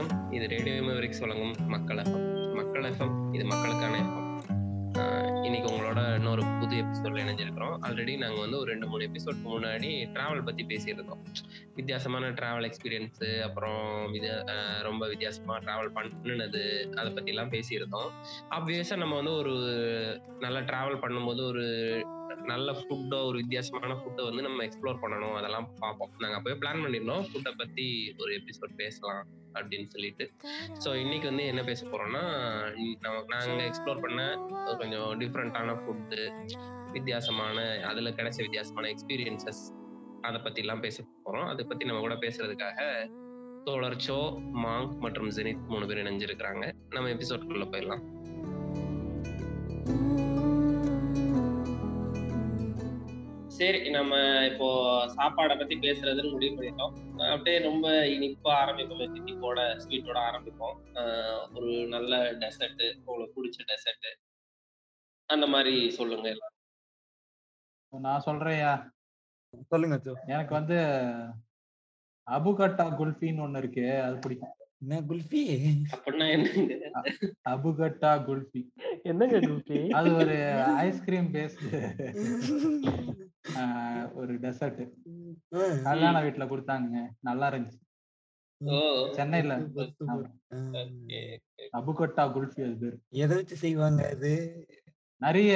வணக்கம். இது ரேடியோ மெவரிக்ஸ் வழங்கும் மக்கள் எஃப்எம் மக்கள் எஃப்எம் இது மக்களுக்கான எஃப்எம் இன்னைக்கு உங்களோட இன்னொரு புது எபிசோட்ல இணைஞ்சிருக்கிறோம். ஆல்ரெடி நாங்கள் வந்து ஒரு ரெண்டு மூணு எபிசோட் முன்னாடி டிராவல் பத்தி பேசியிருந்தோம். வித்தியாசமான டிராவல் எக்ஸ்பீரியன்ஸு அப்புறம் ரொம்ப வித்தியாசமா டிராவல் பண்ணினது அதை பத்தி எல்லாம் பேசியிருந்தோம். ஆப்வியஸா நம்ம வந்து ஒரு நல்லா டிராவல் பண்ணும்போது ஒரு நல்ல ஃபுட்டோ ஒரு வித்தியாசமான ஃபுட்டை வந்து நம்ம எக்ஸ்ப்ளோர் பண்ணணும். அதெல்லாம் பார்ப்போம். நாங்கள் அப்பவே பிளான் பண்ணியிருந்தோம். ஃபுட்டை பத்தி ஒரு எபிசோட் பேசலாம். அப்படின்னு சொல்லிட்டு. ஸோ இன்னைக்கு வந்து என்ன பேச போறோம்னா நம்ம நாங்கள் எக்ஸ்ப்ளோர் பண்ண கொஞ்சம் டிஃப்ரெண்ட்டான ஃபுட்டு வித்தியாசமான அதில் கிடைச்ச வித்தியாசமான எக்ஸ்பீரியன்சஸ் அதை பத்தி எல்லாம் பேச போறோம். அதை பத்தி நம்ம கூட பேசுறதுக்காக தோழர் சோ மாங்க் மற்றும் ஜெனித் மூணு பேர் இணைஞ்சிருக்கிறாங்க. நம்ம எபிசோட்குள்ள போயிடலாம். சரி நம்ம இப்போ சாப்பாடை பத்தி பேசுறதுன்னு முடிவு பண்ணிட்டோம். அப்படியே ரொம்ப இனிப்பா ஆரம்பிப்போம். தித்திப்போட ஸ்வீட்டோட ஆரம்பிப்போம். ஒரு நல்ல டெசர்ட் உங்களுக்கு பிடிச்ச டெசர்ட் அந்த மாதிரி சொல்லுங்க எல்லாரும். நான் சொல்றேன்யா. சொல்லுங்க எனக்கு வந்து அபுகட்டா குல்ஃபின்னு ஒண்ணு இருக்கு. அது பிடிக்கும். என்ன குல்ஃபி? அப்படின்னா அபுகட்டா குல்ஃபி. என்னங்க குல்ஃபி? அது ஒரு ஐஸ்கிரீம் பேஸ்டு ஒரு டெசர்ட் கல்யாண வீட்டுல கொடுத்தாங்க. நல்லா இருந்துச்சு. ஓ சென்னையில. அபுகட்டா குல்ஃபி அது பேரு. எதை வச்சு செய்வாங்க அது? நிறைய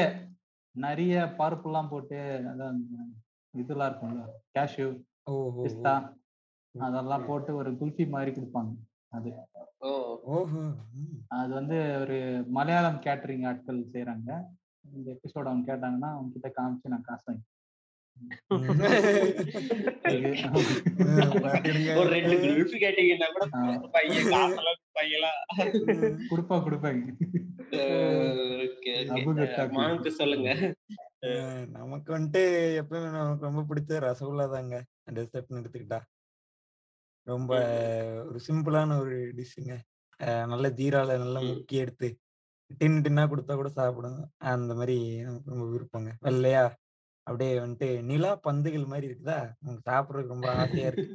நிறைய பருப்பு எல்லாம் போட்டு அதான் இதெல்லாம் இருக்கும்ல. கேஷ்யூ பிஸ்தா அதெல்லாம் போட்டு ஒரு குல்ஃபி மாதிரி கொடுப்பாங்க. அது. அது வந்து ஒரு மலையாளம் கேட்டரிங் ஆட்கள் செய்யறாங்க இந்த எபிசோட் அவங்க கேட்டாங்கன்னா அவங்க கிட்ட காமிச்சு நான் காசு வாங்கி கொடுப்பா கொடுப்பாங்க சொல்லுங்க. நமக்கு வந்துட்டு எப்பவுமே நமக்கு ரொம்ப பிடிச்ச ரசகுல்லா தாங்க. டெசர்ட்னு எடுத்துக்கிட்டா. ரொம்ப ஒரு சிம்பிளான ஒரு டிஷ்ஷுங்க. நல்ல ஜீரால நல்லா. முக்கி எடுத்து டின் டின்னா கொடுத்தா கூட சாப்பிடுங்க. அந்த மாதிரி நமக்கு ரொம்ப விருப்பங்க. வெள்ளையா அப்படியே வந்துட்டு நிலா பந்துகள் மாதிரி இருக்குதா? நமக்கு சாப்பிடுறதுக்கு ரொம்ப ஆசையா இருக்கு.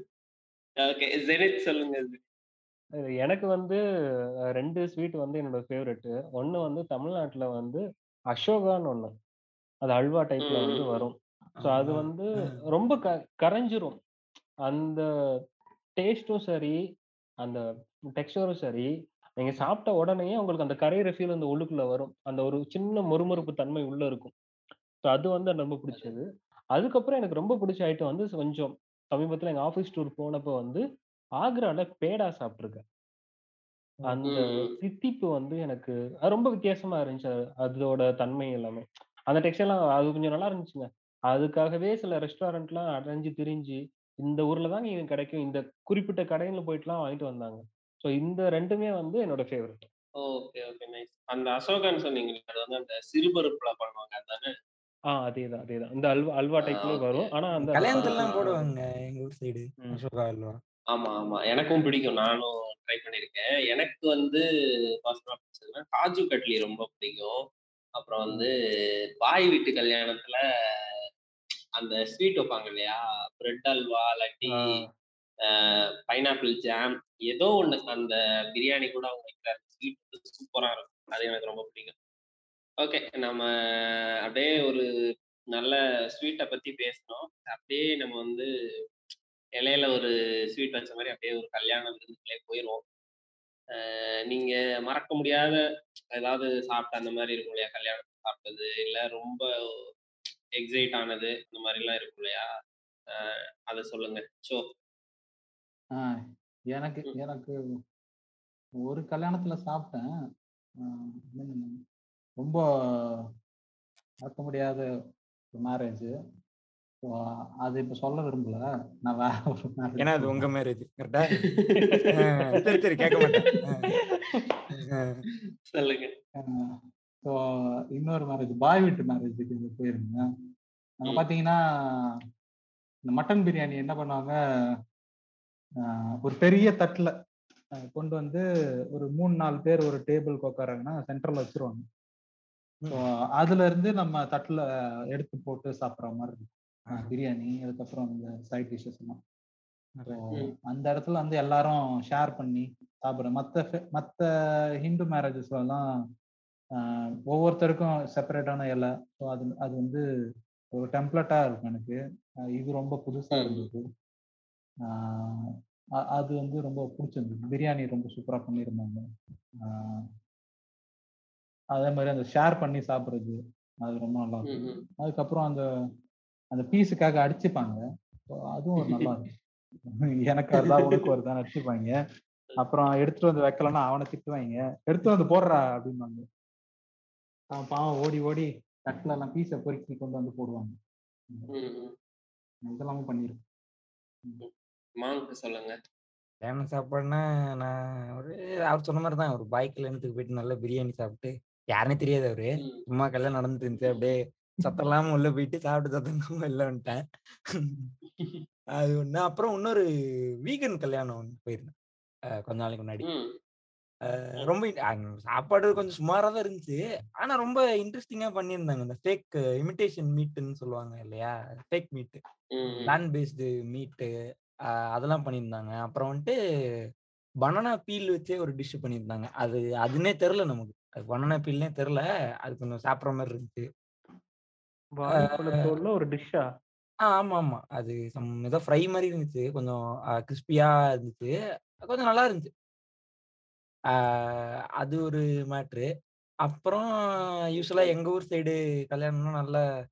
சொல்லுங்க. எனக்கு வந்து ரெண்டு ஸ்வீட் வந்து என்னோட ஃபேவரெட். ஒன்னு வந்து தமிழ்நாட்டுல வந்து அசோகான்னு ஒண்ணு. அது அல்வா டைப்ல வந்து. வரும். ஸோ அது. வந்து. ரொம்ப க கரைஞ்சிரும். அந்த டேஸ்ட்டும் சரி அந்த டெக்ஸ்டரும் சரி நீங்க சாப்பிட்ட உடனே உங்களுக்கு அந்த கரையிற ஃபீல் அந்த உள்ளுக்குள்ள வரும். அந்த ஒரு சின்ன மொறுமொறுப்பு தன்மை உள்ள இருக்கும். ஸோ அது வந்து ரொம்ப பிடிச்சது. அதுக்கப்புறம் எனக்கு ரொம்ப பிடிச்ச ஐட்டம் வந்து கொஞ்சம் சமீபத்துல எங்க ஆஃபீஸ் டூர் போனப்போ வந்து ஆக்ரால பேடா சாப்பிட்டுருக்கேன். அந்த ம். தித்திப்பு வந்து எனக்கு அது ரொம்ப வித்தியாசமா இருந்துச்சு. அது- அதோட தன்மை எல்லாமே. அந்த டெக்ஸ்டைலாம் அது கொஞ்சம் நல்லா இருந்துச்சுங்க. அதுக்காகவே சில ரெஸ்டாரண்ட்லாம் அடைஞ்சு திரிஞ்சு இந்த ஊர்ல தான் இது கிடைக்கும். இந்த குறிப்பிட்ட கடையில போயிட்டுலாம் வாங்கிட்டு வந்தாங்க. ஸோ இந்த ரெண்டுமே வந்து என்னோட ஃபேவரட். Okay okay. நைஸ். அந்த அசோகான்னு சொன்னீங்க அது வந்து அந்த சிறுபருப்புல பண்ணுவாங்க அதானே? ஆ அதேதான் அதேதான். இந்த அல்வா அல்வா okay. வரும். ஆனா அந்த கல்யாணத்துல ஆ. எல்லாம் போடுவாங்க எங்க ஊர் சைடு. அசோகா அல்வா. ஆமா ஆமா. எனக்கும் பிடிக்கும். நானும் ட்ரை பண்ணியிருக்கேன். எனக்கு வந்து காஜு கட்லி ரொம்ப பிடிக்கும். அப்புறம் வந்து பாய் வீட்டு கல்யாணத்துல அந்த ஸ்வீட் வைப்பாங்க இல்லையா? பிரெட் அல்வா இல்லாட்டி பைனாப்பிள் ஜாம் ஏதோ ஒண்ணு அந்த பிரியாணி கூட அவங்க வைக்கிற ஸ்வீட் சூப்பரா இருக்கும். அது எனக்கு ரொம்ப பிடிக்கும். ஓகே நம்ம அப்படியே ஒரு நல்ல ஸ்வீட்டை பத்தி பேசணும் அப்படியே நம்ம வந்து இலையில ஒரு ஸ்வீட் வச்ச மாதிரி அப்படியே ஒரு கல்யாண விருந்துக்குள்ளே போயிடுவோம் நீங்க மறக்க முடியாத ஏதாவது சாப்பிட்ட அந்த மாதிரி இருக்கும் இல்லையா? கல்யாணம் சாப்பிட்டது இல்ல ரொம்ப எக்ஸைட் ஆனது இந்த மாதிரி எல்லாம் இருக்கும் இல்லையா? அஹ் அதை சொல்லுங்க. ஆஹ் எனக்கு ம். எனக்கு ஒரு கல்யாணத்துல சாப்பிட்டேன். ரொம்ப மறக்க முடியாத மேரேஜ் அது இப்ப சொல்ல விரும்பல. நான் வேற ஒரு marriage ஏன்னா அது. உங்க மேரேஜ் கரெக்டா சரி சரி கேட்க மாட்டேன். ஆ, ஆ. சொல்லுங்க. ஸோ இன்னொரு மேரேஜ் பாய் வீட்டு மேரேஜுக்கு போயிருந்தேன். அங்க. பாத்தீங்கன்னா இந்த மட்டன் பிரியாணி என்ன பண்ணுவாங்க? ஒரு பெரிய தட்டுல கொண்டு வந்து ஒரு மூணு நாலு பேர் ஒரு டேபிள் உட்காராங்கன்னா சென்டர்ல வச்சிருவாங்க. அதுல இருந்து நம்ம தட்டுல எடுத்து போட்டு சாப்பிட்ற மாதிரி இருக்கும். பிரியாணி அதுக்கப்புறம் இந்த சைட் டிஷ்ஷஸ் எல்லாம். அந்த இடத்துல வந்து எல்லாரும் ஷேர் பண்ணி சாப்பிடுற மத்த மத்த ஹிந்து மேரேஜஸ்லாம் ஒவ்வொருத்தருக்கும் செப்பரேட்டான இலை. ஸோ அது அது வந்து ஒரு டெம்ப்ளேட்டா இருக்கும் எனக்கு. அஹ் இது ரொம்ப புதுசா. இருந்தது. ஆஹ் அ- அது வந்து ரொம்ப பிடிச்சிருந்தது. பிரியாணி ரொம்ப சூப்பரா பண்ணியிருந்தாங்க. ஆஹ் அதே மாதிரி அந்த ஷேர் பண்ணி சாப்பிடுறது அது ரொம்ப நல்லா இருக்கும் ம். அதுக்கப்புறம் அந்த அந்த பீஸுக்காக அடிச்சுப்பாங்க. So, அதுவும் ஒரு நல்லா இருக்கும் எனக்கு வருதா உனக்கு வருதான்னு அடிச்சுப்பாங்க. அப்புறம் எடுத்துட்டு வந்து வைக்கலன்னா அவனை திட்டுவாங்க. எடுத்து வந்து போடுறா அப்படிம்பாங்க. அவன் பாவம் ஓடி ஓடி தட்டுல எல்லாம் பீஸை பொறுக்கி கொண்டு வந்து போடுவாங்க. இதெல்லாமும் பண்ணிருக்கேன் மாங்க் சொல்லுங்க. கல்யாண சாப்பாடுனா நான் ஒரு அவர் சொன்ன மாதிரி தான் ஒரு பாய் கல்யாணத்துக்கு போயிட்டு நல்லா பிரியாணி சாப்பிட்டு யாருன்னே தெரியாது அவரு. சும்மா கல்யாணம் நடந்துட்டு இருந்துச்சு அப்படியே சத்தம் இல்லாம உள்ள போயிட்டு சாப்பிட்டு சத்தம் இல்லாம வெளில வந்துட்டேன். அது ஒண்ணு. அப்புறம் இன்னொரு வீகன் கல்யாணம் ஒண்ணு போயிருந்தேன். கொஞ்ச நாளைக்கு முன்னாடி. ரொம்ப சாப்பாடு கொஞ்சம் சுமாரா தான் இருந்துச்சு. ஆனா ரொம்ப இன்ட்ரெஸ்டிங்கா பண்ணியிருந்தாங்க. இந்த ஃபேக் இமிடேஷன் மீட்னு சொல்லுவாங்க இல்லையா? ஃபேக் மீட் ம். லேண்ட் பேஸ்டு மீட்டு அதெல்லாம் பண்ணியிருந்தாங்க. அப்புறம் வந்துட்டு பனானா பீல் வச்சே ஒரு டிஷ் பண்ணியிருந்தாங்க. அது அதுனே தெரில நமக்கு. அது பனானா பீல்னே தெரில அது கொஞ்சம் சாப்பிட்ற மாதிரி இருந்துச்சு. ஒரு டிஷ்ஷா ஆ ஆமா ஆமா அது சம் ஏதோ ஃப்ரை மாதிரி இருந்துச்சு. கொஞ்சம் கிறிஸ்பியா இருந்துச்சு. கொஞ்சம் நல்லா இருந்துச்சு. அது ஒரு மேட்ரு. அப்புறம் யூஸ்வலா எங்க ஊர் சைடு கல்யாணம்னா நல்ல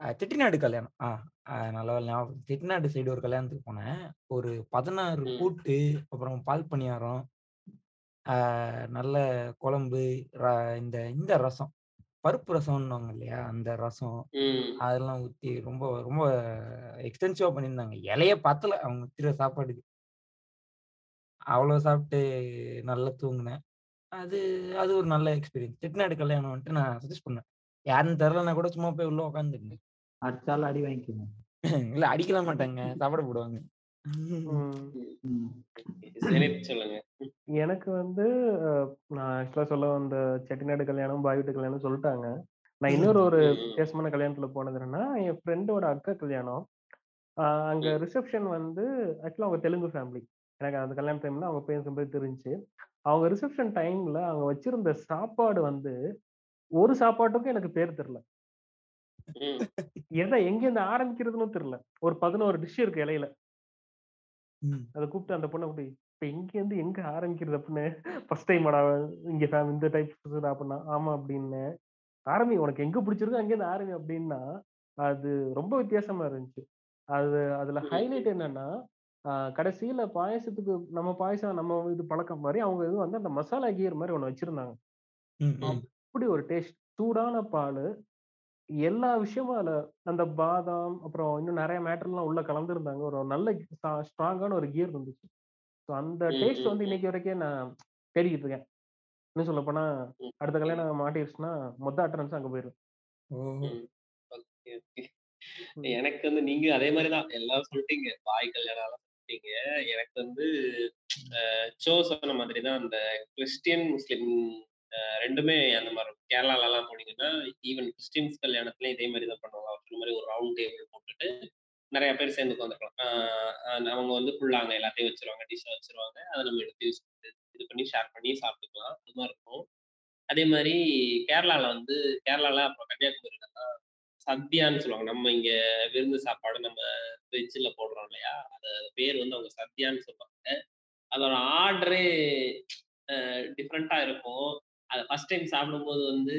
செட்டிநாடு கல்யாணம். ஆ அஹ் நல்ல வேளை ஞாபகம் செட்டிநாடு சைடு ஒரு கல்யாணத்துக்கு போனேன். ஒரு பதினாறு ம். கூட்டு அப்புறம் பால் பணியாரம் ஆஹ் நல்ல குழம்பு ர- இந்த இந்த ரசம். பருப்பு ரசம்னுவாங்க இல்லையா அந்த ரசம். ம். அதெல்லாம் ஊத்தி ரொம்ப ரொம்ப எக்ஸ்டென்சிவா பண்ணியிருந்தாங்க. இலைய பத்தல. அவங்க வைக்கிற சாப்பாடுக்கு அவ்வளோ சாப்பிட்டு நல்லா தூங்கினேன். அது அது ஒரு நல்ல எக்ஸ்பீரியன்ஸ் செட்டிநாடு கல்யாணம் வந்துட்டு நான் சஜஸ்ட் பண்ணேன். யாருன்னு தெரிலனா கூட சும்மா போய் உள்ள உட்காந்துருங்க அடிச்சாலும் அடி வாங்கிக்கணும். இல்ல அடிக்கல மாட்டாங்க. சாப்பிட போடுவாங்க. எனக்கு வந்து நான் ஆக்சுவலா சொல்ல வந்த செட்டிநாடு கல்யாணம் பாய் வீட்டு கல்யாணம் சொல்லிட்டாங்க. நான் இன்னொரு ஒரு. வித்தியாசமான கல்யாணத்துல போனது என்னன்னா என் ஃப்ரெண்டோட அக்கா கல்யாணம். அங்க. ரிசப்ஷன் வந்து ஆக்சுவலா அவங்க தெலுங்கு ஃபேமிலி எனக்கு அந்த கல்யாண டைம்ல அவங்க பேசும்போது தெரிஞ்சுச்சு அவங்க ரிசப்ஷன் டைம்ல அவங்க வச்சிருந்த சாப்பாடு வந்து ஒரு சாப்பாட்டுக்கும் எனக்கு பேர் தெரியல. எதை எங்க இருந்து ஆரம்பிக்கிறதுன்னு தெரியல ஒரு பதினோரு டிஷ் இருக்கு இலையில. அதை கூப்பிட்டு அந்த பொண்ணை கூப்பிட்டு இப்ப எங்க இருந்து எங்க ஆரம்பிக்கிறது அப்படின்னு ஃபர்ஸ்ட் டைம் இங்க இந்த டைப் அப்படின்னா ஆமா அப்படின்னு ஆரம்பி உனக்கு எங்க பிடிச்சிருக்கோ அங்க இருந்து ஆரம்பி அப்படின்னா அது ரொம்ப வித்தியாசமா இருந்துச்சு அது அதுல. ஹைலைட் என்னன்னா கடைசியில பாயசத்துக்கு நம்ம பாயசம் நம்ம இது பழக்கம் மாதிரி அவங்க இது வந்து அந்த மசாலா கீர் மாதிரி ஒண்ணு வச்சிருந்தாங்க. அப்படி ஒரு டேஸ்ட். சூடான பால் எல்லா விஷயமும் அதுல அந்த பாதாம் அப்புறம் இன்னும் நிறைய மேட்டர்லாம் உள்ள கலந்துருந்தாங்க. ஒரு நல்ல ஸ்ட்ராங்கான ஒரு கியர் இருந்துச்சு. ஸோ அந்த டேஸ்ட் வந்து. இன்னைக்கு வரைக்கும் நான் தேடிக்கிட்டு இருக்கேன். இன்னும் சொல்ல போனா. அடுத்த கல்யாணம் மாட்டிடுச்சுன்னா மொத்த அட்டனன்ஸ் அங்க போயிடும். எனக்கு வந்து நீங்க அதே மாதிரிதான் எல்லாம் சொல்லிட்டீங்க. பாய் கல்யாணம் எல்லாம் எனக்கு வந்து அஹ், சொன்ன மாதிரி தான் அந்த கிறிஸ்டியன் முஸ்லீம் ரெண்டுமே அந்த மாதிரி இருக்கும். கேரளாலலாம் போனீங்கன்னா ஈவன் கிறிஸ்டின்ஸ் கல்யாணத்துலயும் இதே மாதிரி தான் பண்ணுவாங்க. அவர் சொன்ன மாதிரி ஒரு ரவுண்ட் டேபிள் போட்டுட்டு நிறைய பேர் சேர்ந்து உட்காந்துக்கலாம் அவங்க வந்து ஃபுல்லாங்க எல்லாத்தையும் வச்சிருவாங்க டிஷ்ஷ வச்சிருவாங்க. அதை நம்ம எடுத்து யூஸ் இது பண்ணி ஷேர் பண்ணி சாப்பிட்டுக்கலாம். அது மாதிரி இருக்கும். அதே மாதிரி கேரளால வந்து கேரளால அப்புறம் கன்னியாகுமரியில தான் சத்யான்னு சொல்லுவாங்க. நம்ம இங்க விருந்து சாப்பாடு நம்ம வெஜ்ஜில் போடுறோம் இல்லையா? அது பேர் வந்து அவங்க சத்யான்னு சொல்லுவாங்க. அதோட ஆர்டரே டிஃப்ரெண்டா இருக்கும். அதை ஃபர்ஸ்ட் டைம் சாப்பிடும்போது வந்து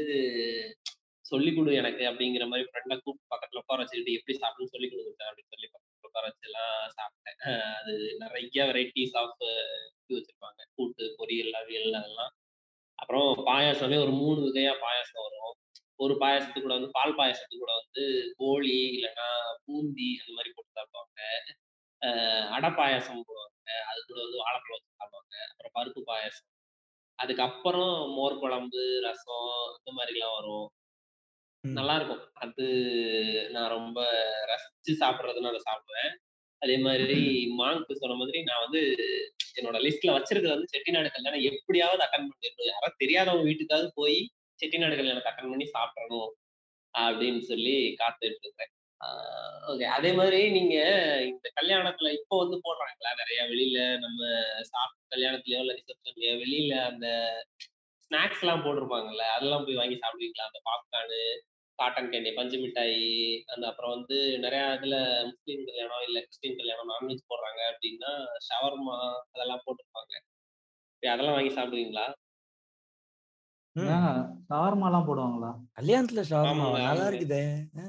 சொல்லி கொடு எனக்கு அப்படிங்கிற மாதிரி ஃப்ரெண்டை கூப்பிட்டு பக்கத்துல உட்கார வச்சுக்கிட்டு எப்படி சாப்பிடணும்னு சொல்லி கொடுங்க அப்படின்னு சொல்லி பக்கத்துல உட்கார வச்சு எல்லாம் சாப்பிட்டேன் அது நிறைய வெரைட்டிஸ் ஆஃப் இது வச்சிருப்பாங்க. கூட்டு பொரியல் அவியல் அதெல்லாம். அப்புறம் பாயாசமே ஒரு மூணு வகையா பாயாசம் வரும். ஒரு பாயாசத்துக்கு கூட வந்து பால் பாயாசத்துக்கு கூட வந்து கோழி இல்லைன்னா பூந்தி அந்த மாதிரி போட்டு சாப்பிடுவாங்க. அடை பாயாசம் போடுவாங்க. அது கூட வந்து வாழைப்பழம் வச்சு சாப்பிடுவாங்க. அப்புறம் பருப்பு பாயாசம். அதுக்கப்புறம் மோர் குழம்பு ரசம் இந்த மாதிரிலாம் வரும். நல்லா இருக்கும். அது நான் ரொம்ப ரசிச்சு சாப்பிட்றதுன்னு அதை சாப்பிடுவேன். அதே மாதிரி மாங்க்கு சொன்ன மாதிரி நான் வந்து என்னோட லிஸ்ட்ல வச்சிருக்கிறது வந்து செட்டிநாடு கல்யாணம் எப்படியாவது அட்டன் பண்ணிடணும். யாராவது தெரியாதவங்க வீட்டுக்காவது போய் செட்டிநாடுகள் எனக்கு அட்டன் பண்ணி சாப்பிடணும் அப்படின்னு சொல்லி காத்துட்டு இருக்கேன் ஓகே அதே மாதிரி நீங்க இந்த கல்யாணத்துல இப்போ வந்து போடுறாங்களா நிறைய வெளியில நம்ம சாப்பிட்டு கல்யாணத்துலயோ இல்ல ரிசப்ஷன்லயோ வெளியில அந்த ஸ்நாக்ஸ் எல்லாம் போட்டிருப்பாங்கல்ல அதெல்லாம் போய் வாங்கி சாப்பிடுவீங்களா? அந்த பாப்கார்னு காட்டன் கேண்டி பஞ்சு மிட்டாய் அந்த அப்புறம் வந்து நிறைய இதுல முஸ்லீம் கல்யாணம் இல்ல கிறிஸ்டின் கல்யாணம் நான்வெஜ் போடுறாங்க அப்படின்னா ஷவர்மா அதெல்லாம் போட்டிருப்பாங்க. சரி, அதெல்லாம் வாங்கி சாப்பிடுவீங்களா? ம். ஏங்க ஷவர்மா எல்லாம் போடுவாங்களா? கல்யாணத்துல நல்லா. இருக்குதே.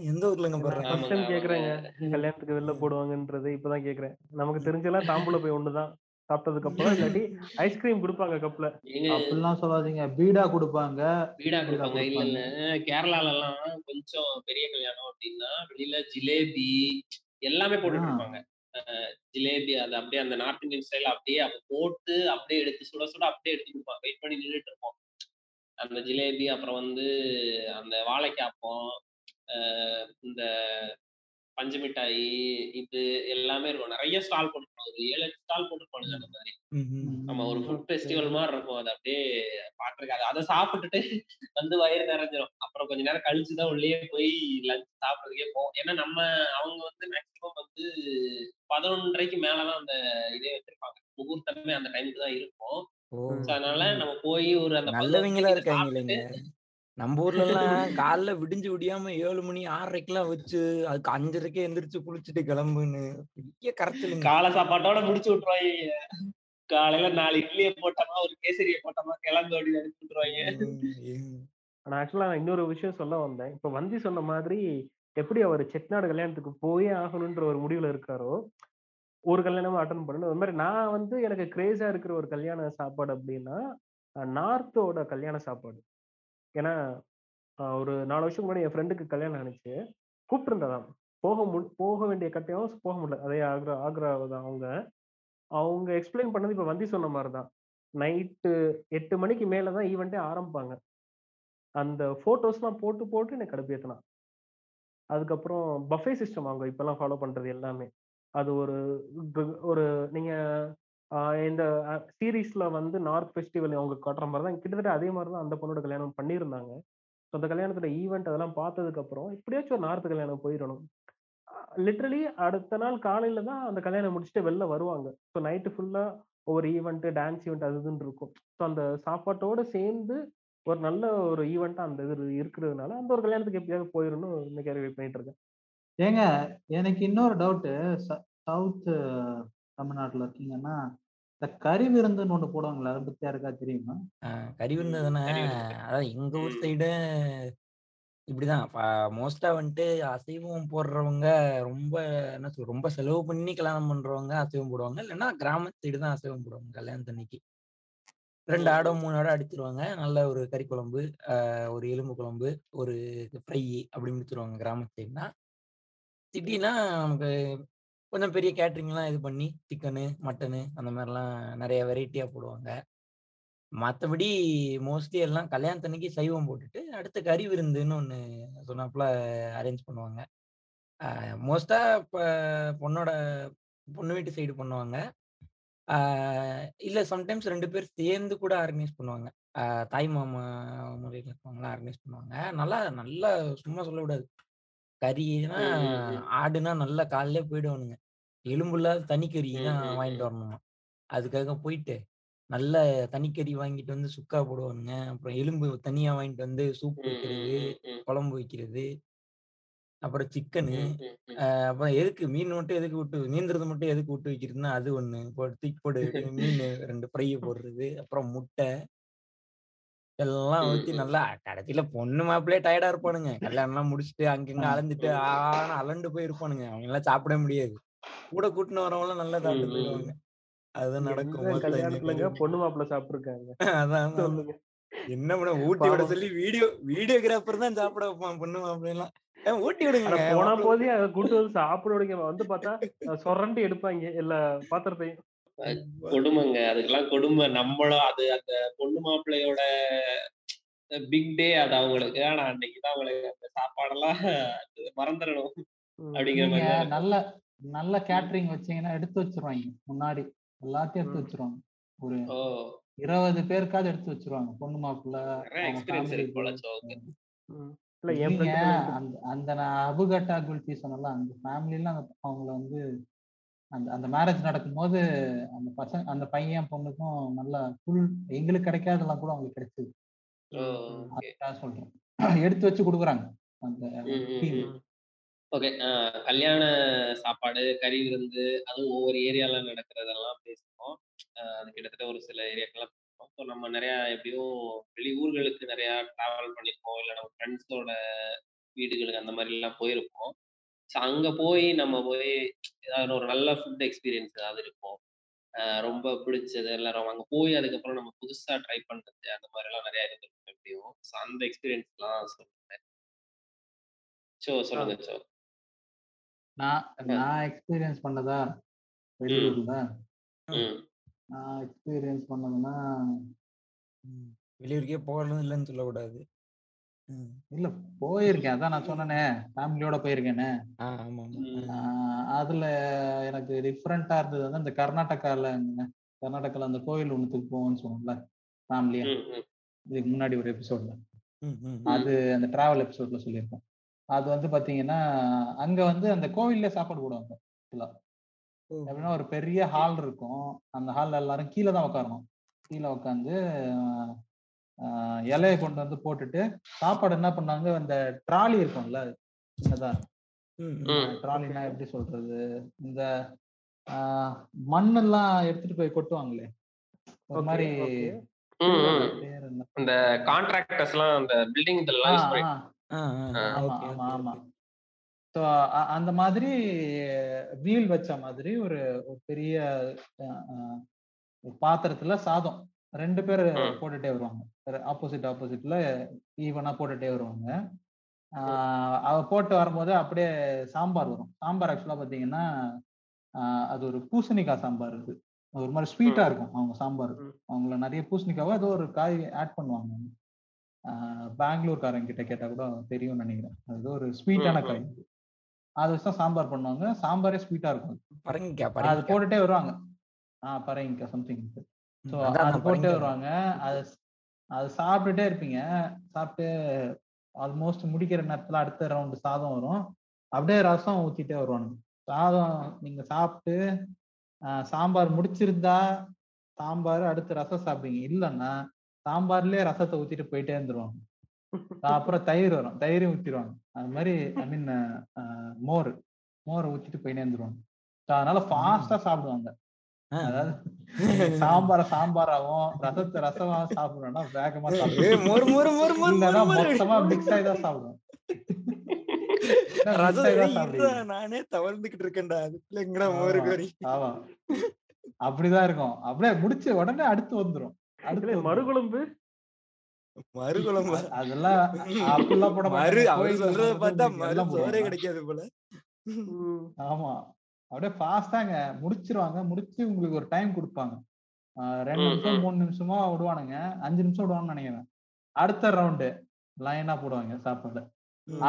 எந்த ஊர்லங்க போடுறாங்க? கேக்குறேங்க. கல்யாணத்துக்கு வெளில போடுவாங்கன்றது இப்பதான் கேக்குறேன். நமக்கு தெரிஞ்செல்லாம் தாம்பூல போய் ஒண்ணுதான் சாப்பிட்டதுக்கு அப்புறம் இல்லாட்டி ஐஸ்கிரீம் கொடுப்பாங்க கப்ல அப்படிலாம் சொல்லாதீங்க. பீடா கொடுப்பாங்க. வீடா கொடுப்பாங்க. இல்ல இல்ல கொடுப்பாங்க. கேரளால எல்லாம் கொஞ்சம் பெரிய கல்யாணம் அப்படின்னா வெளியில ஜிலேபி எல்லாமே போட்டுட்டு. இருப்பாங்க. அஹ் ஜிலேபி அது அப்படியே அந்த நார்த் இந்தியன் ஸ்டைல் அப்படியே அப்ப போட்டு அப்படியே எடுத்து சுட சுட அப்படியே எடுத்து கொடுப்பாங்க. வெயிட் பண்ணி நின்றுட்டு இருப்போம். அந்த ஜிலேபி அப்புறம் வந்து அந்த வாழைக்காப்பம் இந்த பஞ்சு மிட்டாய் இது எல்லாமே இருக்கும். நிறைய ஸ்டால் போட்டுருப்பாங்க. ஒரு ஏழு எட்டு ஸ்டால் போட்டுருப்பானுங்க அந்த மாதிரி. நம்ம ஒரு ஃபுட். ஃபெஸ்டிவல் மாதிரி இருக்கும். அது அப்படியே பாக்குறதுக்கு அது சாப்பிட்டுட்டு வந்து வயிறு நிறைஞ்சிரும். அப்புறம் கொஞ்ச நேரம் கழிச்சு தான் உள்ளே போய் லஞ்ச் சாப்பிட்றதுக்கே போவோம். ஏன்னா நம்ம அவங்க வந்து மேக்ஸிமம் வந்து பதினொன்றரைக்கு மேலதான் அந்த இதே வச்சிருப்பாங்க. முகூர்த்தமே அந்த டைமுக்கு தான் இருக்கும். ஓ! அதனால நம்ம போய் ஒரு அந்த நல்லவங்களா 11 இருக்காங்க இல்லைங்க. நம்ம ஊர்ல எல்லாம் காலைல விடிஞ்சு விடியாம ஏழு மணி ஆறரைக்கெல்லாம் வச்சு அதுக்கு அஞ்சரைக்கே எந்திரிச்சு குளிச்சுட்டு கிளம்புன்னு பெரிய கரைச்சலுங்க. காலை சாப்பாட்டோட முடிச்சு விட்டுருவாங்க காலையில நாலு இட்லியை போட்டோமா ஒரு கேசரியை போட்டோமா கிளம்பு அப்படின்னு அனுப்பி விட்டுருவாங்க ஆனா ஆக்சுவலா நான் இன்னொரு விஷயம் சொல்ல வந்தேன். இப்ப வந்தி சொன்ன மாதிரி எப்படி அவர் செட்நாடு கல்யாணத்துக்கு போயே ஆகணுன்ற ஒரு முடிவுல இருக்காரோ ஒரு கல்யாணமா அட்டன் பண்ணணும் அது மாதிரி நான் வந்து எனக்கு கிரேஸா இருக்கிற ஒரு கல்யாண சாப்பாடு அப்படின்னா நார்த்தோட கல்யாண சாப்பாடு. ஏன்னா ஒரு நாலு வருஷம் முன்னாடி என் ஃப்ரெண்டுக்கு கல்யாணம் ஆனிச்சு. கூப்பிட்டுருந்ததான் போக மு போக வேண்டிய கட்டாயம் போக முடியல. அதே ஆக்ரா ஆக்ரா தான் அவங்க. அவங்க எக்ஸ்பிளைன் பண்ணது இப்போ வந்தி சொன்ன மாதிரி தான் நைட்டு எட்டு மணிக்கு மேலே தான் ஈவெண்ட்டே ஆரம்பிப்பாங்க. அந்த ஃபோட்டோஸ்லாம் போட்டு போட்டு எனக்கு கடுப்பேத்தினான். அதுக்கப்புறம் பஃபே சிஸ்டம் அவங்க இப்போல்லாம் ஃபாலோ பண்ணுறது எல்லாமே. அது ஒரு ஒரு நீங்க இந்த சீரீஸ்ல வந்து நார்த் ஃபெஸ்டிவல் அவங்க காட்டுற மாதிரி தான் கிட்டத்தட்ட அதே மாதிரி தான் அந்த பொண்ணோட கல்யாணம் பண்ணியிருந்தாங்க. ஸோ அந்த கல்யாணத்துல ஈவெண்ட் அதெல்லாம் பார்த்ததுக்கு அப்புறம் எப்படியாச்சும் ஒரு நார்த் கல்யாணம் போயிடணும். லிட்ரலி அடுத்த நாள் காலையில தான் அந்த கல்யாணம் முடிச்சுட்டு வெளில வருவாங்க. ஸோ நைட்டு ஃபுல்லா ஒவ்வொரு ஈவெண்ட் டான்ஸ் ஈவெண்ட் அது இதுன்னு இருக்கும். ஸோ அந்த சாப்பாட்டோட சேர்ந்து ஒரு நல்ல ஒரு ஈவெண்ட்டாக அந்த இது இருக்கிறதுனால அந்த ஒரு கல்யாணத்துக்கு எப்படியாவது போயிடணும் இன்னைக்கு வெயிட் பண்ணிட்டு இருக்கேன் ஏங்க எனக்கு இன்னொரு டவுட்டு. சவுத் தமிழ்நாட்டுல இருக்கீங்கன்னா இந்த கறி விருந்துன்னு ஒண்ணு போடுவாங்களே அதை பத்தி யாருக்கா தெரியுமா? ஆஹ் கறி விருந்து தானே. கறி விருந்து. அதான் எங்க ஊர் ம். சைடு இப்படிதான். மோஸ்டா வந்துட்டு அசைவம் போடுறவங்க ரொம்ப என்ன சொல்ற ரொம்ப செலவு பண்ணி கல்யாணம் பண்றவங்க அசைவம் போடுவாங்க. இல்லைன்னா கிராமத்து சைடு தான் அசைவம் போடுவாங்க கல்யாணத்தன்னைக்கு ரெண்டு ஆடோ மூணு ஆடோ அடிச்சிருவாங்க. நல்ல ஒரு கறி குழம்பு ஒரு எலும்பு குழம்பு ஒரு ஃப்ரை அப்படி முடிச்சிருவாங்க கிராமத்து சைடுனா. சிட்டினா நமக்கு கொஞ்சம் பெரிய கேட்ரிங்லாம் இது பண்ணி சிக்கனு மட்டனு அந்த மாதிரிலாம் நிறைய வெரைட்டியாக போடுவாங்க. மற்றபடி மோஸ்ட்லி எல்லாம் கல்யாணத்தன்னைக்கு சைவம் போட்டுட்டு அடுத்த கறி விருந்துன்னு ஒன்று சொன்னாப்புல அரேஞ்ச் பண்ணுவாங்க. மோஸ்டா இப்போ பொண்ணோட பொண்ணு வீட்டு சைடு பண்ணுவாங்க. இல்லை சம்டைம்ஸ் ரெண்டு பேர் சேர்ந்து கூட ஆர்கனைஸ் பண்ணுவாங்க. தாய் மாமா முறையில் இருக்கவங்களாம் ஆர்கனைஸ் பண்ணுவாங்க. நல்லா நல்லா சும்மா சொல்லக்கூடாது கறினா. ஆடுனா நல்லா காலையிலே போயிடுவானுங்க எலும்பு இல்லாத தனிக்கறி ம், தான் ம், வாங்கிட்டு. வரணுமா அதுக்காக போயிட்டு நல்ல தனிக்கறி வாங்கிட்டு வந்து சுக்கா போடுவானுங்க அப்புறம் எலும்பு தனியா வாங்கிட்டு வந்து சூப் வைக்கிறது. குழம்பு வைக்கிறது அப்புறம் சிக்கனு. அப்புறம் எதுக்கு மீன் மட்டும் எதுக்கு விட்டு நீந்துறது மட்டும் எதுக்கு விட்டு வைக்கிறதுன்னா அது ஒண்ணு தூக்கி போடு மீன் ரெண்டு ஃப்ரையை போடுறது அப்புறம் முட்டை எல்லாம் ஊத்தி. நல்லா கடைசியில பொண்ணு மாப்பிள்ளையே டயர்டா இருப்பானுங்க. கல்யாணம் எல்லாம் முடிச்சுட்டு அங்கங்க ம். ஆன அலண்டு போய் இருப்பானுங்க அவங்க எல்லாம் சாப்பிட முடியாது. கூட கூட்டின்னு வரவங்க நல்லா சாப்பிட்டு. போயிடுவாங்க அதுதான் நடக்கும் பொண்ணு மாப்பிள்ள சாப்பிட்டுருக்காங்க? அதான். சொல்லுங்க. என்ன பண்ண ஊட்டி விட. சொல்லி வீடியோ வீடியோகிராஃபர் தான் சாப்பிட வைப்பான் பொண்ணு மாப்பிள்ளை எல்லாம் ஊட்டி விடுங்க போனா மாப்பிள்ளை போதே அதை கூட்டு வந்து சாப்பிட விடுங்க வந்து பார்த்தா சொரண்டி எடுப்பாங்க எல்லா பாத்திரத்தையும். கொடுமைங்க. அதுக்கெல்லாம் கொடுமை. நம்மளும் அது அந்த பொண்ணு மாப்பிள்ளையோட பிக் டே அது அவங்களுக்கு. ஆனா அன்னைக்கு தான் அவங்களுக்கு அந்த சாப்பாடெல்லாம் மறந்துடணும். அப்படிங்கிற மாதிரி. நல்ல நல்ல கேட்டரிங் வச்சீங்கன்னா எடுத்து வச்சிருவாங்க. முன்னாடி எல்லாத்தையும் எடுத்து. வச்சிருவாங்க. ஒரு இருபது பேருக்காவது எடுத்து வச்சிருவாங்க. பொண்ணு மாப்பிள்ள அந்த அந்த நான் அபுகட்டா குல்ஃபி சொன்னல அந்த ஃபேமிலிலாம் அவங்கள வந்து அந்த அந்த மேரேஜ் நடக்கும்போது அந்த பசங்க அந்த பையன் பொண்ணுக்கும் நல்லா ஃபுல் எங்களுக்கு கிடைக்காதெல்லாம் கூட அவங்களுக்கு கிடைச்சது. அதுக்காக சொல்றேன். எடுத்து வச்சு கொடுக்குறாங்க. அந்த ஓகே கல்யாண சாப்பாடு கறி விருந்து அதுவும் ஒவ்வொரு ஏரியால நடக்கிறதெல்லாம் பேசுவோம் அது கிட்டத்தட்ட ஒரு சில ஏரியாக்கெல்லாம் பேசுவோம் ஸோ நம்ம நிறைய எப்படியும் வெளியூர்களுக்கு நிறைய டிராவல் பண்ணியிருப்போம் இல்லை நம்ம ஃப்ரெண்ட்ஸோட வீடுகளுக்கு அந்த மாதிரி எல்லாம் போயிருப்போம். ஸோ அங்க போய் நம்ம போய் ஏதாவது ஒரு நல்ல ஃபுட் எக்ஸ்பீரியன்ஸ் ஏதாவது இருக்கும். ரொம்ப பிடிச்சது எல்லாரும் அங்க போய் அதுக்கப்புறம் நம்ம புதுசா ட்ரை பண்றது அந்த மாதிரி எல்லாம் நிறைய இருந்திருக்கும் எப்படியும். ஸோ அந்த எக்ஸ்பீரியன்ஸ்லாம் சொல்லுங்க. சோ சொல்லுங்க சோ. நான் நான் எக்ஸ்பீரியன்ஸ் பண்ணதா வெளியூர்ல? நான் எக்ஸ்பீரியன்ஸ் பண்ணதுன்னா. வெளியூருக்கே போகணும் இல்லைன்னு சொல்லக்கூடாது. இல்ல போயிருக்கேன். அதான் நான் சொன்னேனே. ஃபேமிலியோட போயிருக்கேனே. அதுல எனக்கு டிஃப்ரெண்டா இருந்தது. வந்து இந்த கர்நாடகால கர்நாடகால அந்த கோயில் ஒண்ணுத்துக்கு போவோம்னு சொன்னோம்ல ஃபேமிலியா. இதுக்கு முன்னாடி ஒரு எபிசோட்ல அது அந்த டிராவல் எபிசோட்ல சொல்லியிருக்கேன் அது வந்து பாத்தீங்கன்னா அங்க வந்து அந்த கோவில்ல சாப்பாடு போடுவாங்க. எப்படின்னா ஒரு பெரிய ஹால் இருக்கும். அந்த ஹால்ல எல்லாரும் கீழே தான் உட்காரணும் கீழே உட்காந்து இலையை கொண்டு வந்து போட்டுட்டு சாப்பாடு என்ன பண்ணாங்க? அந்த ட்ராலி இருக்கும்ல சின்னதா. ட்ராலினா எப்படி சொல்றது? இந்த ஆஹ், மண்ணெல்லாம் எடுத்துட்டு போய் கொட்டுவாங்களே. ஒரு மாதிரி? இந்த கான்ட்ராக்டர்ஸ் எல்லாம் அந்த பில்டிங் இதெல்லாம். ஆமா. ஸோ மாதிரி வீல் வச்ச மாதிரி ஒரு பெரிய பாத்திரத்துல சாதம். ரெண்டு பேர் ம். போட்டுட்டே வருவாங்க. ஆப்போசிட் ஆப்போசிட்ல ஈவனா போட்டுட்டே வருவாங்க. அவ போட்டு வரும்போது அப்படியே சாம்பார் வரும். சாம்பார் ஆக்சுவலா பாத்தீங்கன்னா அது ஒரு பூசணிக்காய் சாம்பார் இருக்கு ஒரு மாதிரி ஸ்வீட்டா ம். இருக்கும் அவங்க சாம்பார். ம். அவங்கள நிறைய பூசணிக்காவோ ஏதோ ஒரு காய் ஆட் பண்ணுவாங்க. ஆஹ் பெங்களூர்காரங்க கிட்ட கேட்டா கூட தெரியும்னு நினைக்கிறேன். அது ஒரு ஸ்வீட்டான காய். அது. அதை வச்சு தான் சாம்பார் பண்ணுவாங்க. சாம்பாரே ஸ்வீட்டா இருக்கும். பரங்கிக்காய் அது பரங்கிக்காய் போட்டுட்டே வருவாங்க. ஆஹ் பரங்கிக்காய் சம்திங் ஸோ அது போட்டே வருவாங்க. அது அது சாப்பிட்டுட்டே இருப்பீங்க. சாப்பிட்டு ஆல்மோஸ்ட் முடிக்கிற நேரத்துல அடுத்த ரவுண்டு சாதம் வரும். அப்படியே ரசம் ஊத்திட்டே வருவானுங்க. சாதம் நீங்க சாப்பிட்டு சாம்பார் முடிச்சிருந்தா சாம்பார் அடுத்து ரசம் சாப்பிடுவீங்க. இல்லைன்னா சாம்பார்லயே ரசத்தை ஊத்திட்டு போயிட்டே இருந்துருவாங்க. அப்புறம் தயிர் வரும். தயிரையும் ஊத்திடுவாங்க அது மாதிரி ஐ மீன் மோர். மோரை ஊத்திட்டு போயிட்டே இருந்துருவாங்க. அதனால ஃபாஸ்டா சாப்பிடுவாங்க. அதாவது சாம்பார சாம்பாராவும் ரசத்தை ரசமாவும் சாப்பிடணும்னா வேகமா ஏய், சாப்பிடுவோம் மொத்தமா மிக்ஸ் ஆகி தான் சாப்பிடுவோம் ரசம் நானே தவழ்ந்துகிட்டு இருக்கேன்டா. அதுக்குள்ள எங்கடா ஆமா. மோரு கோரி? ஆமா. அப்படிதான் இருக்கும். அப்படியே முடிச்சு உடனே அடுத்து வந்துரும். அடுத்து. மறுகுழம்பு? மறுகுழம்பு. அதெல்லாம் அப்படிலாம் போட மறு. அவர் கோயில்ல சொல்றத பார்த்தா மறு சோறே. கிடைக்காது போல. ஆமா. அப்படியே ஃபாஸ்டாங்க முடிச்சிருவாங்க. முடிச்சு உங்களுக்கு ஒரு டைம் கொடுப்பாங்க. ரெண்டு நிமிஷம். மூணு நிமிஷமா விடுவானுங்க. அஞ்சு நிமிஷம் விடுவாங்கன்னு நினைக்கிறேன். அடுத்த ரவுண்டு லைனா போடுவாங்க சாப்பாடு.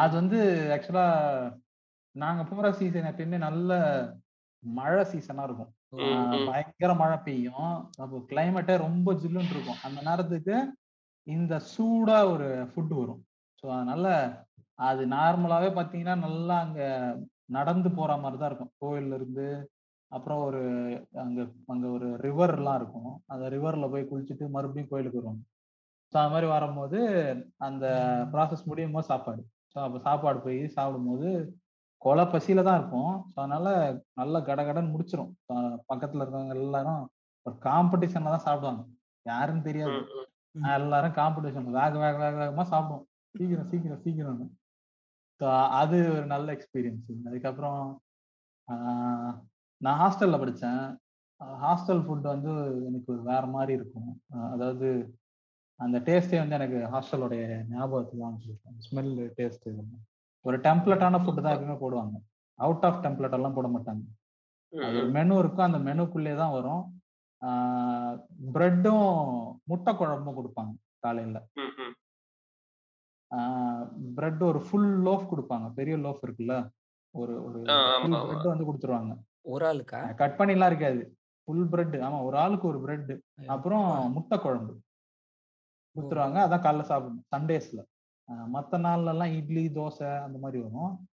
அது வந்து ஆக்சுவலா நாங்க போற சீசன் எப்பயுமே நல்ல மழை சீசனா இருக்கும். பயங்கர மழை பெய்யும். அப்போ கிளைமேட்டே ரொம்ப ஜில்லுன்னு இருக்கும். அந்த நேரத்துக்கு இந்த சூடா ஒரு ஃபுட் வரும். ஸோ அதனால அது நார்மலாவே பாத்தீங்கன்னா நல்லா அங்க நடந்து போற மாதிரி தான் இருக்கும். கோயில்ல இருந்து அப்புறம் ஒரு அங்க அங்க ஒரு ரிவர் எல்லாம் இருக்கும். அந்த ரிவர்ல போய் குளிச்சுட்டு மறுபடியும் கோயிலுக்கு வருவாங்க. ஸோ அது மாதிரி வரும்போது அந்த ப்ராசஸ் முடியும் போது சாப்பாடு. ஸோ அப்போ சாப்பாடு போய் சாப்பிடும்போது கொலை பசியில தான் இருக்கும் ஸோ அதனால நல்லா கடகடன்னு முடிச்சிரும். அஹ் பக்கத்துல இருக்கவங்க எல்லாரும் ஒரு காம்படிஷன்ல தான் சாப்பிடுவாங்க. யாருன்னு தெரியாது. எல்லாரும் காம்படிஷன் வேக வேக வேக வேகமா சாப்பிடுவோம். சீக்கிரம் சீக்கிரம் சீக்கிரம் ஸோ அது ஒரு நல்ல எக்ஸ்பீரியன்ஸ் அதுக்கப்புறம் நான் ஹாஸ்டல்ல படித்தேன் ஹாஸ்டல் ஃபுட் வந்து எனக்கு வேற மாதிரி இருக்கும். அதாவது அந்த டேஸ்டே வந்து எனக்கு ஹாஸ்டலோடைய ஞாபகத்துக்கு தான் வச்சிருக்கேன் ஸ்மெல் டேஸ்ட் ஒரு டெம்ப்ளெட்டான ஃபுட்டு தான் எப்பவுமே போடுவாங்க. அவுட் ஆஃப் டெம்ப்ளெட் எல்லாம் போட மாட்டாங்க. அது ஒரு மெனு இருக்கும். அந்த மெனுக்குள்ளே தான் வரும். பிரெட்டும் முட்டை குழம்பும் கொடுப்பாங்க காலையில. பிரெட் ஒரு ஃபுல் லோஃப் கொடுப்பாங்க. பெரிய லோஃப் இருக்குல்ல? ஒரு ஒரு. பிரெட் வந்து கொடுத்துருவாங்க. ஒரு ஆளுக்கா? கட் பண்ணிலாம் இருக்காது. ஃபுல் பிரெட் ஆமா ஒரு ஆளுக்கு ஒரு பிரெட் அப்புறம் முட்டை குழம்பு. கொடுத்துருவாங்க. அதான் காலைல சாப்பிடணும். சண்டேஸ்ல ஆஹ் மத்த நாள்ல எல்லாம் இட்லி தோசை அந்த மாதிரி வரும்.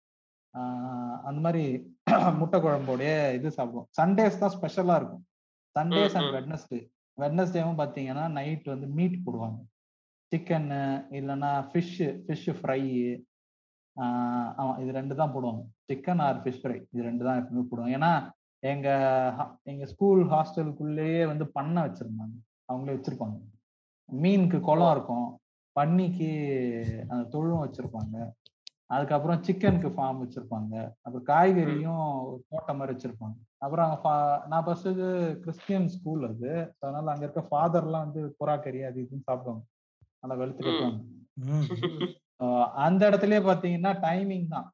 ஆஹ் அந்த மாதிரி முட்டை குழம்போடைய இது சாப்பிடுவோம். சண்டேஸ் தான் ஸ்பெஷலா இருக்கும். Sundays and. வெட்னஸ்டே வெட்னஸ்டேவும் பாத்தீங்கன்னா நைட் வந்து மீட் போடுவாங்க. சிக்கனு இல்லைன்னா ஃபிஷ்ஷு ஃபிஷ் ஃப்ரை ஆமாம் இது ரெண்டு தான் போடுவாங்க. சிக்கன் ஆர் ஃபிஷ் ஃப்ரை இது ரெண்டு தான் எப்பவுமே போடுவாங்க. ஏன்னா எங்க ஹா- எங்க ஸ்கூல் ஹாஸ்டலுக்குள்ளேயே வந்து பண்ணை வச்சிருந்தாங்க. அவங்களே வச்சிருப்பாங்க. மீனுக்கு குளம் இருக்கும். பன்னிக்கு அந்த தொழும் வச்சிருப்பாங்க. அதுக்கப்புறம் சிக்கனுக்கு ஃபார்ம் வச்சிருப்பாங்க. அப்புறம் காய்கறியும் ஒரு தோட்டம் மாதிரி வச்சிருப்பாங்க. அப்புறம் அங்கே ஃபா- நான் ஃபஸ்ட்டு கிறிஸ்டியன் ஸ்கூல் அது. அதனால அங்க இருக்க ஃபாதர்லாம் வந்து புறாக்கறி அது இதுன்னு சாப்பிடுவாங்க. நல்லா வெளுத்து கட்டுவாங்க ம். ஆஹ் அந்த இடத்துலயே பாத்தீங்கன்னா டைமிங் தான்.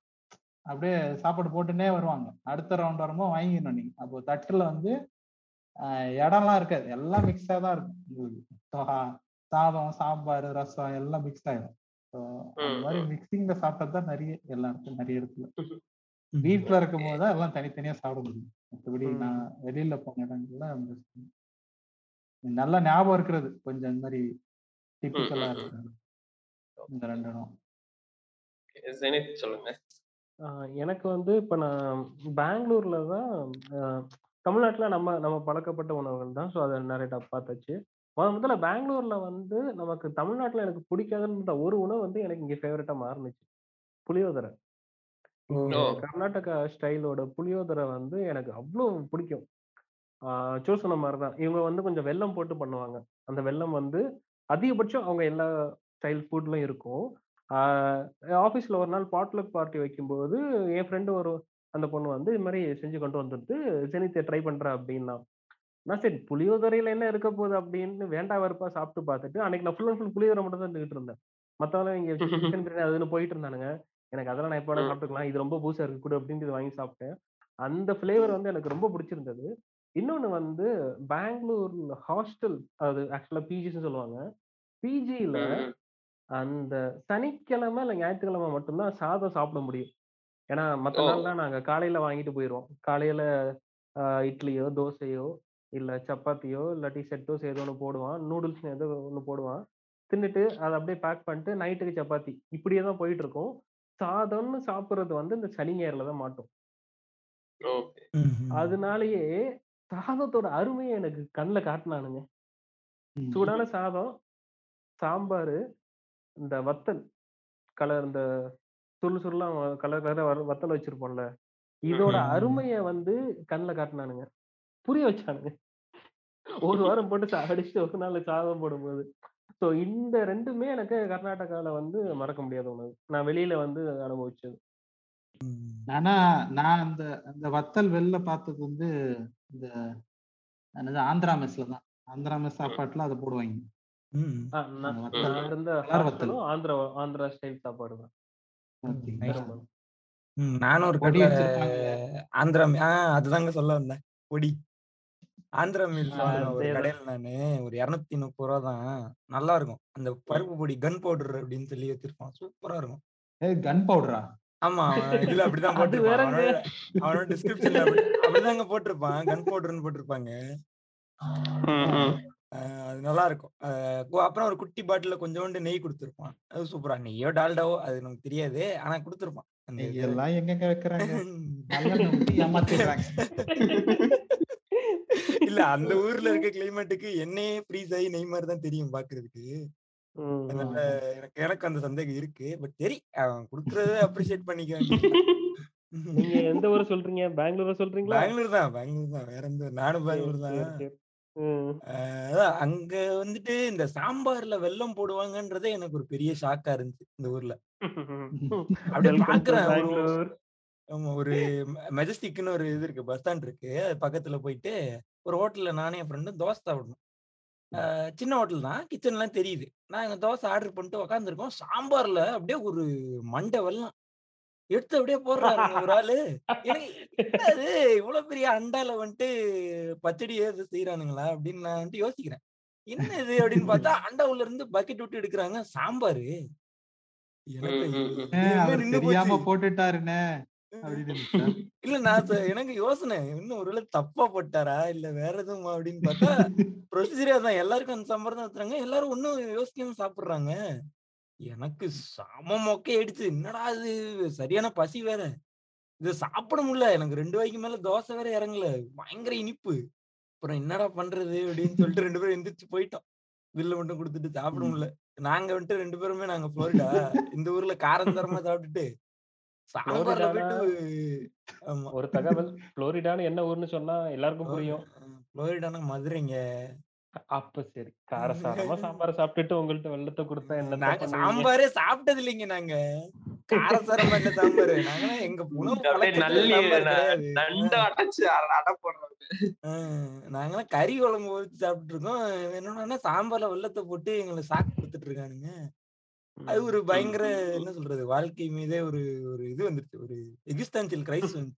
அப்படியே சாப்பாடு போட்டுனே வருவாங்க. அடுத்த ரவுண்ட் வரும்போது வாங்கிடணும் நீங்க. அப்போ தட்டுல வந்து இடம்லாம் இருக்காது. எல்லாம் மிக்ஸா தான் இருக்கும். உங்களுக்கு சாதம் சாம்பார் ரசம் எல்லாம் மிக்ஸ் ஆயிடும். ஸோ அந்த மாதிரி. மிக்சிங்ல சாப்பிட்டது தான் நிறைய எல்லா இடத்துல நிறைய இடத்துல. ம். வீட்ல இருக்கும் போது தான் எல்லாம் தனித்தனியா சாப்பிட முடியும். மற்றபடி. நான் வெளியில போன இடங்கள்ல நல்ல ஞாபகம் இருக்கிறது. கொஞ்சம் இந்த மாதிரி டிபிக்கலா. இருக்கிறது இந்த ரெண்டு இடம் ஜெனித் சொல்லுங்க. எனக்கு வந்து இப்ப நான் பெங்களூர்ல தான் தமிழ்நாட்டுல நம்ம நம்ம பழக்கப்பட்ட உணவுகள் தான். ஸோ அதை நிறைய பார்த்தாச்சு. முத முதல்ல பெங்களூர்ல வந்து நமக்கு தமிழ்நாட்டுல எனக்கு பிடிக்காதுன்ற ஒரு உணவு வந்து எனக்கு இங்க ஃபேவரட்டா மாறுனுச்சு. புளியோதரை. கர்நாடகா ஸ்டைலோட புளியோதரை வந்து எனக்கு அவ்வளோ பிடிக்கும். சோ சொன்ன மாதிரி தான் இவங்க வந்து கொஞ்சம் வெல்லம் போட்டு பண்ணுவாங்க. அந்த வெல்லம் வந்து அதிகபட்சம் அவங்க எல்லா ஸ்டைல் ஃபுட்லயும் இருக்கும். ஆஃபீஸ்ல ஒரு நாள் பாட்லக் பார்ட்டி வைக்கும்போது என் ஃப்ரெண்டு ஒரு அந்த பொண்ணு வந்து இது மாதிரி செஞ்சு கொண்டு வந்துட்டு ஜெனித்தை ட்ரை பண்றேன் அப்படின்னா நான் சரி புளியோதரையில என்ன இருக்க போகுது? அப்படின்னு வேண்டா வெறுப்பா சாப்பிட்டு பார்த்துட்டு அன்னைக்கு நான் ஃபுல் அண்ட் ஃபுல் புளியோதரை மட்டும் தான் இருந்துகிட்டு இருந்தேன். மத்தவங்க இங்க சிக்கன் பிரியாணி அதுன்னு போயிட்டு இருந்தானுங்க. எனக்கு அதெல்லாம் நான் எப்போ. சாப்பிட்டுக்கலாம். இது ரொம்ப பூசா இருக்கு கூட அப்படின்ட்டு இது வாங்கி சாப்பிட்டேன். அந்த ஃப்ளேவர் வந்து எனக்கு ரொம்ப பிடிச்சிருந்தது. இன்னொன்னு வந்து பெங்களூர் ஹாஸ்டல் அது ஆக்சுவலா பிஜின்னு சொல்லுவாங்க. பிஜியில அந்த சனிக்கிழமை இல்ல ஞாயிற்றுக்கிழமை மட்டும்தான் சாதம் சாப்பிட முடியும். ஏன்னா மத்த ஓ. நாள்லாம் நாங்க காலையில வாங்கிட்டு போயிடுவோம் காலையில ஆஹ் இட்லியோ தோசையோ இல்ல சப்பாத்தியோ இல்லாட்டி செட் தோசை ஏதோ ஒன்று போடுவான். நூடுல்ஸ் ஏதோ ஒன்று போடுவான். தின்னுட்டு அதை அப்படியே பேக் பண்ணிட்டு நைட்டுக்கு சப்பாத்தி. இப்படியே தான் போயிட்டு இருக்கும் சாதம்னு சாப்பிடுறது வந்து இந்த சனி ஞாயிறுல தான் மாட்டோம். ஓகே. அதனாலயே சாதத்தோட அருமையை எனக்கு கண்ணில் காட்டினானுங்க. சூடான சாதம் சாம்பார் இந்த வத்தல் கலர் இந்த சுருள் சுருளா கலர் கலரா வர வத்தல் வச்சிருப்போம்ல இதோட. அருமைய வந்து கண்ணில் காட்டினானுங்க. புரிய வச்சானுங்க. ஒரு வாரம் போட்டு அடிச்சுட்டு ஒரு நாள் சாதம் போடும்போது. ஸோ இந்த ரெண்டுமே எனக்கு கர்நாடகால வந்து மறக்க முடியாத உணவு. நான் வெளியில வந்து அனுபவிச்சது. ஆனா நான் அந்த அந்த வத்தல் வெளில பார்த்தது வந்து இந்த என்னது ஆந்திரா மெஸ்ல தான். ஆந்திரா மெஸ் சாப்பாட்டுல அதை போடுவாங்க. ஆந்திரா ஆந்திரா ஸ்டைல் சாப்பாடு தான். நானும் ஒரு பொடி. ஆந்திரா மீ- ஆ அதுதாங்க சொல்ல வந்தேன். பொடி. ஆந்திரா மீல் ஒரு. கடையில நானு ஒரு இருநூத்தி முப்பது ரூபா தான். நல்லா இருக்கும். அந்த பருப்பு பொடி கன் பவுடர் அப்படின்னு சொல்லி வச்சிருப்பான். சூப்பரா இருக்கும். ஏய் கன் பவுடரா? ஆமா இதுல அப்படிதான் போட்டிருப்பான். அவனோட டிஸ்கிரிப்ஷன்ல அப்படி அப்படிதாங்க போட்டிருப்பான். கன் பவுடர்னு போட்டிருப்பாங்க. அது நல்லா இருக்கும் அப்புறம் ஒரு குட்டி பாட்டில கொஞ்சோண்டு நெய் கொடுத்துருப்பான். அது சூப்பரா. நெய்யோ டால்டாவோ அது நமக்கு தெரியாது. ஆனா கொடுத்துருப்பான். எல்லாம் எங்கெங்க வைக்கிறாங்க? இல்ல அந்த ஊர்ல இருக்க கிளைமேட்டுக்கு எண்ணெயே ஃப்ரீஸ் ஆகி நெய் மாதிரி தான் தெரியும் பாக்குறதுக்கு. அதனால. எனக்கு எனக்கு அந்த சந்தேகம் இருக்கு. பட் சரி அவன் குடுக்கறத அப்ரிஷியேட் பண்ணிக்க. நீங்க எந்த ஊர் சொல்றீங்க? பெங்களூர் சொல்றீங்களா? பெங்களூர் தான் பெங்களூர் தான். வேற எந்த? நானும் பெங்களூர் தான். அங்க வந்துட்டு இந்த சாம்பார்ல வெல்லம் போடுவாங்கன்றதே எனக்கு ஒரு பெரிய ஷாக்கா இருந்துச்சு இந்த ஊர்ல. அப்படியே to பாக்குறேன் ஒரு பெங்களூர். ஆமா ஒரு மெஜஸ்டிக்னு ஒரு இது இருக்கு பஸ் ஸ்டாண்ட் இருக்கு. அது பக்கத்துல போயிட்டு ஒரு ஹோட்டல்ல நானே என் ஃப்ரெண்டும் தோசை சாப்பிடணும். சின்ன ஹோட்டல் தான். கிச்சன் எல்லாம் தெரியுது. நாங்க தோசை ஆர்டர் பண்ணிட்டு உக்காந்துருக்கோம். சாம்பார்ல அப்படியே ஒரு மண்டை வெல்லம் எடுத்து அப்படியே போடுறாரு ஒரு ஆளு. என்னது இவ்வளவு பெரிய அண்டால வந்துட்டு பச்சடி ஏது செய்யறானுங்களா அப்படின்னு நான் வந்துட்டு யோசிக்கிறேன். என்ன இது அப்படின்னு பார்த்தா அண்டா உள்ள இருந்து பக்கெட் விட்டு எடுக்கிறாங்க சாம்பாரு. போட்டுட்டாருன்னு. இல்ல நான் எனக்கு யோசனை. இன்னும் ஒருவேளை தப்பா போட்டாரா? இல்ல வேற எதுவும் அப்படின்னு பார்த்தா ப்ரொசீஜரே அதான். எல்லாருக்கும் அந்த சாம்பார் தான் ஊத்துறாங்க. எல்லாரும் ஒன்னும் யோசிக்காம சாப்பிடுறாங்க. எனக்கு செம மொக்கை அடிச்சு என்னடா இது? சரியான பசி வேற. இது சாப்பிட முடியல. எனக்கு ரெண்டு வாய்க்கு மேல தோசை வேற இறங்கல. பயங்கர இனிப்பு. அப்புறம் என்னடா பண்றது? அப்படின்னு சொல்லிட்டு ரெண்டு பேரும் எந்திரிச்சு போயிட்டோம். பில்ல மட்டும் கொடுத்துட்டு சாப்பிட. முடியல. நாங்க வந்துட்டு ரெண்டு பேருமே நாங்க புளோரிடா இந்த ஊர்ல காரம் தரமா சாப்பிட்டுட்டு ஒரு தகவல் புளோரிடான்னு என்ன ஊர்னு சொன்னா எல்லாருக்கும் புரியும். புளோரிடானா மதுரைங்க. அப்ப சரி காரசாரமா சாம்பார் சாப்பிட்டுட்டு உங்கள்ட்ட வெள்ளத்தை கொடுத்தா என்ன சாம்பாரே சாப்பிட்டது இல்லைங்க நாங்க காரசாரமா சாம்பார். நாங்க எங்க உணவு அப்படியே பழக்கத்துல நல்லி சாம்பார் ந- கிடையாது. நண்டு அடைச்சு அட- அடை போடுறது. ஆ, நாங்கெல்லாம் கறி குழம்பு ஊத்தி சாப்பிட்டு இருக்கோம். என்னன்னா சாம்பார்ல வெள்ளத்தை போட்டு எங்களுக்கு சாக்கு கொடுத்துட்டு இருக்கானுங்க. அது ஒரு பயங்கர என்ன சொல்றது? வாழ்க்கை மீதே ஒரு ஒரு இது வந்துருச்சு. ஒரு எக்ஸிஸ்டன்சியல் கிரைஸ் வந்து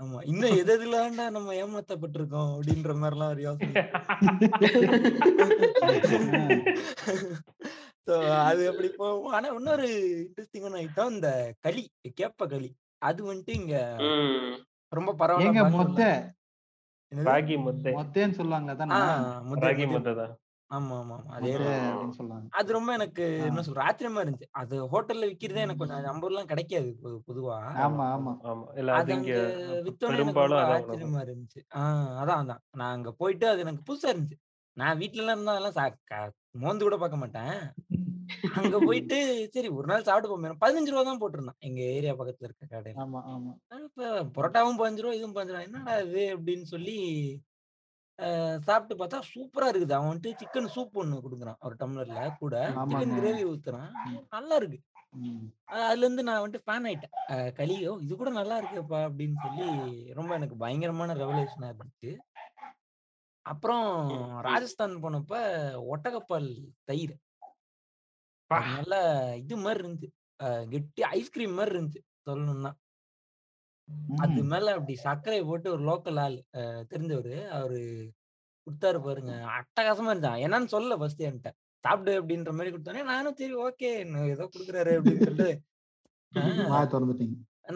ஆமா. இன்னும் எது எதுலாண்டா நம்ம ஏமாத்தப்பட்டிருக்கோம் அப்படின்ற மாதிரி எல்லாம் ஒரு யோசனை. So, அது அப்படி போகும். ஆனா இன்னொரு இன்ட்ரெஸ்டிங்கான ஐட்டம் இந்த களி கேப்ப களி. அது வந்துட்டு இங்க ம். ரொம்ப ஏங்க பரவாயில்ல மொத்த? ராகி முத்தை. மொத்தேன்னு சொல்லுவாங்க ஆமா ஆமா ஆமா அதே அது ரொம்ப எனக்கு. என்ன சொல்ற ஆச்சரியமா இருந்துச்சு. அது ஹோட்டல்ல விக்கிறதே எனக்கு கொஞ்சம் நம்ம ஊர்லாம் கிடைக்காது பொதுவா. ஆமா ஆமா. ஆமா. இல்ல அது அங்க. ஆச்சரியமா இருந்துச்சு. ஆஹ் அதான் அதான். நான் அங்க போயிட்டு அது எனக்கு புதுசா இருந்துச்சு. நான் வீட்ல எல்லாம் இருந்தா அதெல்லாம் மோந்து கூட பார்க்க மாட்டேன். அங்க போயிட்டு சரி ஒரு நாள் சாப்பிட்டு போமே பதினஞ்சு ரூபா தான் போட்டிருந்தான். எங்க ஏரியா பக்கத்துல இருக்க கடையில. ஆமா ஆமா. இப்ப பரோட்டாவும் பதினஞ்சு ரூபா இதுவும் பதினஞ்சு ரூபா. என்னடா இது? அப்படின்னு சொல்லி சாப்பிட்டு பார்த்தா சூப்பரா இருக்குது. அவன் வந்துட்டு சிக்கன் சூப் ஒண்ணு கொடுக்குறான். ஒரு டம்ளர்ல கூட. சிக்கன். கிரேவி ஊத்துறான். நல்லா இருக்கு. அதுல இருந்து நான் வந்துட்டு ஃபேன் ஆயிட்டேன். களியோ இது கூட நல்லா இருக்குப்பா அப்படின்னு சொல்லி ரொம்ப எனக்கு பயங்கரமான ரெவலேஷனா இருந்துச்சு. அப்புறம் ராஜஸ்தான் போனப்ப ஒட்டகப்பால் தயிர். நல்லா இது மாதிரி இருந்துச்சு. கெட்டி ஐஸ்கிரீம் மாதிரி இருந்துச்சு சொல்லணும்னா. அது. மேல அப்படி சர்க்கரை போட்டு ஒரு லோக்கல் ஆள் தெரிஞ்சவரு அவரு கொடுத்தாரு பாருங்க. அட்டகாசமா இருந்தான். என்னன்னு சொல்ல ஃபர்ஸ்ட் என்கிட்ட. சாப்பிடு அப்படின்ற மாதிரி கொடுத்தானே நானும் சரி ஓகே ஏதோ கொடுக்குறாரு அப்படின்னு சொல்லிட்டு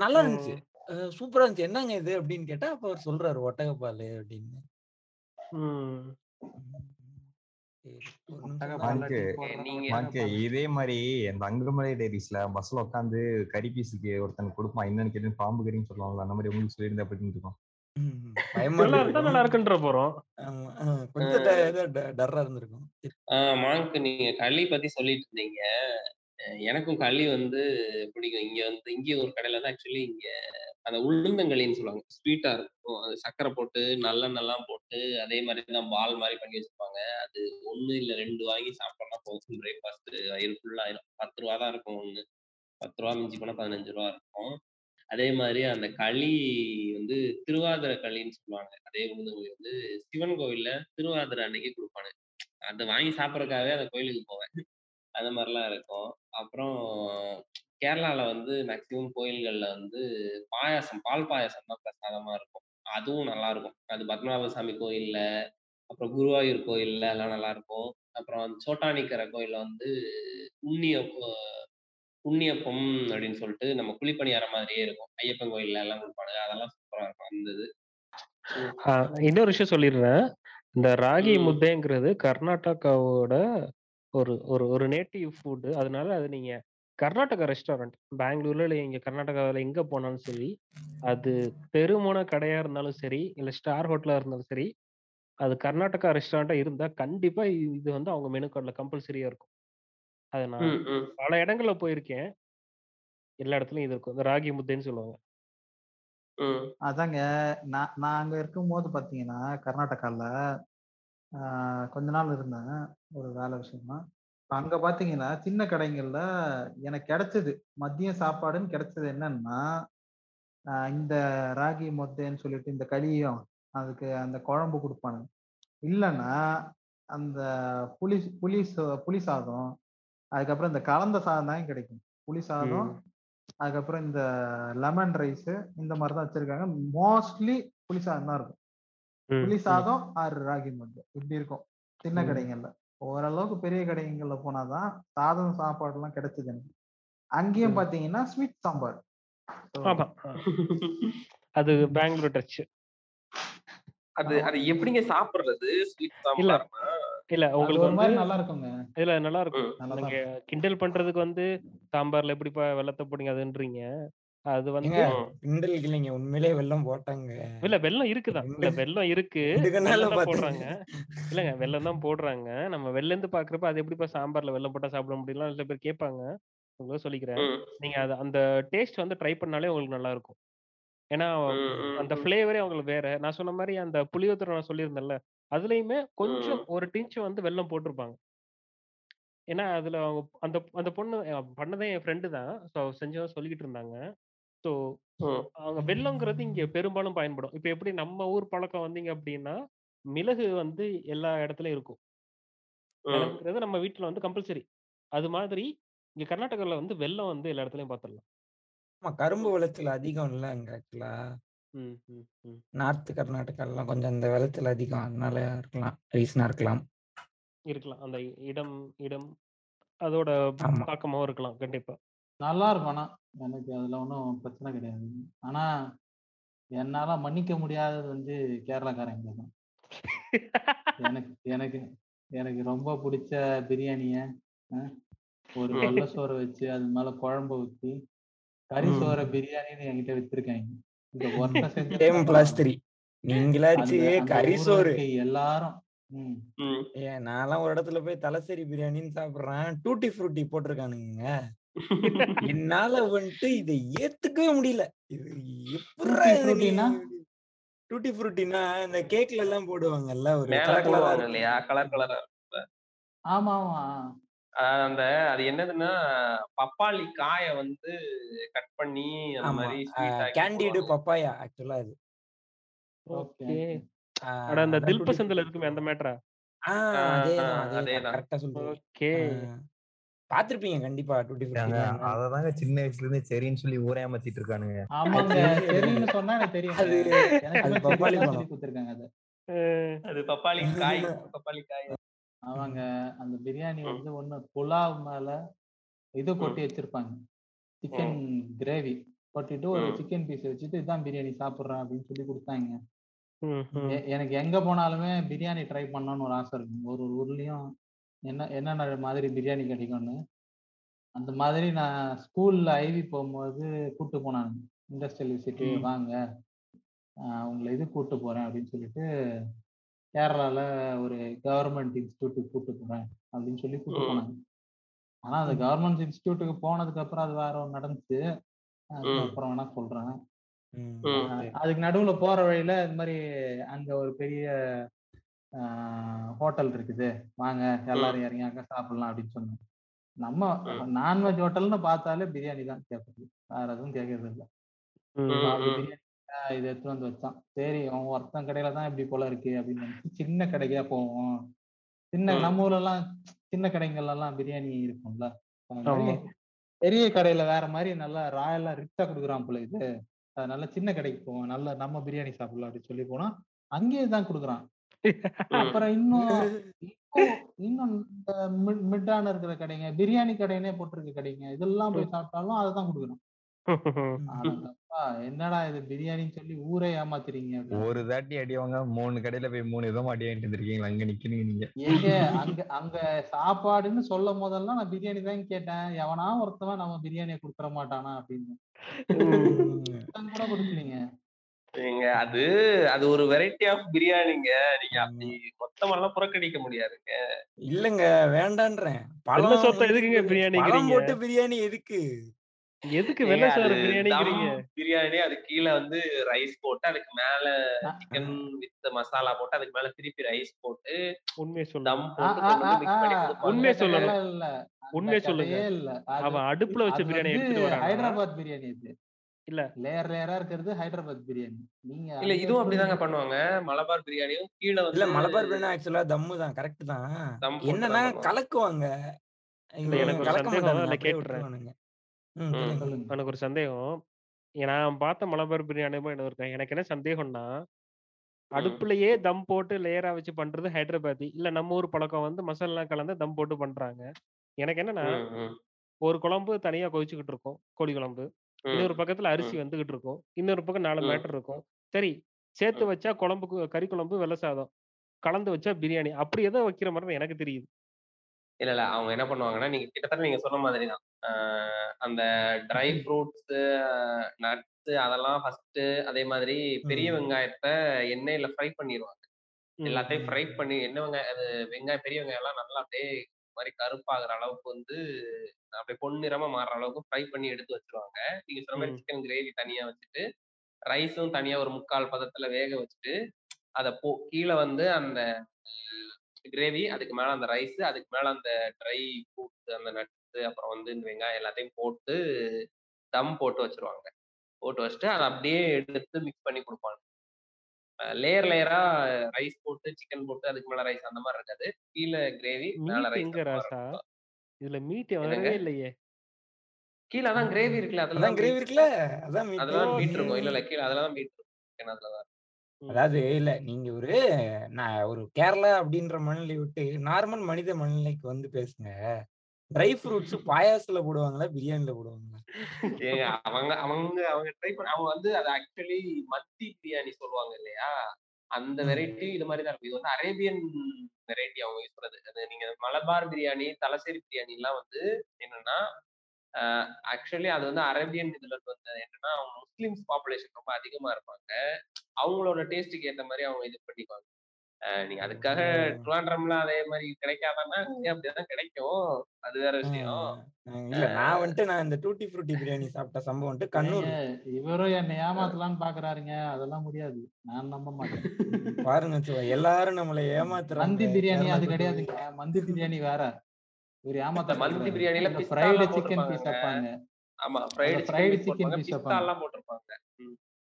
நல்லா இருந்துச்சு. சூப்பரா இருந்துச்சு. என்னங்க இது? அப்படின்னு கேட்டா அப்ப அவர் சொல்றாரு ஒட்டகப்பால் அப்படின்னு. இதே மாதிரி இந்த அங்கமலை டைரிஸ்ல பஸ்ல உட்காந்து கறி பீஸுக்கு ஒருத்தன் கொடுப்பான். என்னன்னு கேட்டு பாம்பு கறின்னு சொல்லுவாங்கல்ல அந்த மாதிரி உங்களுக்கு சொல்லியிருந்தா அப்படின்னு இருக்கும் நல்லா இருக்குன்ற போறோம். கொஞ்சம் டர்ரா இருந்திருக்கும். மாங்க் நீங்க களி பத்தி சொல்லிட்டு இருந்தீங்க. எனக்கும் களி வந்து பிடிக்கும். இங்க வந்து இங்க ஒரு கடையில தான் ஆக்சுவலி இங்க அந்த உளுந்தங்களின்னு சொல்லுவாங்க. ஸ்வீட்டா இருக்கும். அது சர்க்கரை போட்டு நல்லெண்ணெல்லாம் போட்டு அதே மாதிரி தான் பால் மாதிரி பண்ணி வச்சிருப்பாங்க அது ஒண்ணு இல்ல ரெண்டு வாங்கி சாப்பிட்டோம்னா போதும். பிரேக்ஃபாஸ்ட் வயிறு ஃபுல்லாயிரும் பத்து ரூபா தான் இருக்கும் ஒண்ணு. பத்து ரூபா மிஞ்சி போனா பதினஞ்சு ரூபா இருக்கும். அதே மாதிரி அந்த களி வந்து திருவாதிரை களின்னு சொல்லுவாங்க. அதே உளுந்தங்களி வந்து சிவன் கோவில்ல திருவாதிரை அன்னைக்கு கொடுப்பாங்க. அதை வாங்கி சாப்பிட்றதுக்காகவே அந்த கோயிலுக்கு போவேன். அந்த மாதிரிலாம் இருக்கும். அப்புறம் கேரளால வந்து மேக்சிமம் கோயில்கள்ல வந்து பாயாசம் பால் பாயாசம் தான் பிரசாதமா இருக்கும். அதுவும் நல்லா இருக்கும். அது பத்மநாப சாமி கோயில்ல அப்புறம் குருவாயூர் கோயில்ல எல்லாம் நல்லா இருக்கும். அப்புறம் சோட்டானிக்கரை கோயில்ல வந்து உண்ணியப்ப உண்ணியப்பம் அப்படின்னு சொல்லிட்டு நம்ம குழிப்பணியாரம் மாதிரியே இருக்கும். ஐயப்பன் கோயில்ல எல்லாம் கொடுப்பாங்க அதெல்லாம் சூப்பரா இருக்கும் அந்த இது. இன்னொரு விஷயம் சொல்லிடுறேன். இந்த ராகி ம். முத்தைங்கிறது கர்நாடகாவோட ஒரு ஒரு ஒரு நேட்டிவ் ஃபுட் அதனால அது நீங்க கர்நாடகா ரெஸ்டாரண்ட் பெங்களூர்ல இல்ல இங்க கர்நாடகாவில் எங்க போனாலும் சரி அது தெருமுன கடையா இருந்தாலும் சரி இல்ல ஸ்டார் ஹோட்டலா இருந்தாலும் சரி அது கர்நாடகா ரெஸ்டாரண்டா இருந்தா கண்டிப்பா இ- இது வந்து அவங்க மெனு கார்டில் கம்பல்சரியா இருக்கும். அது நான் ம், ம். பல இடங்கள்ல போயிருக்கேன். எல்லா இடத்துலயும் இது இருக்கும். இந்த ராகி முத்தைன்னு சொல்லுவாங்க. ம். அதாங்க நான் நான் அங்க இருக்கும்போது பாத்தீங்கன்னா கர்நாடகால கொஞ்ச நாள் இருந்தேன் ஒரு வேலை விஷயமா. இப்ப அங்க பாத்தீங்கன்னா சின்ன கடைங்கள்ல எனக்கு கிடைச்சது மதியம் சாப்பாடுன்னு கிடைச்சது என்னன்னா இந்த ராகி மொத்தைன்னு சொல்லிட்டு இந்த களியும் அதுக்கு அந்த குழம்பு கொடுப்பானுங்க இல்லைன்னா அந்த புளி புளி சா- புளி சாதம் அதுக்கப்புறம் இந்த கலந்த சாதம் தான் கிடைக்கும். புளி சாதம் ம். அதுக்கப்புறம் இந்த லெமன் ரைஸ் இந்த மாதிரி தான் வச்சிருக்காங்க. மோஸ்ட்லி புளி சாதம் தான் இருக்கும். புளி. சாதம் ஆறு ராகி மந்து இப்படி இருக்கும். சின்ன. கடைங்கள்ல ஓரளவுக்கு பெரிய கடைங்கள்ல போனாதான் சாதம் சாப்பாடு எல்லாம் கிடைச்சது எனக்கு. அங்கேயும். பாத்தீங்கன்னா ஸ்வீட் சாம்பார். அது பெங்களூர் டச். அது அது எப்படிங்க சாப்பிடுறது? ஸ்வீட் இல்ல. சாம்பார்னா? இல்ல உங்களுக்கு ஒரு வந்து மாதிரி நல்லா இருக்குங்க. இல்ல நல்லா இருக்கும். நீங்க கிண்டல் பண்றதுக்கு வந்து சாம்பார்ல எப்படிப்பா வெள்ளத்தை போடுங்க அதுன்றீங்க. அது வந்து. கிண்டலுக்கு இல்லைங்க. உண்மையிலேயே வெள்ளம் போட்டாங்க. இல்ல வெள்ளம் இருக்குதான் இல்ல வெள்ளம் இருக்கு. வெள்ளம் போடுறாங்க. இல்லங்க வெள்ளம் தான் போடுறாங்க. நம்ம வெளில இருந்து பாக்குறப்ப அது எப்படிப்பா சாம்பார்ல வெள்ளம் போட்டா சாப்பிட முடியல சில பேர் கேட்பாங்க. உங்களுக்கு சொல்லிக்கிறேன். நீங்க அது அந்த டேஸ்ட் வந்து ட்ரை பண்ணாலே உங்களுக்கு நல்லா இருக்கும். ஏன்னா அந்த. ஃபிளேவரே அவங்களுக்கு வேற. நான் சொன்ன மாதிரி அந்த புளியோதரை நான் சொல்லியிருந்தேன்ல அதுலயுமே கொஞ்சம். ஒரு டிஞ்ச் வந்து வெல்லம் போட்டிருப்பாங்க. ஏன்னா அதுல அவங்க அந்த அந்த பொண்ணு பண்ணதே என் ஃப்ரெண்டு தான். ஸோ செஞ்சவங்க சொல்லிக்கிட்டு இருந்தாங்க. ஸோ ம். அவங்க வெல்லங்கிறது இங்க பெரும்பாலும் பயன்படும். இப்போ எப்படி நம்ம ஊர் பழக்கம் வந்தீங்க அப்படின்னா மிளகு வந்து எல்லா இடத்துலயும் இருக்கும். ம். மிளகுங்கிறது நம்ம வீட்ல வந்து கம்பல்சரி அது மாதிரி இங்க கர்நாடகால வந்து வெல்லம் வந்து எல்லா இடத்துலயும் பார்த்துடலாம் ஆமா கரும்பு விளைச்சல் அதிகம் இல்ல அங்க ஆக்சுவலா ம் ம் ம். நார்த் கர்நாடகாலாம் கொஞ்சம் அந்த விளைச்சல் அதிகம். அதனால இருக்கலாம் ரீசனா இருக்கலாம். இருக்கலாம். அந்த இடம் இடம் அதோட ஆமா. தாக்கமாவும் இருக்கலாம் கண்டிப்பா. நல்லா இருக்கும். ஆனா எனக்கு அதுல ஒன்றும் பிரச்சனை கிடையாது. ஆனா என்னால மன்னிக்க முடியாதது வந்து கேரளாக்காரங்க தான். எனக்கு எனக்கு எனக்கு ரொம்ப பிடிச்ச பிரியாணிய ஒரு. வெள்ளை சோறை வச்சு அது மேல குழம்பு ஊத்தி கறி ம். சோறை பிரியாணின்னு என்கிட்ட வித்திருக்காங்க இந்த ஒருத்தன் செஞ்சு டேம் பிளாஸ்திரி நீங்களாச்சு அந்த அந்த கறி ஊர்ல சோறு. இருக்க எல்லாரும் ம். ம். ஏன் நான்லாம் ஒரு இடத்துல போய் தலசேரி பிரியாணின்னு சாப்பிடுறேன். டூட்டி ஃப்ரூட்டி போட்டிருக்கானுங்க என்னால வந்துட்டு இதை ஏத்துக்கவே முடியல. இது எப்படிடா டூட்டி ஃப்ரூட்டினா இந்த கேக்ல எல்லாம் போடுவாங்கல்ல ஒரு கலர் இல்லையா? கலர் கலரா ஆமா ஆமா அந்த அது என்னதுன்னா பப்பாளி காய வந்து கட் பண்ணி அந்த மாதிரி கேண்டிடு பப்பாயா ஆக்சுவலா அது. ஓகே. அட அந்த அதான் தில் டூட்டி பசந்தில் ஃப்ரூட்டி இருக்குமே அந்த மேட்டரா அதேதான் அதேதான். அதேதான். கரெக்டா சொல்றீங்க. ஓகே. பாத்திருப்பீங்க கண்டிப்பா டூட்டி அததாங்க சின்ன வயசுல இருந்து சரின்னு சொல்லி ஊரே ஏமாத்திட்டு இருக்கானுங்க. ஆமாங்க தெரியாது செரின்னு சொன்னா எனக்கு தெரியுங்க அது பப்பாளி பழம். சொல்லி கொடுத்துருக்காங்க அதை. அது பப்பாளி காய் பப்பாளி காய். அவங்க அந்த பிரியாணி. வந்து ஒண்ணு புலாவ் மேல இது. கொட்டி வச்சிருப்பாங்க. Chicken gravy. கொட்டிட்டு ஒரு. சிக்கன் பீஸ் வச்சுட்டு இதான் பிரியாணி சாப்பிடுறேன் அப்படின்னு சொல்லி கொடுத்தாங்க. எனக்கு எங்க போனாலுமே பிரியாணி ட்ரை பண்ணணும்னு ஒரு ஆசை இருக்கும் ஒரு ஒரு ஊர்லயும் என்ன என்னென்ன மாதிரி பிரியாணி கிடைக்கும்னு அந்த மாதிரி நான் ஸ்கூல்ல ஐவி போகும்போது கூட்டு போனாங்க இண்டஸ்ட்ரியல் விசிட்டு ம். வாங்க ஆஹ் உங்களை இது கூட்டு போறேன் அப்படின்னு சொல்லிட்டு கேரளால ஒரு கவர்மெண்ட் இன்ஸ்டியூட்டுக்கு கூட்டு போறேன் அப்படின்னு சொல்லி கூட்டு ம். போனாங்க ஆனா அந்த ம். கவர்மெண்ட் இன்ஸ்டியூட்டுக்கு போனதுக்கு அப்புறம் அது வேற ஒன்று நடந்துச்சு அது ம். அப்புறம் வேணா சொல்றேன் ம். அதுக்கு நடுவுல போற வழியில இந்த மாதிரி அங்க ஒரு பெரிய ஹோட்டல் இருக்குது. வாங்க எல்லாரும் இறங்கி அங்க சாப்பிடலாம் அப்படின்னு சொன்னாங்க நம்ம. நான்வெஜ் ஹோட்டல்னு பார்த்தாலே பிரியாணி தான் கேட்பது. வேற எதுவும் கேட்கறது இல்லை. இதை எடுத்து வந்து வச்சான். சரி அவன் ஒருத்தன் கடையில தான் இப்படி போல இருக்கு அப்படின்னு சின்ன கடைக்கா போவோம். சின்ன. நம்ம ஊர்ல எல்லாம் சின்ன கடைங்கள்ல எல்லாம் பிரியாணி இருக்கும்ல. பெரிய கடையில வேற மாதிரி நல்லா ராயலா ரிச்சா கொடுக்குறான் போல இது. அதனால சின்ன கடைக்கு போவோம். நல்ல நம்ம பிரியாணி சாப்பிடலாம் அப்படின்னு சொல்லி போனா அங்கேயே தான் கொடுக்குறான். அப்புறம் இன்னும் இன்னும் இந்த மிட் மிட்டான இருக்கிற கடைங்க பிரியாணி கடைனே போட்டிருக்க கடைங்க. இதெல்லாம் போய் சாப்பிட்டாலும் அதை தான் அடங்கப்பா என்னடா இது பிரியாணின்னு சொல்லி ஊரே ஏமாத்துறீங்க ஒரு தாட்டி அடிவாங்க மூணு கடையில போய் மூணு விதமா அடி வாங்கிட்டு இருந்திருக்கீங்களா அங்க நிக்கிறீங்க நீங்க. எங்க அங்க அங்க சாப்பாடுன்னு சொல்லும் போதெல்லாம் நான் பிரியாணி தான் கேட்டேன். எவனா ஒருத்தவன் நம்ம பிரியாணியை கொடுத்துட மாட்டானா அப்படின்னு. கூட கொடுக்கலீங்க. ஏங்க அது அது ஒரு வெரைட்டி ஆஃப் பிரியாணிங்க. நீங்க. அப்படி மொத்தமெல்லாம் புறக்கணிக்க முடியாதுங்க. இல்லங்க வேண்டான்றேன். பழம் சோத்தை வந்து எதுக்குங்க பழம் பிரியாணிங்கிறீங்க போட்டு பிரியாணி எதுக்கு? எதுக்கு வெள்ளை சோறு பிரியாணிங்கிறீங்க? பிரியாணி அது கீழே வந்து ரைஸ் போட்டு அதுக்கு மேல சிக்கன் வித் மசாலா போட்டு அதுக்கு மேல திருப்பி ரைஸ் போட்டு உண்மையை கொடுப்பாங்க. உண்மையை அந்த உண்மையை சொல்லுங்க. அவன் அடுப்புல வச்ச பிரியாணி எடுத்துட்டு வரானா ஹைதராபாத் பிரியாணி இது. இல்ல. லேயர் லேயரா இருக்கிறது ஹைதராபாத் பிரியாணி. நீங்க இல்ல இதுவும் அப்படிதாங்க பண்ணுவாங்க. மலபார் பிரியாணியும் கீழே இல்ல மலபார் பிரியாணி ஆக்சுவலா தம்மு தான் கரெக்ட் தான். என்னன்னா கலக்குவாங்க. எனக்கு ஒரு கலக்க சந்தேகம் நான் பார்த்த மலபார் பிரியாணி எனக்கு இருக்கேன் எனக்கு என்ன சந்தேகம்னா அடுப்புலயே தம் போட்டு லேயரா வச்சு பண்றது ஹைதராபாத்தி. இல்ல நம்ம ஊர் பழக்கம் வந்து மசாலா கலந்து தம் போட்டு பண்றாங்க. எனக்கு என்னன்னா ஒரு குழம்பு தனியா கொதிச்சுக்கிட்டு இருக்கும் கோழி குழம்பு. இன்னொரு பக்கத்துல அரிசி வந்துகிட்டு இருக்கும் இன்னொரு பக்கம் நாலு மேட்டர் இருக்கும் சரி சேர்த்து வச்சா குழம்புக்கு கறி குழம்பு வெள்ளை சாதம் கலந்து வச்சா பிரியாணி. அப்படி ஏதோ வைக்கிற மாரி தான் எனக்கு தெரியுது. இல்ல, இல்ல. அவங்க என்ன பண்ணுவாங்கன்னா, நீங்க கிட்டத்தட்ட நீங்க சொன்ன மாதிரி தான். அ அந்த ட்ரை ஃப்ரூட்ஸு, நட்ஸு அதெல்லாம் ஃபர்ஸ்ட்டு அதே மாதிரி பெரிய. வெங்காயத்த எண்ணெயில ஃப்ரை பண்ணிருவாங்க. ம், எல்லாத்தையும். ஃப்ரை பண்ணி எண்ணெய் வெங்காயம் அது வெங்காயம் பெரிய வெங்காயம்லாம் நல்லா அப்படியே மாரி கருப்பாகுற அளவுக்கு வந்து அப்படியே பொன்னிறமா மாறுற அளவுக்கு ஃப்ரை பண்ணி எடுத்து வச்சுருவாங்க. நீங்க சொன்ன மாரி ம். சிக்கன் கிரேவி தனியா வச்சுட்டு, ரைஸும் தனியா ஒரு 3/4 பதத்துல வேக வச்சுட்டு, அத போ கீழ வந்து அந்த கிரேவி, அதுக்கு மேல அந்த ரைஸு, அதுக்கு மேல அந்த ட்ரை ஃப்ரூட்ஸ், அந்த நட்ஸு, அப்புறம் வந்து இந்த வெங்காயம் எல்லாத்தையும் போட்டு தம் போட்டு வச்சுருவாங்க. போட்டு வச்சுட்டு, அத அப்படியே எடுத்து மிக்ஸ் பண்ணி குடுப்பாங்க. லேயர் லேயரா ரைஸ் போட்டு, சிக்கன் போட்டு, அதுக்கு மேல ரைஸ் அந்த மாரி இருக்காது. கீழ கிரேவி, மேல மீட் ரைஸ். இதுல மீட்? வரவே இல்லையே! கீழ அதான் கிரேவி இருக்குல்ல, அதுல அதான் தான் கிரேவி மீட் இருக்குல்ல. அதான் மீட்டு. அதுல தான் மீட். இருக்கும். இல்ல, இல்ல. கீழ அதுல தான் மீட் இருக்கும். சிக்கன் அதுல தான். அதாவது இல்ல நீங்க ஒரு நான் ஒரு கேரளா அப்படின்ற மனநிலை விட்டு நார்மல் மனித மனநிலைக்கு வந்து பேசுங்க. ட்ரை ஃப்ரூட்ஸ் பாயாசத்துல போடுவாங்களா? பிரியாணில போடுவாங்களா? ஏங்க அவங்க அவங்க அவங்க ட்ரை பண்ண அவங்க வந்து அது ஆக்சுவலி மத்தி பிரியாணி சொல்லுவாங்க இல்லையா? அந்த. வெரைட்டி இது மாரி தான் இருக்கும். இது வந்து அரேபியன் வெரைட்டி அவங்க யூஸ் பண்றது. அது நீங்க மலபார் பிரியாணி, தலசேரி பிரியாணிலாம் வந்து என்னன்னா, ஆக்சுவலி அது வந்து அரேபியன் இதுல இருந்து வந்தது. என்னன்னா, அவங்க முஸ்லிம்ஸ் பாப்புலேஷன் ரொம்ப அதிகமா இருப்பாங்க. அவங்களோட டேஸ்ட்டுக்கு ஏத்த மாரி அவங்க இது பண்ணிக்குவாங்க. நீங்க அதுக்காக ஓ! ட்ரிவாண்ட்ரம்ல அதே மாரி கிடைக்காதான்னா, அப்படிதான் கிடைக்கும். அது வேற விஷயம். இல்ல நான் வந்துட்டு நான் இந்த டூட்டி ஃப்ரூட்டி பிரியாணி சாப்பிட்ட சம்பவம் வந்துட்டு ஏங்க கண்ணூர்ல. இவரும் என்ன ஏமாத்தலாம்ன்னு பார்க்குறாருங்க. அதெல்லாம் முடியாது. நான் நம்ப மாட்டேன். பாருங்க எல்லாரும் நம்மள மந்தி ஏமாத்துறாங்க. பிரியாணி அது. கிடையாதுங்க. மந்தி பிரியாணி வேற. இவரு இந்த ஏமாத்த மந்தி. பிரியாணில ஃப்ரைடு சிக்கன் பீஸ். வைப்பாங்க. ஆமா. Fried chicken fried chicken. Piece வைப்பாங்க. பிஸ்தாலாம் போட்டிருப்பாங்க.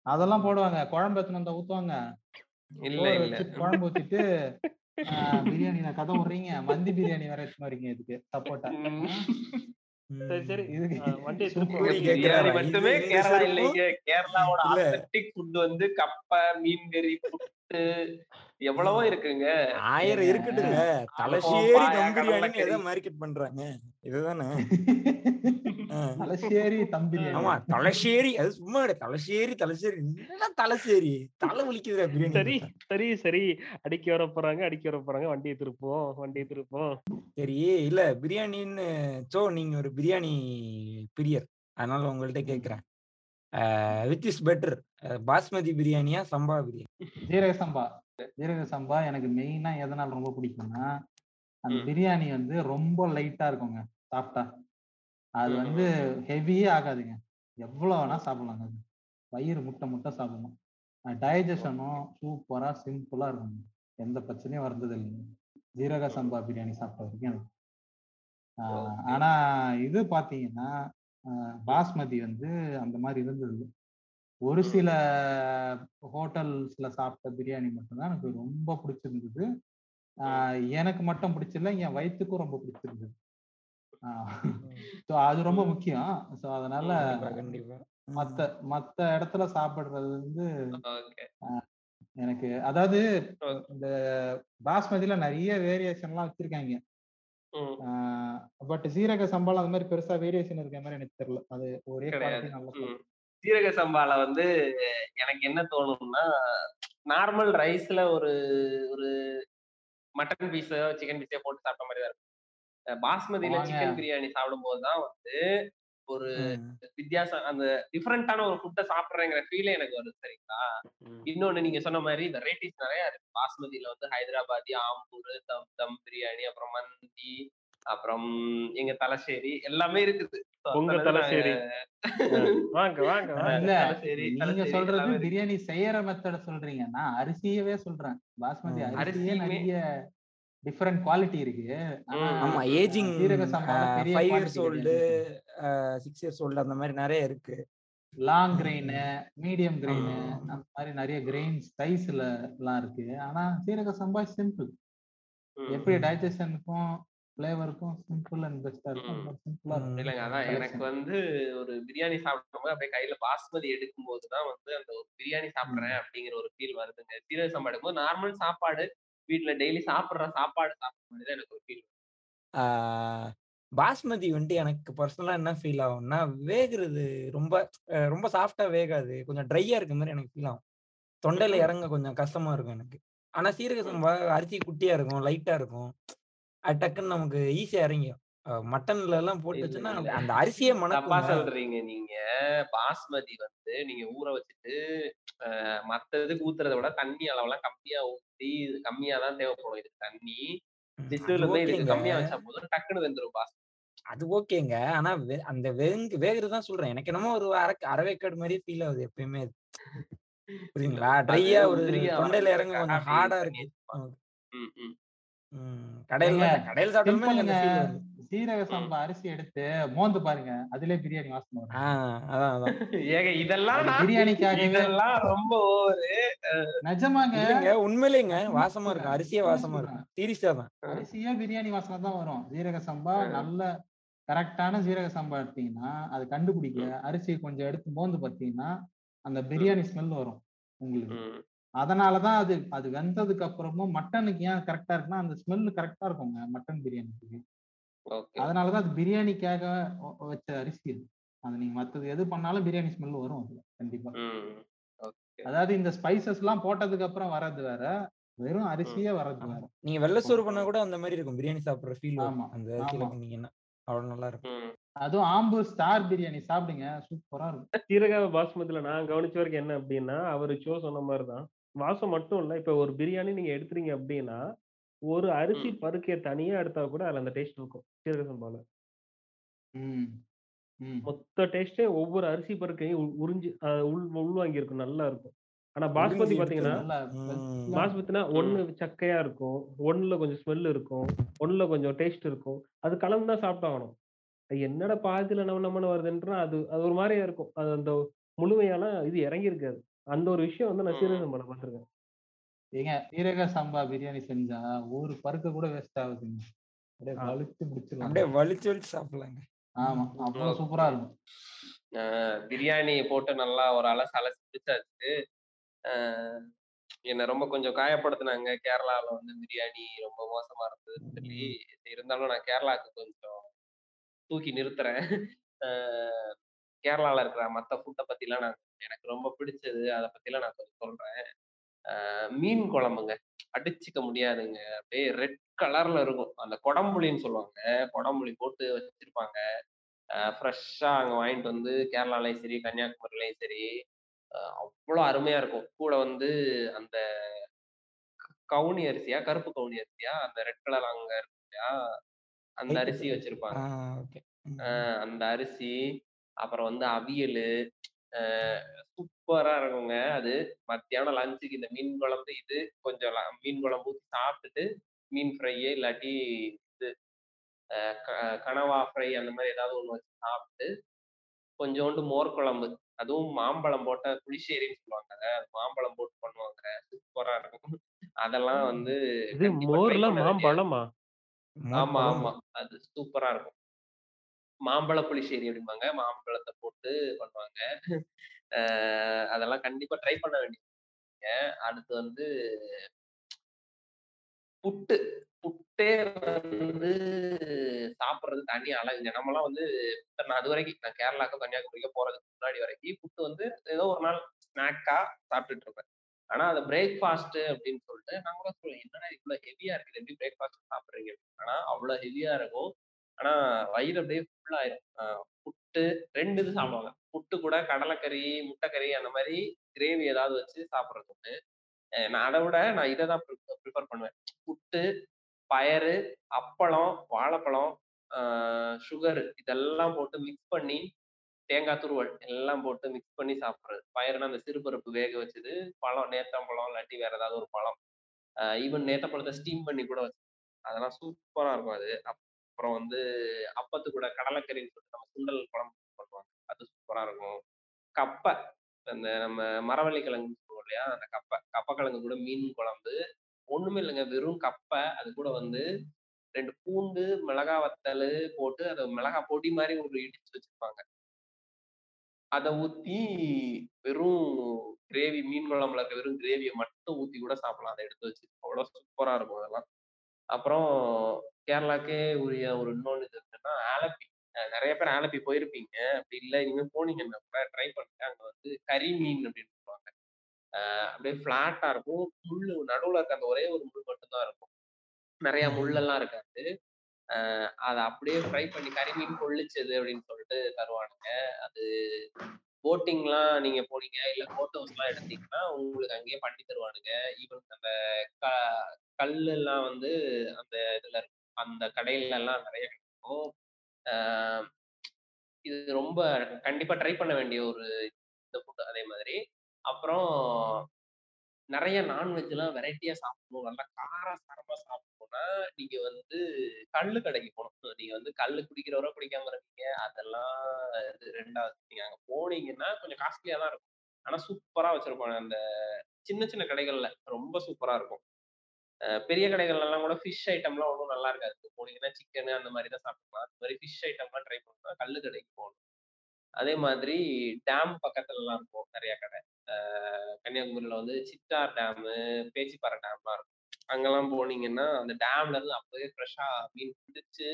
அதெல்லாம் போடுவாங்க. குழம்பு வந்தா ஊத்துவாங்க. இல்ல, இல்ல. குழம்பு ஊத்திட்டு, அ பிரியாணில கதை விடுறீங்க. மந்தி பிரியாணி வேற எடுத்துன்னு வரீங்க இதுக்கு சப்போட்டா. சரி, சரி. பிரியாணி மட்டுமே கேரளா இல்லைங்க. கேரளாவோட. ஆத்தென்டிக் ஃபுட் வந்து கப்ப, மீன் கறி, புட்டு எவ்வளவோ. இருக்குங்க. 1000 ஏங்க இருக்கட்டுங்க. தலசேரி தம் மார்க்கெட் பண்றாங்க? இதுதானே? தலசேரி தம் ஆமா. தலசேரி அது சும்மா. தலசேரி, தலசேரி. என்னடா தலசேரி? தல வலிக்குதுடா பிரியாணி சரி. சரி, சரி. அடிக்க வர போறாங்க, அடிக்க வர போறாங்க. வண்டிய திருப்புவோம், வண்டிய திருப்புவோம். சரி, இல்ல பிரியாணின்னு சோ நீங்க ஒரு பிரியாணி பிரியர். அதனால உங்கள்ட்ட. Uh which is better? Basmati பிரியாணியா? சம்பா பிரியாணி? ஜீரக சம்பா. ஜீரக சம்பா எனக்கு மெயினா எதனால ரொம்ப பிடிக்கும்னா, அந்த. பிரியாணி வந்து ரொம்ப லைட்டா இருக்குங்க. சாப்பிட்டா. அது வந்து. ஹெவியே ஆகாதுங்க. எவ்வளோ வேணா. சாப்பிடலாங்க அது. வயிறு முட்ட முட்ட ஓகே. டைஜஷனும் சூப்பரா, சிம்பிளா இருக்குங்க. எந்த பிரச்சனையும் வந்தது இல்லைங்க. ஜீரக. சம்பா பிரியாணி சாப்பிட்ட வரைக்கும் எனக்கு. ஆனா இது ம். பாஸ்மதி வந்து அந்த மாரி இருந்தது. ஒரு. சில ஹோட்டல்ஸ்ல சாப்பிட்ட பிரியாணி மட்டும் தான் எனக்கு ரொம்ப பிடிச்சிருந்தது. எனக்கு மட்டும் பிடிச்சில்ல, என் வயித்துக்கும் ரொம்ப பிடிச்சிருந்தது. ஸோ அது ரொம்ப. முக்கியம். ஸோ அதனால. மத்த. மத்த இடத்துல சாப்பிடுறது வந்து எனக்கு அதாவது இந்த பாஸ்மதில நெறைய வேரியேஷன்லாம். ஆ பட் சீரக சம்பால அது மாரி பெருசா வேரியேஷன் இருக்க மாரி எனக்கு தெரியல. அது ஒரே கிடையாது. சீரக சம்பால வந்து எனக்கு என்ன தோணும்னா, நார்மல் ரைஸ்ல ஒரு ஒரு மட்டன் பீஸோ, சிக்கன் பீஸோ போட்டு சாப்பிட்ட மாரி தான் இருக்கும். பாஸ்மதியில. சிக்கன் பிரியாணி சாப்பிடும்போது தான் வந்து, ஒரு. வித்தியாசம் அந்த டிஃபரண்டான ஒரு ஃபுட்ட சாப்பிடுறேங்கிற ஃபீலே எனக்கு வருது சரிங்களா? இன்னொன்னு நீங்க சொன்ன மாரி வெரைட்டீஸ் நெறைய இருக்கு. பாஸ்மதியில வந்து ஹைதராபாதி, ஆம்பூரு, தம் தம் பிரியாணி, அப்புறம் மந்தி, அப்புறம் எங்க தலசேரி எல்லாமே இருக்குது. உங்க தலசேரி. வாங்க, வாங்க, நீங்க சொல்றது. பிரியாணி செய்யற மெத்தட சொல்றீங்க. நான் அரிசியவே சொல்றேன். பாஸ்மதி. அரிசியே அரிசியுமே நெறைய டிஃபரெண்ட் குவாலிட்டி இருக்கு. ஆமா. Ageing 5 years old, 6 years old அந்த மாரி நெறைய இருக்கு. லாங். Grain, medium grain. அந்த மாரி நெறைய ம். கிரெயின்ஸ் சைஸ்ல எல்லாம் இருக்கு. ஆனா சீரக சம்பா சிம்பிள். எப்படி. டைஜஷனுக்கும், ஃப்ளேவருக்கும் சிம்பிள் அண்ட் பெஸ்ட்டா இருக்கோ, அந்த ம். மாரி சிம்பிளா இருக்கும் இல்லங்க. அதான் எனக்கு. வந்து ஒரு பிரியாணி சாப்பிடும்போது அப்படியே கையில பாஸ்மதி எடுக்கும்போது தான் வந்து அந்த ஒரு பிரியாணி சாப்பிடுறேன். அப்படிங்கிற ஒரு ஃபீல் வருதுங்க. சீரக சம்பா எடுக்கும்போது நார்மல் சாப்பாடு, வீட்ல டெய்லி சாப்பிடுற சாப்பாடு சாப்பிடுற மாரி தான் எனக்கு ஒரு ஃபீல். பாஸ்மதி வந்துட்டு எனக்கு பர்சனலா என்ன ஃபீல் ஆகும்னா, வேகுறது ரொம்ப ரொம்ப சாஃப்ட்டா வேகாது. கொஞ்சம் ட்ரையா இருக்க மாரி எனக்கு ஃபீல் ஆகும். தொண்டையில. இறங்க கொஞ்சம் கஷ்டமா இருக்கும் எனக்கு. ஆனா சீரக. சம்பா அரிசி குட்டியா இருக்கும், லைட்டா இருக்கும். அது டக்குன்னு நமக்கு ஈஸியா இறங்கிரும். மட்டன்ல எல்லாம் போட்டு இல்ல, வச்சோம்னா, இல்ல. அந்த அரிசியே மணக்குங்க. சொல்றீங்க நீங்க. பாஸ்மதி வந்து நீங்க ஊற வச்சுட்டு, அ மத்த இதுக்கு ஊத்துறத விட தண்ணி அளவெல்லாம் கம்மியா ஊத்தி, கம்மியா தான் தேவைப்படும் இதுக்கு தண்ணி. வந்து இதுக்கு. கம்மியா வச்சா போதும், டக்குனு வெந்துரும் பாஸ் அது ஓகேங்க. ஆனா அந்த வெங் வேகுறது தான் சொல்றேன். எனக்கு என்னமோ ஒரு அர அரை வேக்காடு மாரியே ஃபீல் ஆகுது எப்பயுமே? அது ட்ரையா ஒரு தொண்டையில இறங்க கொஞ்சம் ஹார்டா இருக்கு. கடையில கடையில சாப்பிட்டாலுமே சீரக. சம்பா அரிசி எடுத்து மோந்து பாருங்க. அதிலே பிரியாணி அதான். ஏங்க இதெல்லாம் பிரியாணிக்காகவே இதெல்லாம் ரொம்ப ஓவரு. அ நிஜமாங்க. இல்லங்க உண்மையிலேங்க உண்மையா வாசமா இருக்கும். அரிசியே வாசமா இருக்கும். சீரியஸா தான். அரிசியே பிரியாணி வாசனை தான் வரும். சீரக சம்பா. நல்ல கரெக்ட்டான சீரக சம்பா எடுத்தீங்கன்னா, அது கண்டுபிடிக்க ம். அரிசிய கொஞ்சம் எடுத்து மோந்து பார்த்தீங்கன்னா, அந்த. பிரியாணி ஸ்மெல் வரும் உங்களுக்கு. ம். அதனால தான் அது அது வெந்ததுக்கு அப்புறமும் மட்டனுக்கு ஏன் கரெக்ட்டா இருக்குன்னா, அந்த ஸ்மெல் கரெக்ட்டா இருக்குங்க மட்டன் பிரியாணிக்கு. ஓகே. அதனால தான் அது பிரியாணிக்காக வச்ச அரிசி அது. அது நீங்க மத்தது எது பண்ணாலும் பிரியாணி ஸ்மெல் வரும் அதுல. கண்டிப்பா. ம். ஓகே. அதாவது இந்த ஸ்பைசஸ்லாம் போட்டதுக்கு அப்புறம் வர்றது வேற. வெறும். அரிசியே வர்றது. வேற. நீங்க வெள்ள சோறு பண்ணா கூட அந்த மாரி இருக்கும். பிரியாணி சாப்பிடுற ஃபீல். ஆமா, அந்த அரிசியில. பண்ணீங்கன்னா. அவ்வளோ நல்லா இருக்கும். அதுவும் ஆம்பூர் ஸ்டார் பிரியாணி சாப்பிடுங்க. சூப்பரா இருக்கும். சீரக பாஸ்மதில நான் கவனிச்ச வரைக்கும் என்ன அப்டின்னா, அவரு ஷோ சொன்ன மாரி தான். வாசம் மட்டும் இல்ல. இப்ப ஒரு பிரியாணி நீங்க எடுக்குறீங்க அப்டின்னா, ஒரு அரிசி. பருக்கைய தனியா எடுத்தா கூட அதுல அந்த டேஸ்ட் இருக்கும். சீரக சம்பால. ம். ம். மொத்த டேஸ்ட்டே ஒவ்வொரு அரிசி பருக்கையும் உறிஞ்சு உள் உள்வாங்கி இருக்கும். நல்லா இருக்கும். ஆனா பாஸ்மதி பாத்தீங்கன்னா பாஸ்மதினா. ஒண்ணு சக்கையா இருக்கும். ஒண்ணுல கொஞ்சம் ஸ்மெல் இருக்கும். ஒண்ணுல கொஞ்சம் டேஸ்ட் இருக்கும். அது கலந்து தான் சாப்பிட்டாகணும். என்னடா பாதியில நம்ம நம்மன்னு வருதுன்றா அது அது ஒரு மாரியா இருக்கும். அது அந்த முழுமையான இது இறங்கி இருக்காது. அந்த ஒரு விஷயம் வந்து நான் சீரக. சம்பால பார்த்துருக்கேன். ஏங்க சீரக சம்பா பிரியாணி செஞ்சா ஒரு பருக்க கூட வேஸ்ட் ஆகுதுங்க. அப்படியே. வலிச்சு முடிச்சிடலாம். அப்படியே வலிச்சு வலிச்சு சாப்பிடலாங்க. ஆமா. ம். அவ்வளோ ஓகே. சூப்பரா இருக்கும். பிரியாணி போட்டு நல்லா ஒரு அலசு அலசி முடிச்சாச்சு. அ என்ன ரொம்ப கொஞ்சம் காயப்படுத்துனாங்க. கேரளால வந்து பிரியாணி ரொம்ப மோசமா இருந்ததுன்னு சொல்லி. இருந்தாலும் நான் கேரளாக்கு கொஞ்சம் தூக்கி நிறுத்துறேன். அ கேரளால இருக்கிற மத்த ஃபுட்ட பத்திலாம் நான் எனக்கு ரொம்ப பிடிச்சது. அத பத்திலாம் நான் கொஞ்சம் சொல்றேன். மீன் குழம்புங்க. அடிச்சுக்க முடியாதுங்க. அப்படியே ரெட் கலர்ல இருக்கும். அந்த கொடம்புளின்னு சொல்லுவாங்க. கொடம்புளி போட்டு வச்சிருப்பாங்க. ஃப்ரெஷ்ஷா அங்க வாங்கிட்டு வந்து கேரளாலயும் சரி, கன்னியாகுமரியிலயும் சரி, அ அவ்ளோ அருமையா இருக்கும். கூட வந்து அந்த கவுனி அரிசியா? கருப்பு கவுனி அரிசியா? அந்த ரெட் கலர் அங்க இருக்கு இல்லையா? அந்த அரிசி வச்சிருப்பாங்க. அந்த அரிசி, அப்புறம் வந்து அவியலு, சூப்பரா இருக்குங்க அது. மத்தியானம் லஞ்சுக்கு இந்த மீன் குழம்பு இது, கொஞ்சம் ல மீன் குழம்பு ஊத்தி சாப்பிட்டுட்டு, மீன் ஃப்ரையி இல்லாட்டி இது க கனவா ஃப்ரை அந்த மாரி ஏதாவது ஒண்ணு வச்சு சாப்ட்டு, கொஞ்சோண்டு மோர் குழம்பு. அதுவும் மாம்பழம் போட்ட புளிശ്ശേரின்னு சொல்லுவாங்க. அது மாம்பழம் போட்டு பண்ணுவாங்க. சூப்பரா இருக்கும். அதெல்லாம் வந்து இது கண்டிப்பா ட்ரை மோர்ல பண்ண வேண்டிய மாம்பழமா? மோர் ஆமா. ஆமா. அது சூப்பரா இருக்கும். மாம்பழ புளிശ്ശേரி அப்படிம்பாங்க. மாம்பழத்தை போட்டு பண்ணுவாங்க. அதெல்லாம் கண்டிப்பா ட்ரை பண்ண வேண்டிய அடுத்து வந்து புட்டு. புட்டே வந்து சாப்பிட்றது தனி அழகுங்க. நம்மலாம் வந்து நான் அதுவரைக்கும் நான் கேரளாக்கு கன்னியாகுமரிக்கோ போறதுக்கு முன்னாடி வரைக்கும் புட்டு வந்து ஏதோ ஒரு நாள் ஸ்நாக்கா சாப்பிட்டுட்டு இருப்பேன். ஆனா அது பிரேக்ஃபாஸ்ட் அப்படின்னு சொல்லிட்டு நான் கூட சொல்லுவேன், "என்னடா இவ்ளோ ஹெவியா இருக்குது. எப்படி பிரேக்ஃபாஸ்ட் சாப்பிடுறீங்க?" ஆனா அவ்வளவு ஹெவியா இருக்கும். ஆனா வயிறு அப்படியே ஃபுல் ஆயிரும். புட்டு ரெண்டு இது சாப்பிடுவாங்க. புட்டு கூட கடலைக்கறி, முட்டைக்கறி அந்த மாதிரி கிரேவி ஏதாவது வச்சு சாப்பிடுறது உண்டு நான் அதை விட நான் இதை தான் ப்ரிஃபர் பண்ணுவேன். புட்டு, பயறு, அப்பளம், வாழைப்பழம், சுகர் இதெல்லாம் போட்டு மிக்ஸ் பண்ணி, தேங்காய் துருவல் எல்லாம் போட்டு மிக்ஸ் பண்ணி சாப்பிட்றது பயிர்னா அந்த சிறுபருப்பு வேக வச்சது, பழம் நேத்தம்பழம் இல்லாட்டி வேற ஏதாவது ஒரு பழம். ஈவன் நேந்திரப்பழத்த ஸ்டீம் பண்ணி கூட வச்சு அதெல்லாம் சூப்பராக இருக்கும் அது. அப்புறம் வந்து அப்பத்து கூட கடலைக்கறின்னு சொல்லிட்டு நம்ம சுண்டல் குழம்பு பண்ணுவாங்க. அது சூப்பராக இருக்கும். கப்பை அந்த நம்ம மரவள்ளி கிழங்குன்னு சொல்லுவோம் இல்லையா? அந்த கப்பை கப்பக்கிழங்கு கூட மீன் குழம்பு. ஒண்ணுமே இல்லைங்க வெறும் கப்பை அது கூட வந்து ரெண்டு பூண்டு, மிளகா வத்தல் போட்டு அதை மிளகா பொடி மாதிரி ஒரு இடிச்சு வச்சிருப்பாங்க. அதை ஊத்தி வெறும் கிரேவி மீன் குழம்புல இருக்க வெறும் கிரேவியை மட்டும் ஊத்தி கூட சாப்பிடலாம். அதை எடுத்து வச்சு. அவ்வளோ சூப்பரா இருக்கும் அதெல்லாம். அப்புறம் கேரளாக்கே உரிய ஒரு இன்னொன்னு இது இருக்குன்னா, ஆலப்பி. அ பேர் ஆலப்பி போயிருப்பீங்க. அப்படி இல்லை இனிமே போனீங்கன்னா கூட ட்ரை பண்ணுங்க. அங்க வந்து கறி மீன் அப்படின்னு சொல்லுவாங்க. அப்படியே ஃப்ளாட்டா இருக்கும் முள் நடுவுல இருக்க அந்த ஒரே ஒரு முள் மட்டும்தான் இருக்கும் நிறைய முள்ளெல்லாம் இருக்காது அதை அப்படியே ஃப்ரை பண்ணி கறிமீன் கொள்ளிச்சது அப்படின்னு சொல்லிட்டு தருவானுங்க அது போட்டிங்லாம் நீங்க போனீங்க இல்ல போட்டோஸ் எல்லாம் எடுத்தீங்கன்னா உங்களுக்கு அங்கேயே பண்ணி தருவானுங்க. ஈவன் அந்த க கல்லு எல்லாம் வந்து அந்த இதுல அந்த கடையில எல்லாம் நிறைய இருக்கும் இது ரொம்ப கண்டிப்பா ட்ரை பண்ண வேண்டிய ஒரு இந்த ஃபுட் அதே மாதிரி. அப்புறம் நிறைய நான்வெஜ்லாம் வெரைட்டியா சாப்பிடணும். நல்லா கார சாரமா சாப்பிடணும்னா நீங்க வந்து கல்லு கடைக்கு போகணும் நீங்க வந்து கல்லு குடிக்கிறவரோ குடிக்காம இருக்கீங்க. அதெல்லாம் இது ரெண்டாவது. நீங்க அங்க போனீங்கன்னா கொஞ்சம் காஸ்ட்லியா தான் இருக்கும். ஆனா சூப்பரா வச்சிருப்பாங்க. அந்த சின்ன சின்ன கடைகள்ல ரொம்ப சூப்பரா இருக்கும். பெரிய கடைகள்ல எல்லாம் கூட ஃபிஷ் ஐட்டம்லாம் ஒன்றும் நல்லா இருக்காது. போனீங்கன்னா சிக்கனு அந்த மாதிரி தான் சாப்பிடலாம். அந்த மாதிரி ஃபிஷ் ஐட்டம்லாம் ட்ரை பண்ணா கல்லு கடைக்கு போகணும். அதே மாதிரி டேம் பக்கத்துலலாம் இருக்கும் நிறைய கடை. கன்னியாகுமரியில் கன்னியாகுமரியில வந்து சித்தார் டேமு பேச்சிப்பாறை டேம்லாம் இருக்கும். அங்கெல்லாம் போனீங்கன்னா அந்த டேம்ல இருந்து அப்படியே ஃப்ரெஷ்ஷா மீன் பிடிச்சு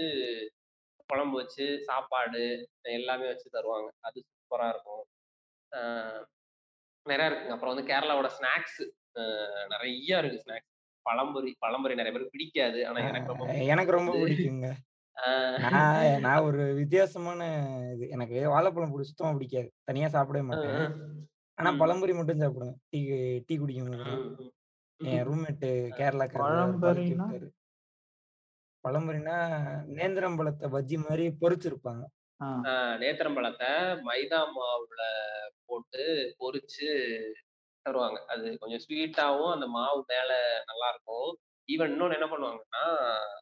குழம்பு வச்சு சாப்பாடு எல்லாமே வச்சு தருவாங்க. அது சூப்பரா இருக்கும். நிறைய இருக்குங்க. அப்புறம் வந்து கேரளாவோட ஸ்நாக்ஸ் நிறைய இருக்கு ஸ்நாக்ஸ் பழம்பொரி பழம்பொரி நிறைய பேருக்கு பிடிக்காது. ஆனா எனக்கு ரொம்ப எனக்கு ரொம்ப. பிடிக்குங்க. நான் ஒரு வித்தியாசமான இது. எனக்கு வாழைப்பழம் பிடி சுத்தமா பிடிக்காது. தனியா சாப்பிடவே மாட்டேன். ஆனா. பழம்பொரி மட்டும் சாப்பிடுவேன். டீ டீ குடிக்கும் போதெல்லாம் ம், ம். என் ரூம்மேட்டு? விட்டாரு பழம்பொரினா நேந்திரம்பழத்தை பஜ்ஜி மாதிரி பொரிச்சிருப்பாங்க. நேத்திரம்பழத்தை மைதா மாவுல போட்டு பொரிச்சு தருவாங்க. அது கொஞ்சம் ஸ்வீட்டாவும் அந்த மாவு மேல நல்லா இருக்கும் ஈவன் இன்னொன்னு என்ன பண்ணுவாங்கன்னா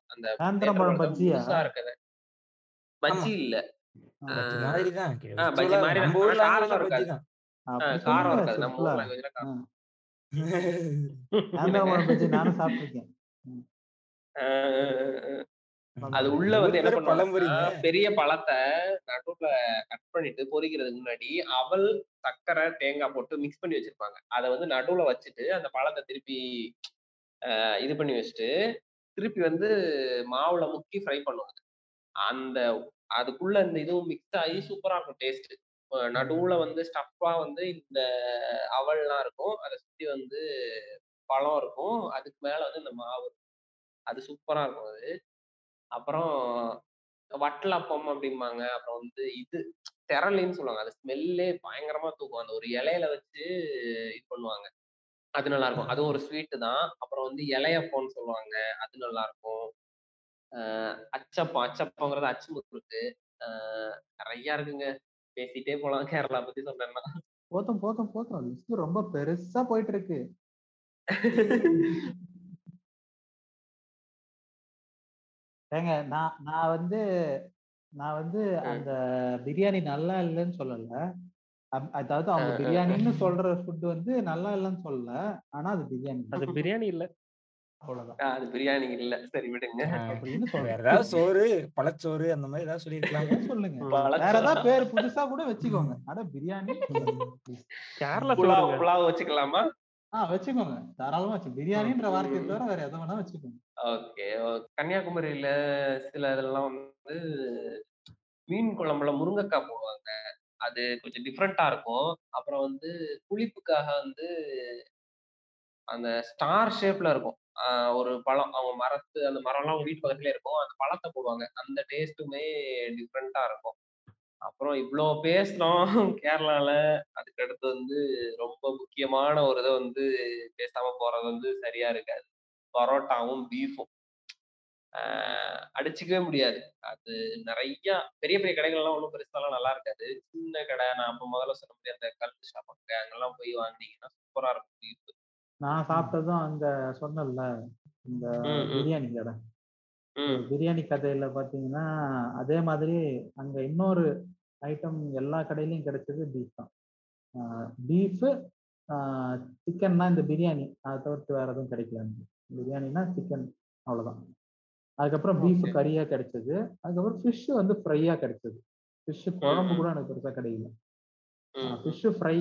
அந்த நேந்திரம்பழம் பஜ்ஜியா? இருக்கத பஜ்ஜி இல்ல. ஆ. பஜ்ஜி ஆஹ் மாதிரி காரம் இருக்காது நம்ம சிம்பிளா. நானும் சாப்பிட்டிருக்கேன். அது உள்ள வந்து என்ன பழம்பொரிங்க பெரிய பழத்தை நடுவுல கட் பண்ணிட்டு பொரிக்கிறதுக்கு முன்னாடி அவல் சர்க்கரை தேங்காய் போட்டு மிக்ஸ் பண்ணி வச்சிருப்பாங்க. அதை வந்து நடுவுல வச்சுட்டு அந்த பழத்தை திருப்பி இது பண்ணி வச்சுட்டு திருப்பி வந்து மாவுல முக்கி ஃப்ரை பண்ணுவாங்க. அந்த அதுக்குள்ள இந்த இதுவும் மிக்ஸ் ஆகி சூப்பரா இருக்கும் டேஸ்ட் நடுவுல வந்து ஸ்டஃப்பா வந்து இந்த அவல்லாம் இருக்கும். அதை சுத்தி வந்து பழம் இருக்கும். அதுக்கு மேல வந்து இந்த மாவு இருக்கும். அது சூப்பரா இருக்கும் அது. அப்புறம் வட்டலப்பம் அப்படிம்பாங்க. அப்புறம் வந்து இது திரளின்னு சொல்லுவாங்க. அது ஸ்மெல்லே பயங்கரமா தூக்கும். அந்த ஒரு இலையில வச்சு இது பண்ணுவாங்க. அது நல்லா இருக்கும். அதுவும் ஒரு ஸ்வீட்டு தான். அப்புறம் வந்து இலையப்பம்னு சொல்லுவாங்க. அது நல்லா இருக்கும். அச்சப்பம். அச்சப்பங்கிறது அச்சு முறுக்கு. நிறைய இருக்குங்க. பேசிட்டே போலாம் கேரளா பத்தி சொன்னேன்னா போதும் போதும் போதும். லிஸ்ட் ரொம்ப பெருசா போயிட்டு இருக்கு ஏங்க நான் நான் வந்து நான் வந்து அந்த பிரியாணி நல்லா இல்லைன்னு சொல்லல. அதாவது அவங்க பிரியாணின்னு சொல்ற ஃபுட் வந்து நல்லா இல்லைன்னு சொல்லல. ஆனா அது பிரியாணி அது பிரியாணி இல்ல. அவ்வளவுதான் ஆஹ் அது பிரியாணி இல்ல. சரி விடுங்க. ஏதாவது சோறு பழச்சோறு அந்த மாதிரி ஏதாவது சொல்லியிருக்கலாமா? ஏன் சொல்லுங்க. வேற ஏதாவது பேர் புதுசா கூட வச்சுக்கோங்க. ஆனா பிரியாணி? கேரளா புலாவ் புலாவ் வச்சுக்கலாமா? ஆ வச்சுக்கோங்க. தாராளமா வச்சு பிரியாணின்ற வார்த்தையை தவிர வேற எதை வேணா வச்சுக்கோங்க. ஓகே. கன்னியாகுமரியில சில இதெல்லாம் வந்து மீன் குழம்புல முருங்கைக்காய் போடுவாங்க. அது கொஞ்சம் டிஃப்ரெண்டா இருக்கும். அப்புறம் வந்து புளிப்புக்காக வந்து அந்த ஸ்டார் ஷேப்ல இருக்கும். ஒரு பழம் அவங்க மரத்து அந்த மரம்லாம் அவங்க வீட்டு பக்கத்துல இருக்கும். அந்த பழத்தை போடுவாங்க. அந்த டேஸ்ட்டுமே டிஃப்ரெண்டா இருக்கும். அப்புறம் இவ்வளோ பேசினோம் கேரளால. அதுக்கு அடுத்து வந்து ரொம்ப முக்கியமான ஒரு இதை வந்து பேசாம போறது வந்து சரியா இருக்காது. பரோட்டாவும் பீஃபும் அடிச்சுக்கவே முடியாது. அது நிறைய பெரிய பெரிய கடைகள்லாம் ஒன்றும் பெருசாலாம் நல்லா இருக்காது. சின்ன கடை நான் அப்போ முதல்ல சொன்ன மாதிரி அந்த கல் ஷாப் அங்கே அங்கெல்லாம் போய் வாங்கினீங்கன்னா சூப்பராக இருக்கும். பீஃப் நான் சாப்பிட்டதும் அங்க சொன்னேன்ல இந்த. பிரியாணி கடை. பிரியாணி கதையில பாத்தீங்கன்னா அதே மாதிரி அங்க இன்னொரு ஐட்டம் எல்லா கடையிலயும் கிடைச்சது பீஃப் தான். பீஃப் சிக்கன்னா இந்த பிரியாணி. அதை தவிர்த்து வேற எதுவும் கிடைக்கல பிரியாணினா சிக்கன் அவ்வளவுதான். அதுக்கப்புறம் பீஃப். கறியா கிடைச்சது. அதுக்கப்புறம் ஃபிஷ் வந்து ஃப்ரையா கிடைச்சது. ஃபிஷ் குழம்பு. கூட எனக்கு பெருசா கிடைக்கல. ஃபிஷ் ஃப்ரை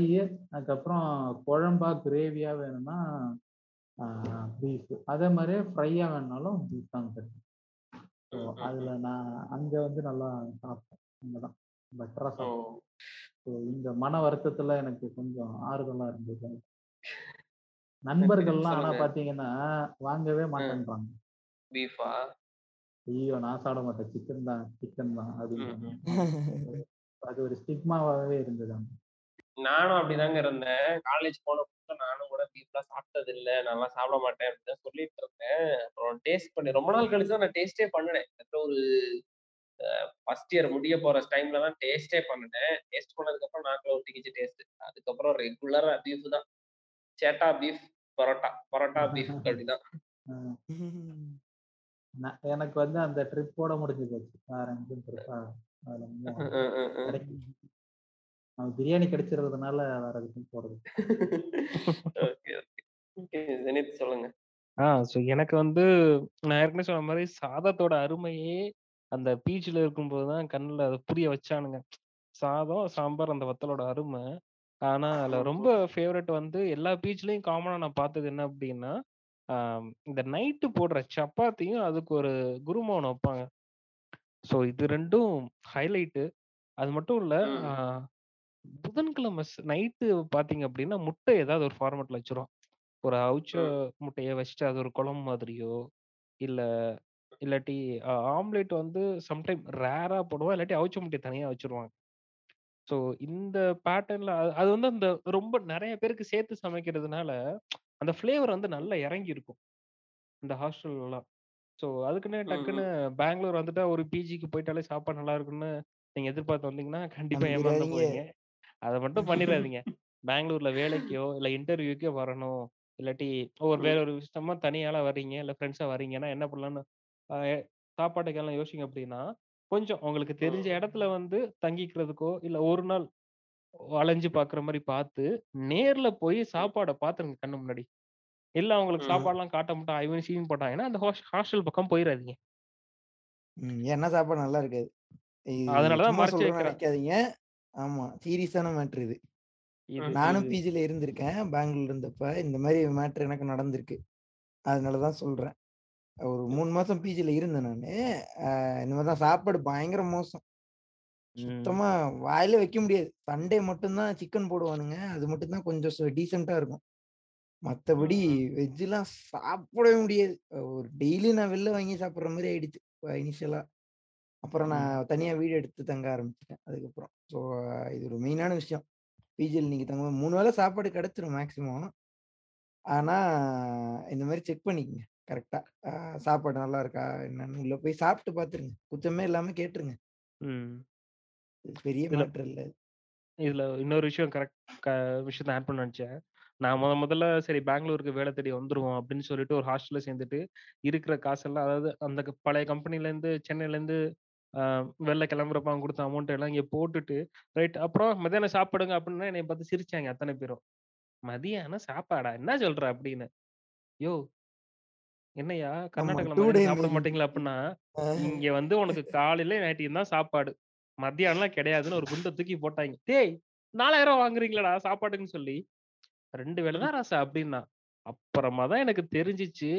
அதுக்கப்புறம் குழம்பா கிரேவியா வேணும்னா பீஃப் அதே மாதிரியே ஃப்ரையா வேணும்னாலும் பீஃப் தான் கிடைக்கும் ஸோ அதுல நான் அங்க வந்து நல்லா சாப்பிட்டேன். அங்கதான். பெட்டரா சாப்பிட்டேன். ஸோ இந்த மன வருத்தத்துல எனக்கு கொஞ்சம் ஆறுதலா இருந்தது. நண்பர்கள்லாம் ஆனா. பாத்தீங்கன்னா வாங்கவே மாட்டேன்றாங்க. பீஃபா ஐயோ நான் சாப்பிட மாட்டேன். சிக்கன் தான் சிக்கன் தான். அப்படின்னு அது ஒரு ஸ்டிக்மாவாகவே இருந்தது அங்க. நானும் அப்படிதாங்க இருந்தேன். காலேஜ் போன புதுசுல நானும் கூட பீஃப்லாம் சாப்பிட்டது இல்ல. நல்லா சாப்பிட மாட்டேன் அப்படின்னு சொல்லிட்டு இருந்தேன். அப்புறம் டேஸ்ட் பண்ணி ரொம்ப நாள் கழிச்சு தான் நான் டேஸ்டே பண்ணினேன். ஒரு ஃபர்ஸ்ட் இயர் முடிய போற டைம்ல தான் டேஸ்டே பண்ணினேன். டேஸ்ட் பண்ணதுக்கு அப்புறம் நாக்கில் ஒட்டிக்கிச்சு டேஸ்ட் அதுக்கப்புறம் ரெகுலரா பீஃப் தான். சேட்டா பீஃப் பரோட்டா. பரோட்டா பீஃப் அப்படிதான். எனக்கு வந்து அந்த ட்ரிப்போட முடிஞ்சு போச்சு. பிரியாணி கிடைச்சிருக்கிறதுனால வேற எதுக்கும் போறது ஓகே ஓகே. ஓகே ஜெனித் சொல்லுங்க. ஆ ஸோ எனக்கு வந்து நான் ஏற்கனவே சொன்ன மாதிரி சாதத்தோட அருமையே அந்த பீச்சில் இருக்கும்போது தான் கண்ணில் அதை புரிய வச்சானுங்க. சாதம் சாம்பார் அந்த வத்தலோட அருமை. ஆனா அதுல ரொம்ப ஃபேவரட் வந்து எல்லா பீச்லயும் காமனா நான் பார்த்தது என்ன அப்படின்னா இந்த நைட்டு போடுற சப்பாத்தியும் அதுக்கு ஒரு குருமா ஒன்று வைப்பாங்க. ஸோ இது ரெண்டும் ஹைலைட்டு அது மட்டும் இல்ல புதன்கிழமை நைட்டு பாத்தீங்க அப்படின்னா முட்டை ஏதாவது ஒரு ஃபார்மேட்ல வச்சிரும் ஒரு அவிச்ச ம். முட்டைய வச்சுட்டு அது ஒரு குழம்பு மாதிரியோ இல்ல இல்லாட்டி ஆம்லேட் வந்து சம்டைம் ரேரா போடுவோம். இல்லாட்டி அவிச்ச முட்டையை தனியா வச்சிருவாங்க. ஸோ இந்த பேட்டர்ன்ல அது வந்து அந்த ரொம்ப நிறைய பேருக்கு சேர்த்து சமைக்கிறதுனால அந்த ஃப்ளேவர் வந்து நல்லா இறங்கி இருக்கும் இந்த ஹாஸ்டல்லாம் ஸோ அதுக்குன்னு டக்குன்னு பெங்களூர் வந்துட்டா ஒரு பிஜிக்கு போயிட்டாலே சாப்பாடு நல்லா இருக்குன்னு நீங்க எதிர்பார்த்து வந்தீங்கன்னா கண்டிப்பா ஏமாந்து போவீங்க. அதை மட்டும் பண்ணிடாதீங்க பெங்களூர்ல வேலைக்கோ இல்ல இன்டர்வியூக்கோ வரணும். இல்லாட்டி ஒரு வேற. ஒரு விஷயமா தனியால வர்றீங்க இல்ல ஃப்ரெண்ட்ஸா வர்றீங்கன்னா என்ன பண்ணலாம்னு ஆஹ் சாப்பாட்டுக்கெல்லாம் யோசிங்க அப்படின்னா கொஞ்சம் உங்களுக்கு தெரிஞ்ச. இடத்துல வந்து தங்கிக்கிறதுக்கோ இல்ல ஒரு நாள் அலைஞ்சு பாக்குற மாதிரி பார்த்து நேர்ல போய் சாப்பாடை பாத்துருங்க கண்ணு முன்னாடி. இல்ல அவங்களுக்கு. சாப்பாடுலாம் காட்ட மாட்டோம் ஐவன் சீன் போட்டாங்கன்னா அந்த ஹாஸ்டல் பக்கம் போயிடாதீங்க ம், ஏன்னா சாப்பாடு நல்லா இருக்காது. இது அதனாலதான் சும்மா மறைச்சு சொல்றேன்னு வைக்கிறேன். நினைக்காதீங்க. ஆமா. சீரியஸான மேட்ரு இது. நானும் பிஜில இருந்திருக்கேன். பெங்களூர்ல இருந்தப்ப இந்த மாதிரி மேட்ரு எனக்கு நடந்திருக்கு. அதனாலதான் சொல்றேன். ஒரு மூணு மாசம் பிஜில இருந்தேன் நானு. இந்த மாதிரி தான் சாப்பாடு பயங்கர மோசம். சுத்தமா வாயில வைக்க முடியாது. சண்டே மட்டும்தான் சிக்கன் போடுவானுங்க. அது மட்டும்தான் கொஞ்சம் டீசெண்டா இருக்கும். மத்தபடி ம். வெஜ்ஜெல்லாம் சாப்பிடவே முடியாது. ஒரு டெய்லி நான் வெளில வாங்கி சாப்பிடுற மாதிரி ஆயிடுச்சு. இனிஷியலா. அப்புறம் நான் தனியா வீடு எடுத்து தங்க ஆரம்பிச்சிட்டேன். அதுக்கப்புறம். ஸோ இது ஒரு மெயினான விஷயம். பிஜியில் நீங்க தங்க மூணு வேளை சாப்பாடு கிடைச்சிரும் மேக்ஸிமம் ஆனா இந்த மாதிரி செக் பண்ணிக்கங்க. கரெக்டா சாப்பாடு நல்லா இருக்கா? என்னன்னு உள்ள போய் சாப்பிட்டு பார்த்துருங்க. குத்தமே இல்லாம கேட்டுருங்க. பெரிய மேட்டர் இல்ல இது. இதுல இன்னொரு விஷயம் கரெக்ட் விஷயத்த ஆட் பண்ண நினைச்சேன். நான் முத முதல்ல சரி பெங்களூருக்கு வேலை தேடி வந்துருவோம் அப்படின்னு சொல்லிட்டு ஒரு ஹாஸ்டல்ல சேர்ந்துட்டு இருக்கிற காசெல்லாம் அதாவது அந்த பழைய கம்பெனில இருந்து சென்னையில இருந்து ஆஹ் வெளில கிளம்புறப்ப அவங்க கொடுத்த அமௌண்ட் எல்லாம் இங்க போட்டுட்டு ரைட் அப்புறம் மத்தியானம் சாப்பிடுங்க அப்படின்னா என்னை பார்த்து சிரிச்சாங்க அத்தனை பேரும். மதியானம் சாப்பாடா? என்ன சொல்ற? அப்படின்னு. யோ என்னய்யா ஆமா கர்நாடகால டே மதியானம் சாப்பிட மாட்டீங்களா? அப்படின்னா இங்க வந்து உனக்கு காலையில நைட்டியும் தான் சாப்பாடு. மத்தியானம்லாம் கிடையாதுன்னு ஒரு குண்டை தூக்கி போட்டாங்க. டேய் நாலாயிரம் வாங்குறீங்களாடா சாப்பாடுன்னு சொல்லி ரெண்டு வேளை தான் ராசா அப்படின்னா அப்புறமா தான் எனக்கு தெரிஞ்சிச்சு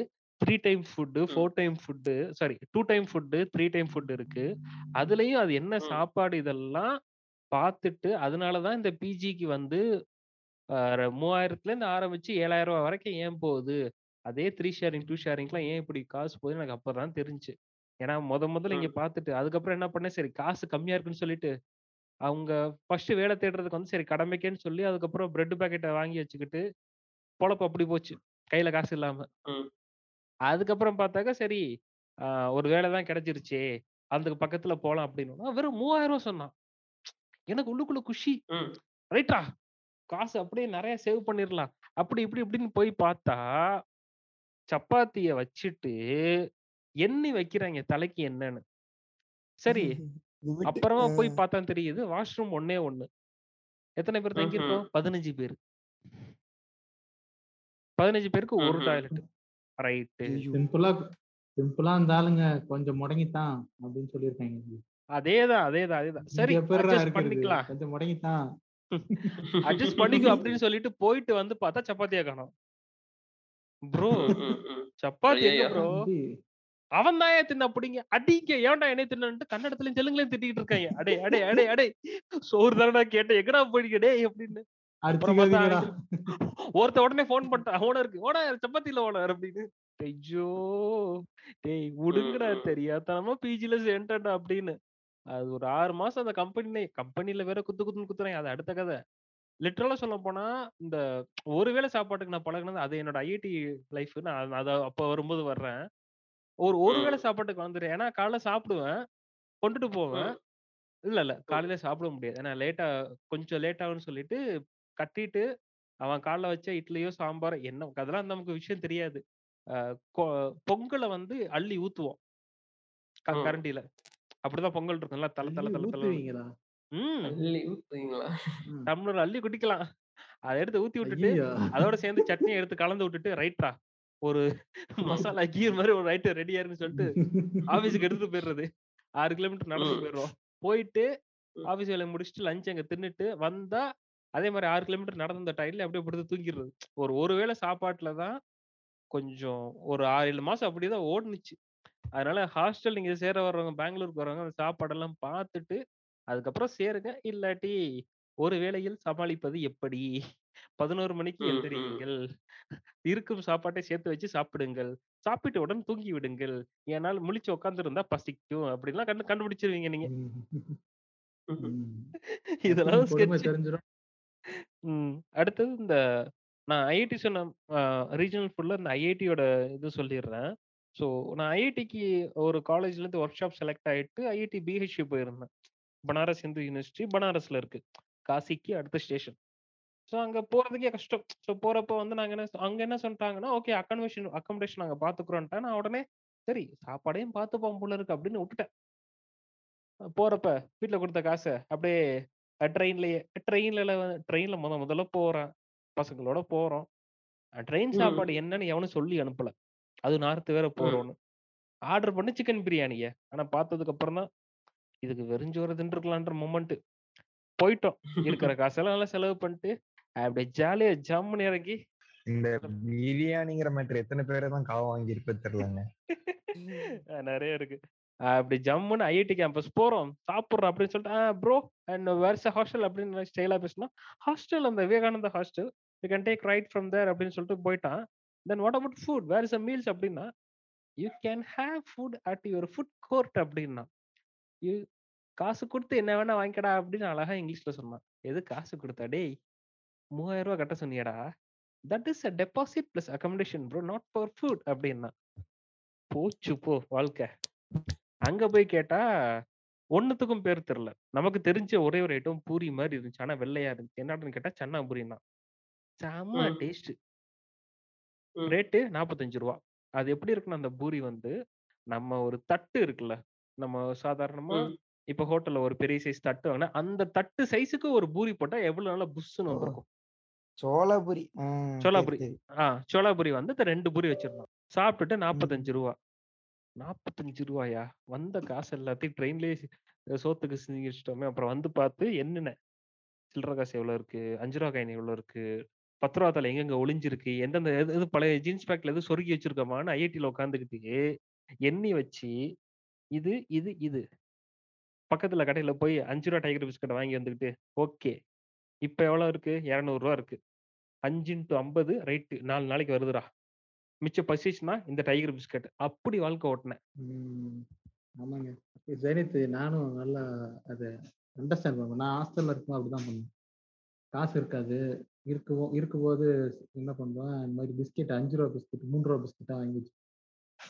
three time food. Four time food sorry two time food three time food இருக்கு அதுலயும் அது என்ன. சாப்பாடு இதெல்லாம் பார்த்துட்டு அதனாலதான் இந்த பிஜிக்கு வந்து ஆஹ் மூவாயிரத்துல இருந்து ஆரம்பிச்சு ஏழாயிரம் ரூபாய் வரைக்கும் ஏன் போகுது அதே த்ரீ ஷேரிங் டூ ஷேரிங்லாம் ஏன் இப்படி காசு போகுது எனக்கு அப்பதான் தெரிஞ்சு ஏன்னா முத முதல்ல இங்க. பார்த்துட்டு அதுக்கப்புறம் என்ன பண்ணேன் சரி காசு கம்மியா இருக்குன்னு சொல்லிட்டு அவங்க ஃபர்ஸ்ட் வேலை தேடுறதுக்கு வந்து சரி கடமைக்கேன்னு சொல்லி அதுக்கப்புறம் பிரெட் பாக்கெட்டை வாங்கி வச்சுக்கிட்டு பொழப்பு அப்படி போச்சு கையில காசு இல்லாம. அதுக்கப்புறம் பார்த்தாக்கா சரி ஆஹ் ஒரு வேலை தான் கிடைச்சிருச்சே அதுக்கு பக்கத்துல போலாம் அப்படின்னு வெறும் மூவாயிரம் ரூபாய் சொன்னான். எனக்கு உள்ளுக்குள்ள குஷி. ம். ரைட்டா காசு அப்படியே நிறைய சேவ் பண்ணிடலாம் அப்படி இப்படி இப்படின்னு போய் பார்த்தா சப்பாத்திய வச்சுட்டு எண்ணி வைக்கிறாங்க தலைக்கு என்னன்னு சரி அப்புறமா போய் பார்த்தா தெரியுது வாஷ்ரூம் ஒண்ணே ஒண்ணு. எத்தனை பேர் ம்ஹும். தங்கியிருக்கோம்? பதினஞ்சு பேர். பதினஞ்சு பேருக்கு ஒரு ம்ஹும். Toilet right. சிம்பிளா சிம்பிளா அந்த ஆளுங்க கொஞ்சம் முடங்கித்தான் அப்படின்னு சொல்லியிருக்காங்க அதேதான் அதேதான் அதேதான். சரி? பண்ணிக்கலாம். கொஞ்சம் முடங்கித்தான். அட்ஜஸ்ட் பண்ணிக்கோ அப்படின்னு சொல்லிட்டு போயிட்டு வந்து பார்த்தா சப்பாத்தியா காணோம். ப்ரோ. சப்பாத்தி. ப்ரோ? அவன் தான் ஏன் தின்ன அப்படிங்க அடிங்க ஏன்டா என்னை தின்னு கன்னடத்துலயும் தெலுங்குலயும் திட்டிட்டு இருக்காங்க. அடே அடே அடே அடே. சோறு தானடா கேட்டேன். எங்கடா போயிடுங்க டேய் அப்படின்னு. ஒருத்த உடனே ஃபோன் பண்ணிட்டான் ஓனர் சப்பாத்தி இல்ல ஓனர் அப்படின்னு. ஐயோ டேய் விடுங்கடா ம். தெரியாதனமா பிஜில சேர்ந்துட்டா அப்படின்னு. அது ஒரு ஆறு மாசம் அந்த கம்பெனில கம்பெனில வேற குத்து குத்துன்னு குத்துறாங்க அது அடுத்த கதை. லிட்டரலா சொல்ல போனா இந்த ஒருவேளை சாப்பாட்டுக்கு நான் பழகினது அது என்னோட ஐஐடி லைஃப் நான் அத அப்ப வரும்போது வர்றேன். ஒரு ஒருவேளை. சாப்பாட்டுக்கு வந்துடுறேன் ஏன்னா காலைல சாப்பிடுவேன் கொண்டுட்டு போவேன். இல்ல இல்ல காலையில சாப்பிட முடியாது. ஏன்னா லேட்டா கொஞ்சம் லேட் ஆகும்னு சொல்லிட்டு கட்டிட்டு அவன் காலைல வச்ச இட்லியோ சாம்பார் என்ன அதெல்லாம் நமக்கு விஷயம் தெரியாது. பொங்கலை வந்து அள்ளி ஊத்துவோம். கரண்டில. அப்படிதான் பொங்கல் இருக்கும். நல்லா தல தல தல தல. டம்ளர் அள்ளி குடிக்கலாம். அதை எடுத்து ஊத்தி விட்டுட்டு அதோட சேர்ந்து சட்னியை எடுத்து கலந்து விட்டுட்டு ரைட்ரா ஒரு மசாலா கீர் மாதிரி ஒரு ரைட்டு ரெடியா இருக்குன்னு சொல்லிட்டு ஆபீஸுக்கு எடுத்துட்டு போயிடுறது. ஆறு கிலோமீட்டர் நடந்து ம். போயிடுறோம். போயிட்டு. ஆபீஸ் வேலையை முடிச்சுட்டு லஞ்ச் அங்க தின்னுட்டு வந்தா அதே மாதிரி ஆறு கிலோமீட்டர் நடந்த டயர்ல அப்படியே படுத்து தூங்கிடுறது. ஒரு ஒரு வேளை சாப்பாட்டுல தான் கொஞ்சம் ஒரு ஆறு ஏழு மாசம் அப்படிதான் ஓடுனுச்சு. அதனால ஹாஸ்டல் நீங்க சேர வர்றவங்க பெங்களூருக்கு வர்றவங்க அந்த சாப்பாடெல்லாம் பார்த்துட்டு அதுக்கப்புறம் சேருங்க. இல்லாட்டி ஒரு வேளையில் சமாளிப்பது எப்படி? பதினோரு மணிக்கு ம், ம். எந்திரியுங்கள். இருக்கும் சாப்பாட்டை சேர்த்து வச்சு சாப்பிடுங்கள். சாப்பிட்டவுடன் தூங்கி விடுங்கள். ஏனால் முழிச்சு உட்காந்துருந்தா பசிக்கும். அப்படின்லாம் கண்டு கண்டுபிடிச்சிருவீங்க நீங்க. இதெல்லாம். தெரிஞ்சிடும் ம். அடுத்தது இந்த நான் ஐஐடி சொன்ன ரீஜனல் ஃபுட்ல இந்த ஐஐடியோட இது சொல்லிடுறேன் ஸோ நான் ஐஐடிக்கு ஒரு காலேஜ்ல இருந்து ஒர்க் ஷாப் செலக்ட் ஆயிட்டு ஐஐடி பிஹெச்யூ போயிருந்தேன். பனாரஸ் இந்து யூனிவர்சிட்டி பனாரஸ்ல இருக்கு. காசிக்கு அடுத்த ஸ்டேஷன். ஸோ அங்க போறதுக்கே கஷ்டம். ஸோ போறப்போ வந்து நாங்க என்ன அங்க என்ன சொல்லிட்டாங்கன்னா ஓகே அக்கமடேஷன் அக்கமடேஷன் நாங்க பார்த்துக்குறோன்ட்டா நான் உடனே சரி சாப்பாடையும் பார்த்துப்போம் போல இருக்கு. அப்படின்னு விட்டுட்டேன் போறப்ப வீட்ல கொடுத்த காசை அப்படியே ட்ரெயின்லயே ட்ரெயின்ல ட்ரெயின்ல முத முதல்ல போறேன். பசங்களோட போறோம். ட்ரெயின். சாப்பாடு என்னன்னு எவனும் சொல்லி அனுப்பல. அது நார்த்து வேற போறோம்னு. ஆர்டர் பண்ணி சிக்கன் பிரியாணிய. ஆனா பார்த்ததுக்கு அப்புறம் தான் இதுக்கு வெறிஞ்சோறு தின்றுக்கலான்ற மொமெண்ட் போயிட்டோம். இருக்கிற காசெல்லாம் நல்லா செலவு பண்ணிட்டு அப்படியே ஜாலியா ஜம்முன்னு இறங்கி இந்த பிரியாணிங்கிற மேட்டர் எத்தனை பேரை தான் காவ வாங்கி இருப்பது தெரியலங்க நிறைய இருக்கு. அப்படி ஜம்முன்னு ஐஐடி கேம்பஸ் போறோம். சாப்பிட்றோம் அப்படின்னு சொல்லிட்டு ப்ரோ அண்ட் வேர்ஸ் ஹாஸ்டல் அப்படின்னு ஸ்டைலா பேசினா ஹாஸ்டல் அந்த Vivekananda hostel you can take right from there அப்படின்னு சொல்லிட்டு போயிட்டான். Then what about food where is uh meals அப்படின்னா you can have food at your food court அப்படின்னா யூ காசு கொடுத்து என்ன வேணா வாங்கிக்கடா அப்படின்னு அழகா இங்கிலீஷ்ல சொன்னான். எது காசு கொடுத்தா டேய் மூவாயிரம் ரூபா கட்ட சொன்னியடா. That is a deposit plus accommodation bro not for food அப்படின்னா போச்சு போ வாழ்க்கை. அங்க போய் கேட்டா ஒண்ணுத்துக்கும் பேர் தெரியல நமக்கு தெரிஞ்ச ஒரே ஒரு ஐட்டம் பூரி மாதிரி இருந்துச்சு ஆனா வெள்ளையா இருந்துச்சு என்னன்னு கேட்டா சன்னா பூரின்னா செம்ம ம். டேஸ்ட் ம். ரேட்டு நாற்பத்தஞ்சு ரூபா அது எப்படி இருக்குன்னா அந்த பூரி வந்து நம்ம ஒரு தட்டு இருக்குல்ல நம்ம சாதாரணமா ம். இப்ப ஹோட்டல்ல ஒரு பெரிய சைஸ் தட்டு வாங்கினா அந்த தட்டு சைஸுக்கு ஒரு பூரி போட்டா எவ்வளவு நல்லா புஷ்ஷுன்னு ஓ. வந்திருக்கும் சோளாபுரி சோளாபுரி. சரி, சரி. ஆ சோளாபுரி வந்து இந்த ரெண்டு பூரி வச்சிருந்தோம் சாப்பிட்டுட்டு நாற்பத்தஞ்சு ரூபா நாற்பத்தஞ்சு ரூபாயா? வந்த காசு எல்லாத்தையும் ட்ரெயின்லயே சோத்துக்கு செஞ்சு வச்சுட்டோமே அப்புறம் வந்து பார்த்து என்னென்ன? சில்லற காசு எவ்வளோ இருக்கு? அஞ்சு ரூபா காயின் எவ்வளோ இருக்கு? பத்து ரூபா தலை எங்கெங்க ஒளிஞ்சிருக்கு? எந்தெந்த எது எது பழைய ஜீன்ஸ் பேக்ல எது சொருகி வச்சிருக்கோமான்னு ஐஐடியில் உட்காந்துக்கிட்டு எண்ணி வச்சு இது இது இது. பக்கத்துல கடையில போய் அஞ்சு ரூபா டைகர் பிஸ்கட் வாங்கி வந்துக்கிட்டு ஓகே. இப்போ எவ்வளோ இருக்கு? இரநூறுவா இருக்குது இருக்கு. அஞ்சு இன்ட்டு ஐம்பது ரைட்டு நாலு நாளைக்கு வருதுடா. மிச்சம் பசிச்சுன்னா இந்த டைகர் பிஸ்கட் அப்படி வாழ்க்கை ஓட்டினேன். ஆமாங்க. ஜெனித் நானும் நல்லா அதை அண்டர்ஸ்டாண்ட் பண்ணுவேன் நான் ஹாஸ்டல்ல இருக்கும் அப்படிதான் பண்ணுவேன் காசு இருக்காது. இருக்குவோ இருக்கும்போது என்ன பண்ணுவேன்? இந்த மாதிரி பிஸ்கெட் அஞ்சு ரூபா பிஸ்கெட் மூணு ரூபா பிஸ்கெட்டா வாங்கி வச்சு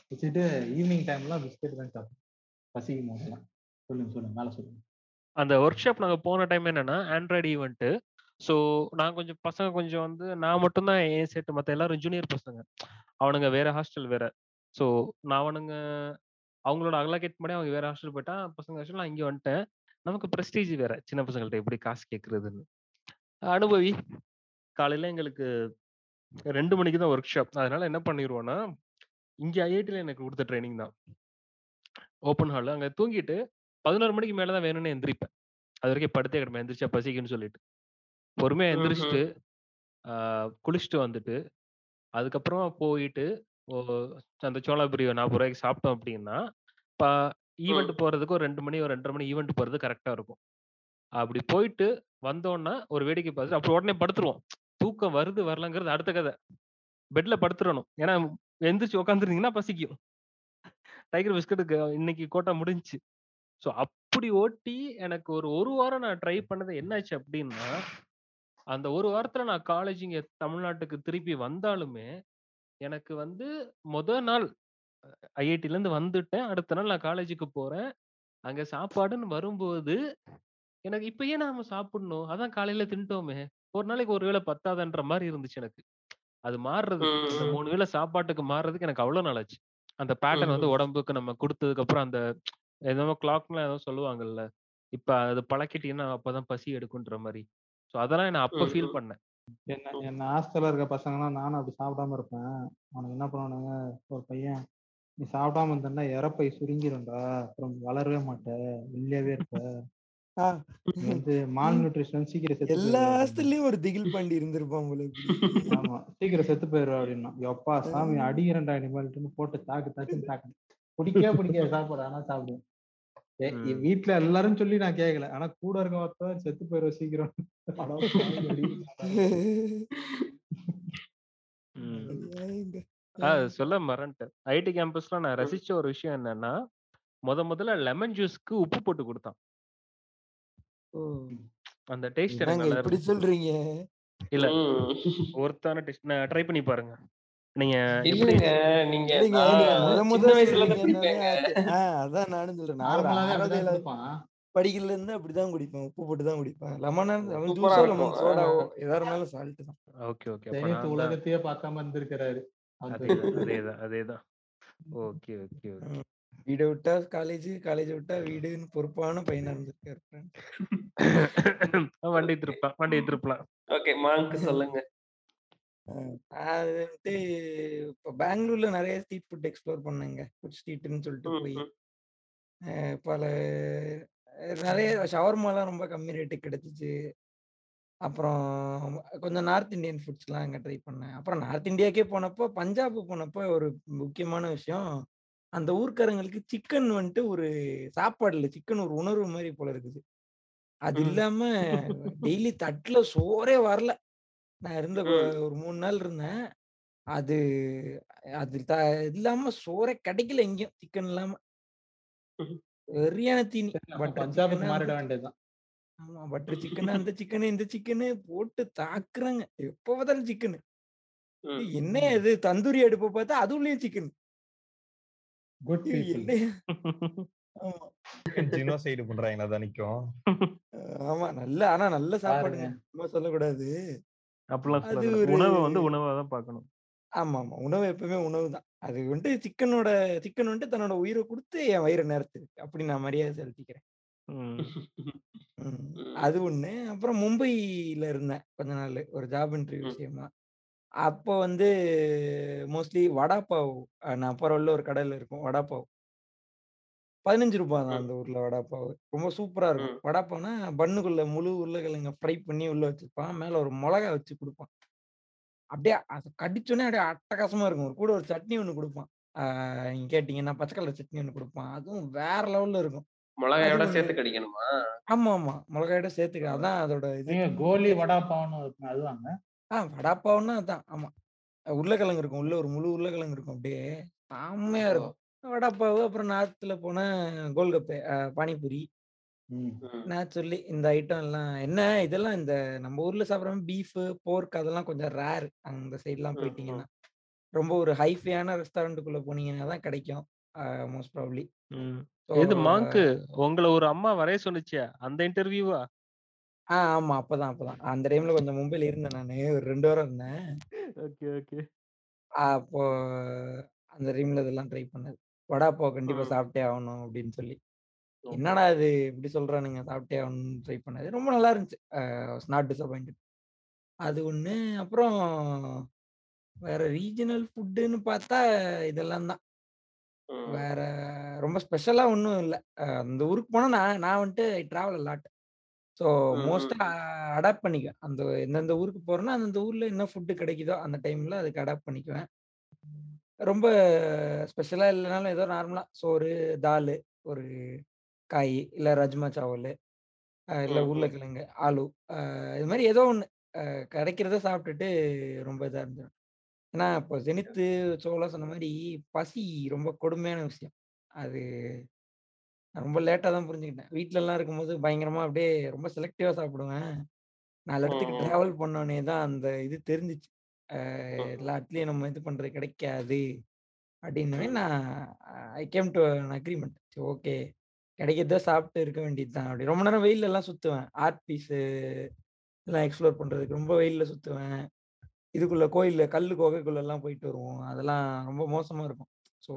வச்சுட்டு ஈவினிங் டைம்லாம் பிஸ்கெட் தான் சாப்பிடுவேன். பசிக்கும் போதெல்லாம். சொல்லுங்க சொல்லுங்க. மேலே சொல்லுங்க. அந்த ஒர்க் ஷாப் நாங்க போன டைம் என்னன்னா ஆண்ட்ராய்டு ஈவெண்ட்டு ஸோ நான் கொஞ்சம் பசங்க கொஞ்சம் வந்து நான் மட்டும்தான் என் சேர்த்து மற்ற எல்லாரும் ஜூனியர் பசங்க. அவனுங்க வேற ஹாஸ்டல் வேற. ஸோ நான் அவனுங்க அவங்களோட அலகேட் பண்ணி அவங்க வேற ஹாஸ்டல் போயிட்டான் பசங்க ஹாஸ்டல் நான் இங்கே வந்துட்டேன். நமக்கு ப்ரெஸ்டீஜ் வேற சின்ன பசங்கள்ட்ட எப்படி காசு கேட்கறதுன்னு அனுபவி காலையில எங்களுக்கு ரெண்டு மணிக்கு தான் ஒர்க் ஷாப் அதனால என்ன பண்ணிடுவோம்னா இங்கே ஐஐடியில் எனக்கு கொடுத்த ட்ரைனிங் தான். ஓப்பன் ஹால் அங்கே தூங்கிட்டு பதினோரு மணிக்கு மேலே தான் வேணும்னு எந்திரிப்பேன். அது வரைக்கும் படுத்தே கிடப்பேன். எந்திரிச்சா பசிக்குன்னு சொல்லிட்டு. பொறுமையா எந்திரிச்சிட்டு ஆஹ் குளிச்சுட்டு வந்துட்டு அதுக்கப்புறமா போயிட்டு ஓ, அந்த சோளாபுரி நாற்பது ரூபாய்க்கு சாப்பிட்டோம் அப்படின்னா இப்போ ஈவெண்ட் போறதுக்கு ஒரு ரெண்டு மணி ஒரு ரெண்டரை மணி ஈவெண்ட் போறது கரெக்டா இருக்கும். அப்படி போயிட்டு வந்தோம்னா ஒரு வேடிக்கை பார்த்துட்டு அப்புறம் உடனே படுத்துருவோம். தூக்கம் வருது வரலங்கிறது அடுத்த கதை. பெட்ல படுத்துறணும். ஏன்னா எந்திரிச்சு உட்காந்துருந்தீங்கன்னா பசிக்கும். டைகர் பிஸ்கட்டுக்கு இன்னைக்கு கோட்டா முடிஞ்சுச்சு. ஸோ அப்படி ஓட்டி எனக்கு ஒரு ஒரு வாரம் நான் ட்ரை பண்ணது என்னாச்சு அப்படின்னா அந்த ஒரு வாரத்துல நான் காலேஜ் இங்க தமிழ்நாட்டுக்கு திருப்பி வந்தாலுமே எனக்கு வந்து முத நாள் ஐஐடில இருந்து வந்துட்டேன். அடுத்த நாள் நான் காலேஜுக்கு போறேன். அங்க சாப்பாடுன்னு வரும்போது எனக்கு இப்ப ஏன் நாம சாப்பிடணும். அதான் காலையில தின்ட்டோமே. ஒரு நாளைக்கு ஒரு வேளை பத்தாதன்ற மாதிரி இருந்துச்சு எனக்கு. அது மாறுறதுக்கு அந்த ம். மூணு வேளை சாப்பாட்டுக்கு மாறுறதுக்கு எனக்கு அவ்வளவு நாள் ஆச்சு. அந்த பேட்டர்ன் வந்து. உடம்புக்கு நம்ம கொடுத்ததுக்கு அப்புறம் அந்த ஏதோ கிளாக்லாம் ஏதோ சொல்லுவாங்கல்ல இப்ப அது பழக்கிட்டீங்கன்னா அப்பதான் பசி எடுக்குன்ற மாதிரி சோ அதெல்லாம் நான் அப்ப ஃபீல். பண்ணேன். என்ன என்ன ஹாஸ்டல்ல இருக்க பசங்கலாம் நானும் அப்படி சாப்பிடாம இருப்பேன். அவனுக்கு என்ன பண்ணுவானுங்க ஒரு பையன் நீ சாப்பிடாம இருந்தன்னா இறப்பை சுருங்கிரும்டா. அப்புறம் வளரவே மாட்ட இல்லையாவே இருப்ப. வந்து மால் நியூட்ரிஷன் சீக்கிரம் செத்து எல்லா. ஹாஸ்டல்லயும் ஒரு திகில் பாண்டி இருந்திருப்பான் இப்படி ஆமா. சீக்கிரம் செத்து போயிருவ அப்படின்னா. எப்பா சாமி அடிக்கிறேன்டா இனிமேல்ட்டுன்னு போட்டு தாக்கு தாக்குன்னு தாக்கு பிடிக்கவே பிடிக்காது. சாப்பாடு ஆனா சாப்பிடுவேன் வீட்ல எல்லாரும் சொல்லி நான் கேட்கல ஆனா கூட இருக்க செத்து போயிருவ சீக்கிரம். சொல்ல மறந்துட்டேன். ஐடி கேம்பஸ்ல நான் ரசிச்ச ஒரு விஷயம் என்னன்னா முத முதல்ல லெமன் ஜூஸ்க்கு உப்பு போட்டு கொடுத்தான். அந்த டேஸ்ட் எனக்கு இப்படி சொல்றீங்க. இல்ல. ஒருத்தான டேஸ்ட் நான் ட்ரை பண்ணி பாருங்க. நீங்க இல்லைங்க நீங்க முத வயசுல அதான் நானும் சொல்றேன். நார்மலாவே படிக்கல இருந்து அப்படிதான் குடிப்பேன். உப்பு போட்டு தான் குடிப்பேன். லெமனா ஜூஸோ இருக்கும். லெமன் சோடாவோ எதா இருந்தாலும் சால்ட் தான். Okay okay. அப்ப உலகத்தையே பார்க்காம இருந்திருக்கிறாரு. அந்த அதேதான் அதேதான் ஓகே ஓகே. வீடை விட்டா காலேஜ் காலேஜ் விட்டா வீடுன்னு பொறுப்பான பையனா இருந்திருக்காரு. வண்டி திருப்பலாம் வண்டி திருப்பலாம். ஓகே மாங்க் சொல்லுங்க. அது வந்துட்டு இப்போ பெங்களூர்ல நிறைய ஸ்ட்ரீட் ஃபுட் எக்ஸ்ப்ளோர் பண்ணேங்க. ஃபுட் ஸ்ட்ரீட்னு சொல்லிட்டு போய். பல நிறைய ஷவர்மாலாம் ரொம்ப கம்மி ரேட்டுக்கு கிடைச்சிச்சு. அப்புறம் கொஞ்சம் நார்த் இந்தியன் ஃபுட்ஸ்லாம் அங்கே ட்ரை பண்ணேன். அப்புறம் நார்த் இந்தியாக்கே போனப்போ பஞ்சாப் போனப்போ ஒரு முக்கியமான விஷயம். அந்த ஊர்க்காரங்களுக்கு சிக்கன் வந்துட்டு ஒரு சாப்பாடுல சிக்கன் ஒரு உணர்வு மாதிரி போல இருக்குது. அது. இல்லாம டெய்லி தட்டுல சோறே வரல. நான் இருந்த. ஒரு மூணு நாள் இருந்தேன். அது அது த இல்லாம சோறே கிடைக்கல எங்கேயும் சிக்கன் இல்லாம. வெறியான தீனி. பட்டர் மாறிட வேண்டியதுதான் ஆமா பட்டர் சிக்கன் அந்த சிக்கன் இந்த சிக்கன் போட்டு தாக்குறாங்க. எப்போ பார்த்தாலும் சிக்கன். என்ன இது? தந்தூரி அடுப்பை பார்த்தா அதுலயும் சிக்கன் குட் பீப்புள் என்ன ஆமா. ஜினோசைடு பண்றாங்க அதான் நிக்கும் ஆமா நல்ல ஆனா நல்ல சாப்பாடுங்க. சும்மா சொல்லக்கூடாது. அப்படிலாம் உணவை வந்து உணவா தான் பார்க்கணும். ஆமா ஆமா உணவு எப்பவுமே உணவு தான். அது வந்துட்டு சிக்கனோட சிக்கன் வந்துட்டு தன்னோட உயிரை கொடுத்து என் வயிறை நேரத்துக்கு அப்படி நான் மரியாதை செலுத்திக்கிறேன். அது ஒண்ணு. அப்புறம் மும்பைல இருந்தேன் கொஞ்ச நாள். ஒரு ஜாப் இன்டர்வியூ. விஷயமா. அப்போ வந்து மோஸ்ட்லி வடாப்பாவ் நான் போற ஒரு கடையில இருக்கும். வடாப்பாவ் பதினஞ்சு ரூபாய் தான். அந்த ஊர்ல வடாப்பாவ் ரொம்ப சூப்பரா இருக்கும். ம். வடாப்பாவ்னா பண்ணுக்குள்ள முழு உருளைக்கிழங்க ஃப்ரை பண்ணி உள்ள வச்சிருப்பான். மேல ஒரு மிளகா வச்சு கொடுப்பான். அப்படியே அது கடிச்சோன்னே அப்படியே அட்டகாசமா இருக்கும். ஒரு கூட ஒரு சட்னி ஒண்ணு கொடுப்பான். ஆஹ் நீங்க கேட்டீங்கன்னா பச்சை கலர் சட்னி ஒண்ணு கொடுப்பான். அதுவும் வேற லெவல்ல இருக்கும். மிளகாயோட சேர்த்து கடிக்கணுமா? ஆமா ஆமா மிளகாயோட சேர்த்துக்க. அதான் அதோட இது. கோலி வடா பாவன்னு இருக்கும் அதுவாங்க ஆ வடாப்பாவுன்னா அதான். ஆமா. உருளைக்கிழங்கு இருக்கும். உள்ள ஒரு முழு உருளைக்கிழங்கு இருக்கும். அப்படியே செம்மையா. இருக்கும். வடாப்பாவு அப்புறம் நார்த்ல போன கோல்கப்பே பானிபூரி. ம். நேச்சுரலி இந்த ஐட்டம் எல்லாம் என்ன இதெல்லாம் இந்த நம்ம ஊர்ல சாப்பிட்ற பீஃப் போர்க் அதெல்லாம் கொஞ்சம் ரேர் அந்த சைட்லாம். போயிட்டீங்கன்னா ரொம்ப ஒரு ஹைஃபையான ரெஸ்டாரண்ட்டுக்குள்ள போனீங்கன்னா தான் கிடைக்கும் மோஸ்ட் ப்ராப்ளி இது மாங்க்கு உங்களை ஒரு அம்மா வரைய சொன்னுச்சே அந்த இன்டர்வியூவா ஆ ஆமா அப்பதான் அப்பதான். அந்த டைம்ல கொஞ்சம் மும்பைல இருந்தேன் நான் ஒரு ரெண்டு வாரம் இருந்தேன். Okay okay. அப்போ அந்த டைம்ல இதெல்லாம் ட்ரை பண்ணது. வடாப்பாவ் கண்டிப்பா. சாப்பிட்டே ஆகணும் அப்படின்னு சொல்லி. என்னடா இது இப்படி சொல்றானுங்க சாப்பிட்டே ஆகணும்னு ட்ரை பண்ணது. ரொம்ப நல்லா இருந்துச்சு. நாட் டிசப்பாயிண்டட் அது ஒண்ணு. அப்புறம் வேற ரீஜனல் ஃபுட்டுன்னு பார்த்தா இதெல்லாம் தான். வேற ரொம்ப ஸ்பெஷலா ஒன்றும் இல்லை. அந்த ஊருக்கு போனா நான் நான் வந்துட்டு ஐ டிராவல் லாட் ஸோ ம். ம். மோஸ்டா அடாப்ட் பண்ணிக்குவேன். அந்த எந்தெந்த ஊருக்கு போறேன்னா அந்தந்த ஊர்ல என்ன ஃபுட்டு கிடைக்குதோ அந்த டைம்ல அதுக்கு அடாப்ட் பண்ணிக்குவேன். ரொம்ப ஸ்பெஷலா இல்லைனாலும் ஏதோ நார்மலா சோறு தால் ஒரு காய் இல்ல ரஜ்மா சாவல் இல்ல. உருளைக்கிழங்கு, ஆலு இது மாரி ஏதோ அ கிடைக்கிறத சாப்பிட்டுட்டு ரொம்ப இதா இருந்துரும். ஏன்னா, இப்போ ஜெனித்து, சோளம் சொன்ன மாரி பசி ரொம்ப கொடுமையான விஷயம். அது ரொம்ப லேட்டா தான் புரிஞ்சுக்கிட்டேன். வீட்லலாம் இருக்கும்போது பயங்கரமா அப்படியே ரொம்ப செலக்டிவா சாப்பிடுவேன். 4 ம், இடத்துக்கு. டிராவல் பண்ணோனே தான் அந்த இது தெரிஞ்சுச்சு. அ ம், எல்லா ம். இடத்துலயும் நம்ம இது பண்றது கிடைக்காது. அப்படின்னோனே ம். நான் ஐ கேம் டூ அக்ரீமெண்ட். சரி ஓகே. கிடைக்கிறத சாப்பிட்டு இருக்க வேண்டியது தான். அப்படி ரொம்ப நேரம் வெயில்லலாம் சுத்துவேன். ஆர்ட் பீஸு இதெல்லாம் எக்ஸ்ப்ளோர் பண்றதுக்கு ரொம்ப வெயில்ல சுத்துவேன். இதுக்குள்ள கோயில்ல கல்லு குகைக்குள்ளலாம் போயிட்டு வருவோம். அதெல்லாம் ரொம்ப மோசமா இருக்கும். ஸோ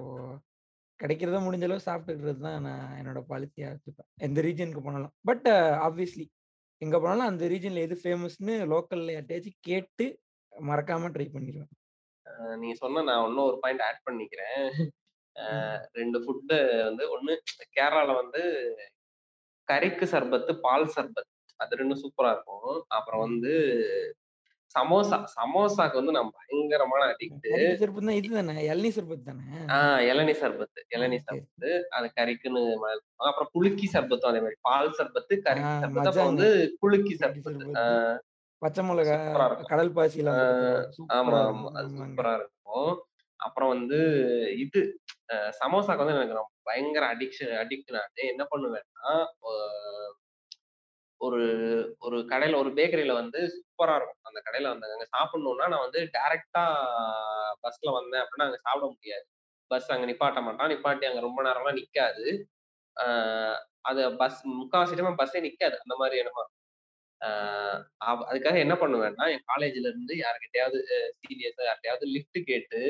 கிடைக்கிறத முடிஞ்ச அளவு சாப்பிட்டுக்கிறது தான் நான் என்னோட பாலிசியா வச்சுப்பேன். எந்த ரீஜியனுக்கு போனாலும். பட் ஆப்வியஸ்லி எங்க போனாலும் அந்த ரீஜியன்ல எது ஃபேமஸ்ன்னு லோக்கல்ல யார்ட்டயாச்சும் கேட்டு மறக்காம ட்ரை பண்ணிருவேன். அ நீங்க சொன்ன நான் இன்னும் ஒரு பாயிண்ட் ஆட் பண்ணிக்கிறேன். 2 ஃபுட்டு வந்து ஒண்ணு கேரளால வந்து கறிக்கு சர்பத்து, பால் சர்பத். அது 2ம் சூப்பரா இருக்கும். அப்புறம். வந்து சமோசா. சமோசாக்கு வந்து நான் பயங்கரமான சர்பத்துனா இது தானே? இளநீ சர்பத் தானே? ஆ இளநீ சர்பத்து. இளநீ சரி. சர்பத்து. அது கறிக்குன்னு அப்புறம் குலுக்கி சர்பத்தும் அதே மாரி. பால் சர்பத்து, கறிக்கு சர்பத்து. அப்புறம். வந்து குலுக்கி சர்பத்து. பச்சை மிளகா. கடல் தருவாங்க. ஆமா, சூப்பரா ஆமா. இருக்கும். சூப்பரா இருக்கும். அப்புறம் வந்து இது சமோசாக்கு வந்து எனக்கு பயங்கர அடிக்ஷன் அடிக்ட் நானு. என்ன பண்ணுவேன்னா, ஒரு ஒரு கடையில ஒரு பேக்கரில வந்து சூப்பரா இருக்கும். அந்த கடையில வந்து அங்க சாப்பிடணும்னா, நான் வந்து டைரக்ட்டா பஸ்ல வந்தேன் அப்படின்னா, அங்க சாப்பிட முடியாது. பஸ் அங்க நிப்பாட்ட மாட்டான். நிப்பாட்டி அங்க ரொம்ப நேரம்லாம் நிக்காது. அது பஸ் முக்காவாசி டைம் பஸ்ஸே நிக்காது. அந்த மாரி இடமா அதுக்காக என்ன பண்ணுவேன்னா, என் காலேஜ்ல இருந்து யார்கிட்டயாவது அ சீனியர்ஸோ யார்ட்டயாவது லிஃப்ட் கேட்டு,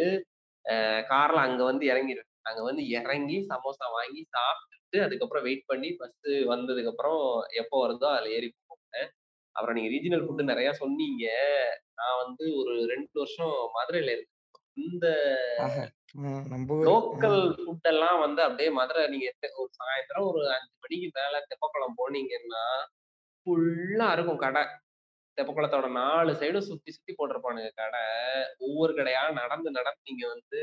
கார்ல அங்க வந்து இறங்கிருவேன். அங்க வந்து இறங்கி சமோசா வாங்கி சாப்பிட்டுட்டு, அதுக்கப்புறம் வெயிட் பண்ணி பஸ்ஸு வந்ததுக்கப்புறம் எப்போ வருதோ அதுல ஏறி போவேன். அப்புறம் நீங்க ரீஜினல் ஃபுட் ம். நெறைய சொன்னீங்க. நான் வந்து ஒரு 2 வருஷம் மதுரையில இருந்தேன். இந்த. லோக்கல். ஃபுட் எல்லாம் வந்து அப்படியே மதுரை நீங்க ஒரு சாயந்தரம் ஒரு 5 மணிக்கு மேல தெப்பக்குளம் போனீங்கன்னா, ஃபுல்லா இருக்கும் கடை. தெப்பக்குளத்தோட 4 சைடும் சுத்தி சுத்தி போட்டிருப்பானுங்க கடை. ஒவ்வொரு கடையா நடந்து நடந்து நீங்க வந்து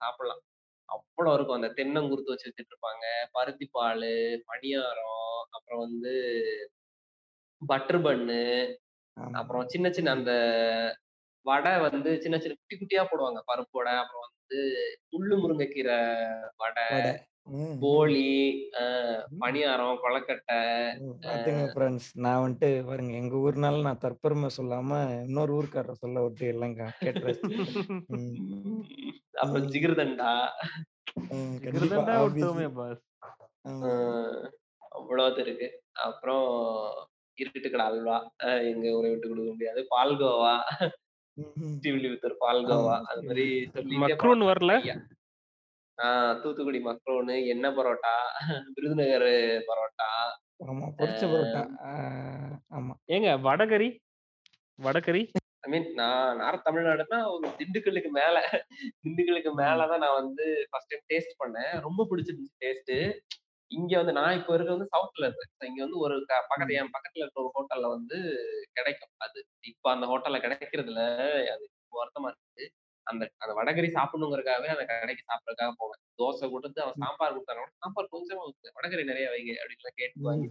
சாப்பிடலாம். அவ்வளோ இருக்கும். அந்த தென்னங்குருத்து வச்சு வித்துட்டுருப்பாங்க. பருத்தி பாலு, பணியாரம், அப்புறம் வந்து பட்டர் ஆமா. அப்புறம் சின்ன சின்ன. அந்த வடை வந்து சின்ன சின்ன குட்டி குட்டியா போடுவாங்க. பருப்பு வடை, அப்புறம் வந்து முள்ளு முருங்கைக்கீரை வடை, ம். பணியாரம், ஃபிரெண்ட்ஸ். நான் வந்துட்டு பாருங்க எங்க ஊர்னால நான் தற்பெருமை சொல்லாம, இன்னொரு ஊர்க்காரர சொல்ல விட்டு எல்லாம் க கேட்டு ரசிச்சுட்டேன். ம். அப்புறம். ஜிகர்தண்டா. ம். கண்டிப்பா. ஜிகர்தண்டா ஆப்வியஸ்லி. விட்டோமே பாஸ். அ ஆமா. அவ்வளோது இருக்கு. அப்புறம் இருட்டுக்கடை அல்வா. எங்க ஊர விட்டு குடுக்க முடியாது. பால்கோவா. பால்கோவா. அது போலாம் வரல? நெறைய. ஆ தூத்துக்குடி மக்ரோனு, எண்ணெய் பரோட்டா, விருதுநகர் பரோட்டா. ஆமா. பொரிச்ச பரோட்டா. ஆமா. ஏங்க வடகறி? வடகறி? ஐ மீன் நான் நார்த் தமிழ்நாடுன்னா ஒரு திண்டுக்கல்லுக்கு மேல திண்டுக்கல்லுக்கு மேல ம். தான் நான் வந்து ஃபர்ஸ்ட் டைம் டேஸ்ட் பண்ணேன். ரொம்ப பிடிச்சிருந்துச்சு டேஸ்ட்டு. இங்க வந்து நான் இப்ப இருக்கிறது வந்து சவுத்ல இருக்கேன். இங்க வந்து ஒரு க பக்கத்து. என் பக்கத்துல இருக்க ஒரு ஹோட்டல்ல வந்து கிடைக்கும். அது இப்ப அந்த ஹோட்டல்ல கிடைக்கிறது இல்ல. அது வருத்தமா இருக்கு. அந்த அந்த வடகறி சாப்பிடணுங்கிறதுக்காகவே அந்த கடைக்கு சாப்பிடறதுக்காக போவேன். தோசை குடுத்து அவன். சாம்பார் குடுத்தான்னா கூட, "சாம்பார் கொஞ்சமா. வடகறி நெறைய வைங்க" அப்படின்லாம் கேட்டு வாங்கி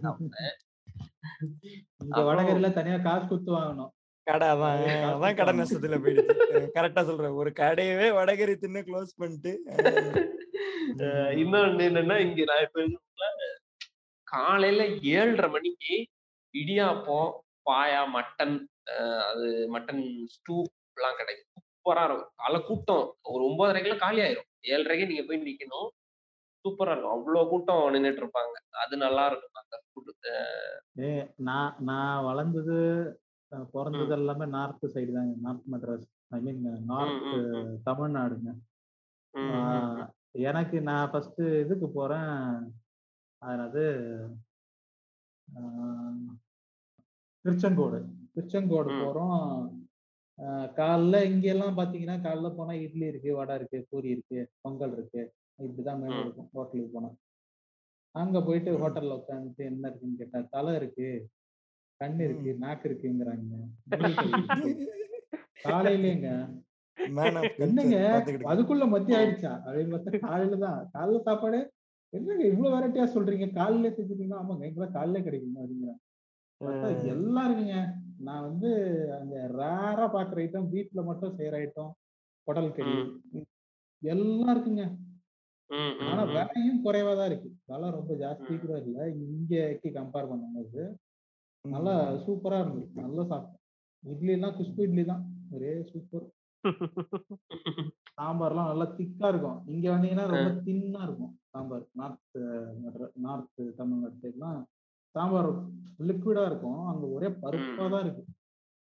அப்புறம் வடகறில தனியா காசு குடுத்து வாங்கணும். கடை அதான் அதான் கடை. நஷ்டத்துல போயிடுச்சு. அ கரெக்ட்டா சொல்ற. ஒரு கடையவே வடகறி தின்னு க்ளோஸ் பண்ணிட்டு. இன்னொன்னு என்னன்னா, இங்க நான் இப்ப காலையில 7:30 மணிக்கு இடியாப்பம், பாயா, மட்டன் அது மட்டன் ஸ்டூப்லாம் கிடைக்கும். சூப்பரா இருக்கும். காலைல கூட்டம். ஒரு 9:30க்கெல்லாம் காலி ஆயிரும். 7:30க்கே நீங்க போய் நிக்கணும். சூப்பரா இருக்கும். அவ்ளோ கூட்டம் நின்னுட்டு இருப்பாங்க. அது நல்லா இருக்கும். அந்த ஏய் நான் நான் வளர்ந்தது, பொறந்தது. எல்லாமே நார்த் சைடு தாங்க. North Madras. I mean north. தமிழ்நாடுங்க. எனக்கு நான் ஃபர்ஸ்ட்டு இதுக்கு போறேன். அது என்னது? ஆ திருச்செங்கோடு. திருச்செங்கோடு. போறோம். காலைல இங்கெல்லாம் பார்த்தீங்கன்னா, காலைல போனா இட்லி இருக்கு, வடை இருக்கு, பூரி இருக்கு, பொங்கல் இருக்கு. இப்படிதான் மெனு ம். இருக்கும் ஹோட்டலுக்கு போனா. அங்க போயிட்டு. ஹோட்டல்ல உட்காந்துட்டு என்ன இருக்குன்னு கேட்டா, தலை இருக்கு, கண் இருக்கு. நாக்கு இருக்குங்கிறாங்க. காலையிலேங்க. என்னங்க. அதுக்குள்ள மதியம் ம். ஆயிடுச்சா? அப்படின்னு பார்த்தா காலையில தான். காலைல சாப்பாடு என்னங்க இவ்ளோ வெரைட்டியா சொல்றீங்க? காலையிலே செஞ்சுட்டீங்களா? ஆமாங்க. இங்கலாம் காலையிலே கிடைக்குங்க அப்படிங்கிறாங்க. இருக்குங்க நான் வந்து அங்க ரேரா பாக்குற ஐட்டம் வீட்ல மட்டும் செய்யற ஐட்டம் குடல் கறி. எல்லாம் இருக்குங்க ஆனா. விலையும் குறைவா தான் இருக்கு. விலை ரொம்ப ஜாஸ்தி கூட இல்ல. இங்கக்கு கம்பேர் பண்ணும்போது நல்லா சூப்பரா இருந்தது. நல்லா சாப்பிட்டேன். இட்லி எல்லாம் குஷ்பு இட்லி தான். ஒரே சூப்பர். சாம்பார்லாம் நல்லா திக்கா இருக்கும். இங்க வந்தீங்கன்னா ரொம்ப தின்னா இருக்கும் சாம்பார். நார்த் நார்த் தமிழ்நாடு சைட்லாம் சாம்பார் லிக்விடா இருக்கும். அங்க ஒரே பருப்பா தான் இருக்கு.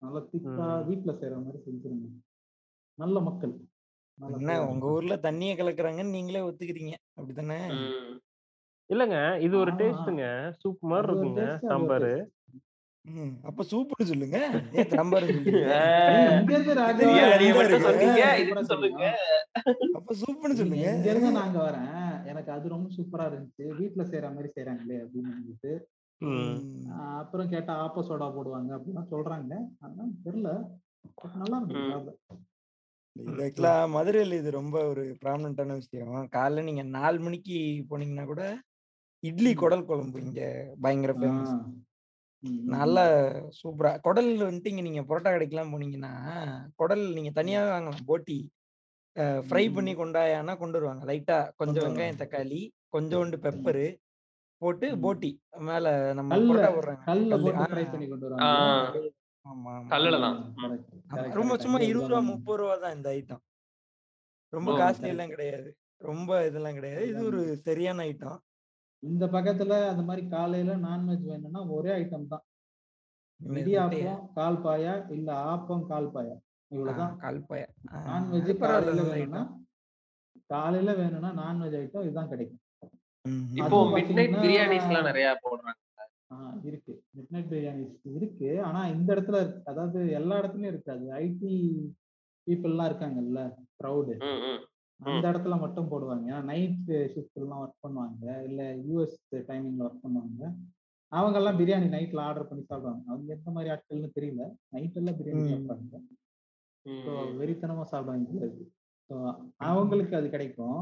நல்லா திக்கா ம். வீட்ல செய்யற மாதிரி செஞ்சிருங்க. நல்ல மக்கள். என்ன. உங்க ஊர்ல தண்ணிய கலக்குறாங்கன்னு நீங்களே ஒத்துக்கிறீங்க அப்படித்தானே. இல்லங்க. இது ஒரு ஆ, டேஸ்ட்டுங்க. சூப் மாதிரி இருக்குங்க. சாம்பார். அப்ப சூப்புன்னு சொல்லுங்க. சாம்பார் சொல்லுங்க. அப்ப சூப்புன்னு நீங்க சொல்லுங்க. இங்க இருந்து நாங்க வரேன். எனக்கு அது ரொம்ப சூப்பரா இருந்துச்சு. வீட்ல செய்யற மாதிரி செய்யறாங்களே அப்படின்னு அப்புறம் கேட்டா ஆப்ப சோடா போடுவாங்க அப்படிலாம் சொல்றாங்க. அதெல்லாம் தெரியல நல்லா ஆக்சுவலா மதுரையில இது ரொம்ப ஒரு ப்ராமினன்டான விஷயம். காலைல நீங்க நாலு மணிக்கு போனீங்கன்னா கூட இட்லி. குடல் குழம்பு இங்க பயங்கர ஃபேமஸ் நல்ல சூப்பரா. குடல் வந்துட்டு இங்க நீங்க புரோட்டா கடைக்கெல்லாம் போனீங்கன்னா குடல் நீங்க தனியா வாங்கலாம். போட்டி. ஃப்ரை. பண்ணி கொண்டாயானா கொண்டு வருவாங்க. லைட்டா கொஞ்சம் வெங்காயம். தக்காளி கொஞ்சோண்டு பெப்பரு போட்டு. போட்டி. மேல நம்ம ரொம்ப. சும்மா இருபது ரூபா முப்பது ரூபா தான் இந்த ஐட்டம் ரொம்ப காஸ்ட்லி. எல்லாம் கிடையாது. ரொம்ப இதெல்லாம் கிடையாது. இது ஒரு சரியான ஐட்டம் இந்த பக்கத்துல அந்த மாதிரி காலையில நான்வெஜ் வேணும்னா ஒரே ஐட்டம் தான். இடியாப்பம் கால் பாயா இல்ல ஆப்பம் கால் பாயா இவ்வளவுதான். கால்பாயா. நான்வெஜ் அது பரவாயில்ல காலையில வேணும்னா காலையில வேணும்னா நான்வெஜ் ஐட்டம் இதுதான் கிடைக்கும். இப்போ மிட் நைட் பாத்தீங்கன்னா பிரியாணிஸ் எல்லாம் நிறைய போடுறாங்க ஆஹ் இருக்கு. மிட் நைட் பிரியாணிஸ் இருக்கு. ஆனா இந்த இடத்துல இருக்கு. அதாவது எல்லா இடத்துலயும் இருக்காது ஐடி பீப்புள்லாம் இருக்காங்கல்ல க்ரௌடு அந்த. இடத்துல மட்டும் போடுவாங்க. ஏன்னா நைட் ஷிஃப்ட்லாம் ஒர்க் பண்ணுவாங்க. இல்ல யூஎஸ் டைமிங்ல ஒர்க் பண்ணுவாங்க. அவங்க எல்லாம் பிரியாணி நைட்ல ஆர்டர் பண்ணி சாப்பிடுவாங்க. அவங்க எந்த மாதிரி ஆட்கள்னு தெரியல. நைட் எல்லாம் பிரியாணி. சாப்பிடுறாங்க ஸோ. வெறித்தனமா சாப்பிடுவாங்க. அவங்களுக்கு அது கிடைக்கும்.